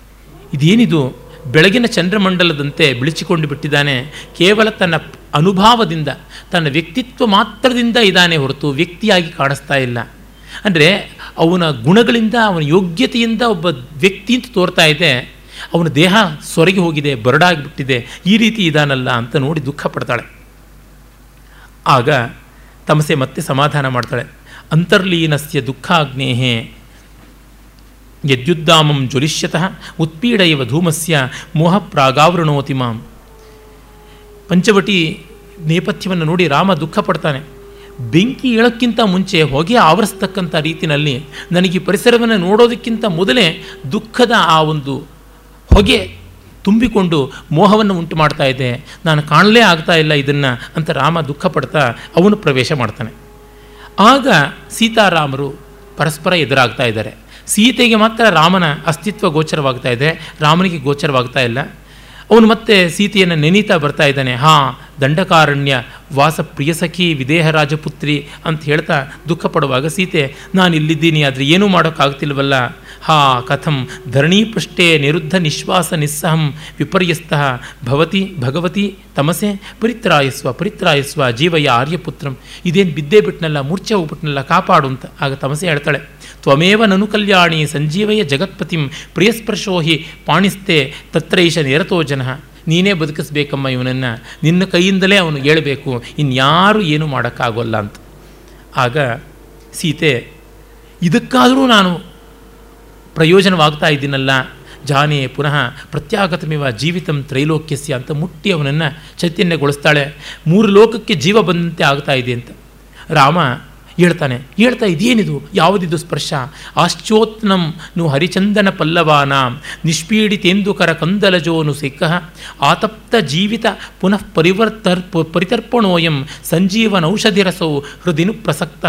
ಇದೇನಿದು? ಬೆಳಗಿನ ಚಂದ್ರಮಂಡಲದಂತೆ ಬಿಳಿಚಿಕೊಂಡು ಬಿಟ್ಟಿದ್ದಾನೆ. ಕೇವಲ ತನ್ನ ಅನುಭಾವದಿಂದ, ತನ್ನ ವ್ಯಕ್ತಿತ್ವ ಮಾತ್ರದಿಂದ ಇದ್ದಾನೆ ಹೊರತು ವ್ಯಕ್ತಿಯಾಗಿ ಕಾಣಿಸ್ತಾ ಇಲ್ಲ. ಅಂದರೆ ಅವನ ಗುಣಗಳಿಂದ, ಅವನ ಯೋಗ್ಯತೆಯಿಂದ ಒಬ್ಬ ವ್ಯಕ್ತಿ ಅಂತ ತೋರ್ತಾ ಇದೆ. ಅವನ ದೇಹ ಸೊರಗಿ ಹೋಗಿದೆ, ಬರಡಾಗಿಬಿಟ್ಟಿದೆ. ಈ ರೀತಿ ಇದಾನಲ್ಲ ಅಂತ ನೋಡಿ ದುಃಖ ಪಡ್ತಾಳೆ. ಆಗ ತಮಸೆ ಮತ್ತೆ ಸಮಾಧಾನ ಮಾಡ್ತಾಳೆ. ಅಂತರ್ಲೀನಸ್ಯ ದುಃಖಾಗ್ನೇಹೇ ಯದ್ಯುದ್ದಾಮಂ ಜ್ವಲಿಷ್ಯತಃ ಉತ್ಪೀಡ ಇವ ಧೂಮಸ್ಯ ಮೋಹ ಪ್ರಾಗಾವೃಣೋತಿ ಮಾಂ ಪಂಚವಟಿ ನೇಪಥ್ಯವನ್ನು ನೋಡಿ ರಾಮ ದುಃಖ ಪಡ್ತಾನೆ ಬೆಂಕಿ ಇಳಕ್ಕಿಂತ ಮುಂಚೆ ಹೊಗೆ ಆವರಿಸ್ತಕ್ಕಂಥ ರೀತಿಯಲ್ಲಿ ನನಗೆ ಪರಿಸರವನ್ನು ನೋಡೋದಕ್ಕಿಂತ ಮೊದಲೇ ದುಃಖದ ಆ ಒಂದು ಹೊಗೆ ತುಂಬಿಕೊಂಡು ಮೋಹವನ್ನು ಉಂಟು ಮಾಡ್ತಾ ಇದೆ. ನಾನು ಕಾಣಲೇ ಆಗ್ತಾ ಇಲ್ಲ ಇದನ್ನು ಅಂತ ರಾಮ ದುಃಖ ಪಡ್ತಾ ಅವನು ಪ್ರವೇಶ ಮಾಡ್ತಾನೆ. ಆಗ ಸೀತಾರಾಮರು ಪರಸ್ಪರ ಎದುರಾಗ್ತಾ ಇದ್ದಾರೆ. ಸೀತೆಗೆ ಮಾತ್ರ ರಾಮನ ಅಸ್ತಿತ್ವ ಗೋಚರವಾಗ್ತಾ ಇದೆ, ರಾಮನಿಗೆ ಗೋಚರವಾಗ್ತಾ ಇಲ್ಲ. ಅವನು ಮತ್ತೆ ಸೀತೆಯನ್ನು ನೆನೀತಾ ಬರ್ತಾ ಇದ್ದಾನೆ. ಹಾಂ, ದಂಡಕಾರಣ್ಯ ವಾಸ ಪ್ರಿಯಸಖಿ ವಿದೇಹ ರಾಜಪುತ್ರಿ ಅಂತ ಹೇಳ್ತಾ ದುಃಖ ಪಡುವಾಗ ಸೀತೆ, ನಾನು ಇಲ್ಲಿದ್ದೀನಿ, ಆದರೆ ಏನೂ ಮಾಡೋಕ್ಕಾಗ್ತಿಲ್ವಲ್ಲ? ಹಾ, ಕಥಂ ಧರಣೀಪೃಷ್ಟೇ ನಿರುದ್ಧ ನಿಶ್ವಾಸ ನಿಸ್ಸಹಂ ವಿಪರ್ಯಸ್ತಃ ಭವತಿ ಭಗವತಿ ತಮಸೆ ಪರಿತ್ರಾಯಸ್ವ ಪರಿತ್ರಾಯಸ್ವ ಜೀವಯ ಆರ್ಯಪುತ್ರಂ. ಇದೇನು ಬಿದ್ದೇ ಬಿಟ್ನಲ್ಲ, ಮೂರ್ಛೆ ಹೋಗ್ಬಿಟ್ನಲ್ಲ, ಕಾಪಾಡು ಅಂತ. ಆಗ ತಮಸೆ ಹೇಳ್ತಾಳೆ. ತ್ವಮೇವ ನನು ಕಲ್ಯಾಣಿ ಸಂಜೀವಯ ಜಗತ್ಪತಿಂ ಪ್ರಿಯಸ್ಪರ್ಶೋ ಹಿ ಪಾಣಿಸ್ತೆ ತತ್ರೈಷ ನಿರತೋ ಜನ. ನೀನೇ ಬದುಕಿಸ್ಬೇಕಮ್ಮ ಇವನನ್ನು. ನಿನ್ನ ಕೈಯಿಂದಲೇ ಅವನು ಹೇಳಬೇಕು. ಇನ್ಯಾರು ಏನು ಮಾಡೋಕ್ಕಾಗೋಲ್ಲ ಅಂತ. ಆಗ ಸೀತೆ, ಇದಕ್ಕಾದರೂ ನಾನು ಪ್ರಯೋಜನವಾಗ್ತಾ ಇದ್ದೀನಲ್ಲ. ಜಾನೆ ಪುನಃ ಪ್ರತ್ಯಾಗತಮಿವ ಜೀವಿತಂ ತ್ರೈಲೋಕ್ಯಸ್ಯ ಅಂತ ಮುಟ್ಟಿ ಅವನನ್ನು ಚೈತನ್ಯಗೊಳಿಸ್ತಾಳೆ. ಮೂರು ಲೋಕಕ್ಕೆ ಜೀವ ಬಂದಂತೆ ಆಗ್ತಾ ಇದೆ ಅಂತ. ರಾಮ ಹೇಳ್ತಾನೆ, ಹೇಳ್ತಾ ಇದೇನಿದು? ಯಾವುದಿದು ಸ್ಪರ್ಶ? ಆಶ್ಚೋತ್ನಂ ನು ಹರಿಚಂದನ ಪಲ್ಲವಾನ ನಿಷ್ಪೀಡಿತೇಂದುಕರ ಕಂದಲಜೋನು ಸಿಕ್ಕಃ, ಆತಪ್ತ ಜೀವಿತ ಪುನಃ ಪರಿವರ್ತರ್ ಪರಿತರ್ಪಣೋಯಂ ಸಂಜೀವನೌಷಧಿರಸೌ ಹೃದಿನು ಪ್ರಸಕ್ತ.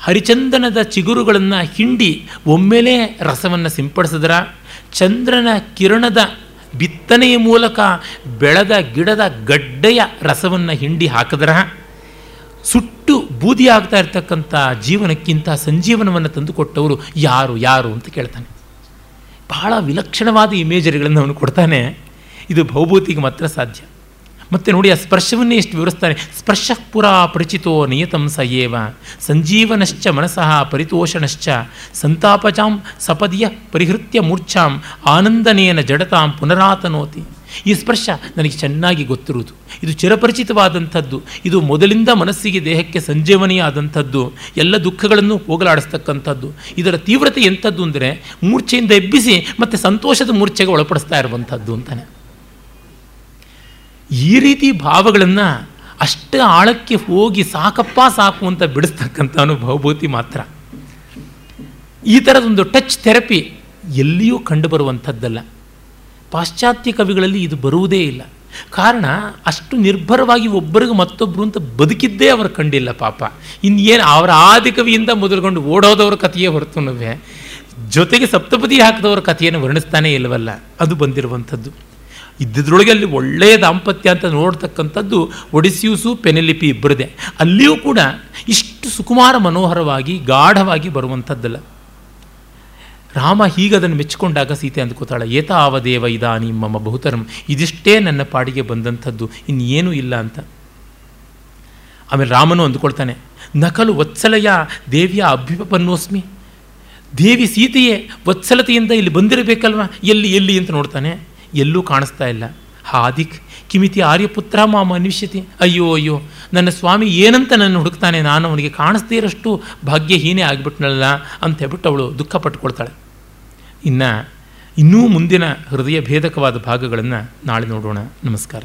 ಹರಿಚಂದನದ ಚಿಗುರುಗಳನ್ನು ಹಿಂಡಿ ಒಮ್ಮೆಲೇ ರಸವನ್ನು ಸಿಂಪಡಿಸಿದ್ರ. ಚಂದ್ರನ ಕಿರಣದ ಬಿತ್ತನೆಯ ಮೂಲಕ ಬೆಳೆದ ಗಿಡದ ಗಡ್ಡೆಯ ರಸವನ್ನು ಹಿಂಡಿ ಹಾಕಿದ್ರ ಸುಟ್ಟು ಬೂದಿ ಆಗ್ತಾ ಇರ್ತಕ್ಕಂಥ ಜೀವನಕ್ಕಿಂತ ಸಂಜೀವನವನ್ನು ತಂದುಕೊಟ್ಟವರು ಯಾರು ಯಾರು ಅಂತ ಕೇಳ್ತಾನೆ. ಬಹಳ ವಿಲಕ್ಷಣವಾದ ಇಮೇಜರಿಗಳನ್ನು ಅವನು ಕೊಡ್ತಾನೆ. ಇದು ಭೌಭೂತಿಗೆ ಮಾತ್ರ ಸಾಧ್ಯ. ಮತ್ತು ನೋಡಿ, ಆ ಸ್ಪರ್ಶವನ್ನೇ ಎಷ್ಟು ವಿವರಿಸ್ತಾನೆ. ಸ್ಪರ್ಶ ಪುರಾ ಪರಿಚಿತೋ ನಿಯತಂ ಸ ಏವ. ಸಂಜೀವನಶ್ಚ ಮನಸಃ ಪರಿತೋಷಣಶ್ಚ. ಸಂತಾಪಚಾಂ ಸಪದಿಯ ಪರಿಹೃತ್ಯ ಮೂರ್ಛಾಂ. ಆನಂದನೇನ ಜಡತಾಂ ಪುನರಾತನೋತಿ. ಈ ಸ್ಪರ್ಶ ನನಗೆ ಚೆನ್ನಾಗಿ ಗೊತ್ತಿರುವುದು. ಇದು ಚಿರಪರಿಚಿತವಾದಂಥದ್ದು. ಇದು ಮೊದಲಿಂದ ಮನಸ್ಸಿಗೆ ದೇಹಕ್ಕೆ ಸಂಜೀವನಿಯಾದಂಥದ್ದು. ಎಲ್ಲ ದುಃಖಗಳನ್ನು ಹೋಗಲಾಡಿಸ್ತಕ್ಕಂಥದ್ದು. ಇದರ ತೀವ್ರತೆ ಎಂಥದ್ದು ಅಂದರೆ ಮೂರ್ಛೆಯಿಂದ ಎಬ್ಬಿಸಿ ಮತ್ತು ಸಂತೋಷದ ಮೂರ್ಛೆಗೆ ಒಳಪಡಿಸ್ತಾ ಇರುವಂಥದ್ದು ಅಂತಾನೆ. ಈ ರೀತಿ ಭಾವಗಳನ್ನು ಅಷ್ಟು ಆಳಕ್ಕೆ ಹೋಗಿ ಸಾಕಪ್ಪ ಸಾಕು ಅಂತ ಬಿಡಿಸ್ತಕ್ಕಂಥ ಅನುಭವಭೂತಿ ಮಾತ್ರ. ಈ ಥರದೊಂದು ಟಚ್ ಥೆರಪಿ ಎಲ್ಲಿಯೂ ಕಂಡುಬರುವಂಥದ್ದಲ್ಲ. ಪಾಶ್ಚಾತ್ಯ ಕವಿಗಳಲ್ಲಿ ಇದು ಬರುವುದೇ ಇಲ್ಲ. ಕಾರಣ ಅಷ್ಟು ನಿರ್ಭರವಾಗಿ ಒಬ್ಬರಿಗೆ ಮತ್ತೊಬ್ಬರು ಅಂತ ಬದುಕಿದ್ದೇ ಅವರು ಕಂಡಿಲ್ಲ ಪಾಪ. ಇನ್ನೇನು ಅವರ ಆದಿ ಕವಿಯಿಂದ ಮೊದಲುಗೊಂಡು ಓಡೋದವ್ರ ಕಥೆಯೇ ಹೊರತುನುವೆ ಜೊತೆಗೆ ಸಪ್ತಪದಿ ಹಾಕಿದವರ ಕಥೆಯನ್ನು ವರ್ಣಿಸ್ತಾನೇ ಇಲ್ಲವಲ್ಲ, ಅದು ಬಂದಿರುವಂಥದ್ದು. ಇದ್ದದ್ರೊಳಗೆ ಅಲ್ಲಿ ಒಳ್ಳೆಯ ದಾಂಪತ್ಯ ಅಂತ ನೋಡ್ತಕ್ಕಂಥದ್ದು ಒಡಿಸ್ಯೂಸು ಪೆನೆಲಿಪಿ ಇಬ್ಬರದೇ ಅಲ್ಲಿಯೂ ಕೂಡ ಇಷ್ಟು ಸುಕುಮಾರ ಮನೋಹರವಾಗಿ, ಗಾಢವಾಗಿ ಬರುವಂಥದ್ದಲ್ಲ. ರಾಮ ಹೀಗದನ್ನು ಮೆಚ್ಚಿಕೊಂಡಾಗ ಸೀತೆ ಅಂದ್ಕೋತಾಳೆ ಏತಾವದೇವ ಇದಾನಿ ಮಮ್ಮ ಬಹುತರಂ, ಇದಿಷ್ಟೇ ನನ್ನ ಪಾಡಿಗೆ ಬಂದಂಥದ್ದು, ಇನ್ನೇನೂ ಇಲ್ಲ ಅಂತ. ಆಮೇಲೆ ರಾಮನು ಅಂದುಕೊಳ್ತಾನೆ, ನಕಲು ವತ್ಸಲೆಯ ದೇವಿಯ ಅಭ್ಯುಪನ್ನೋಸ್ಮಿ ದೇವಿ ಸೀತೆಯೇ ವತ್ಸಲತೆಯಿಂದ ಇಲ್ಲಿ ಬಂದಿರಬೇಕಲ್ವ? ಎಲ್ಲಿ ಎಲ್ಲಿ ಅಂತ ನೋಡ್ತಾನೆ, ಎಲ್ಲೂ ಕಾಣಿಸ್ತಾ ಇಲ್ಲ. ಹಾದಿಕ್ ಕಿಮಿತಿ ಆರ್ಯಪುತ್ರ ಮಾಮ ಅನ್ವಿಷ್ಯತಿ, ಅಯ್ಯೋ ಅಯ್ಯೋ, ನನ್ನ ಸ್ವಾಮಿ ಏನಂತ ನನ್ನ ಹುಡುಕ್ತಾನೆ, ನಾನು ಅವನಿಗೆ ಕಾಣಿಸ್ದೇ ಇರೋಷ್ಟು ಭಾಗ್ಯಹೀನೇ ಆಗಿಬಿಟ್ನಲ್ಲ ಅಂತ ಹೇಳ್ಬಿಟ್ಟು ಅವಳು ದುಃಖ ಪಟ್ಕೊಳ್ತಾಳೆ ಇನ್ನು ಇನ್ನೂ ಮುಂದಿನ ಹೃದಯ ಭೇದಕವಾದ ಭಾಗಗಳನ್ನು ನಾಳೆ ನೋಡೋಣ. ನಮಸ್ಕಾರ.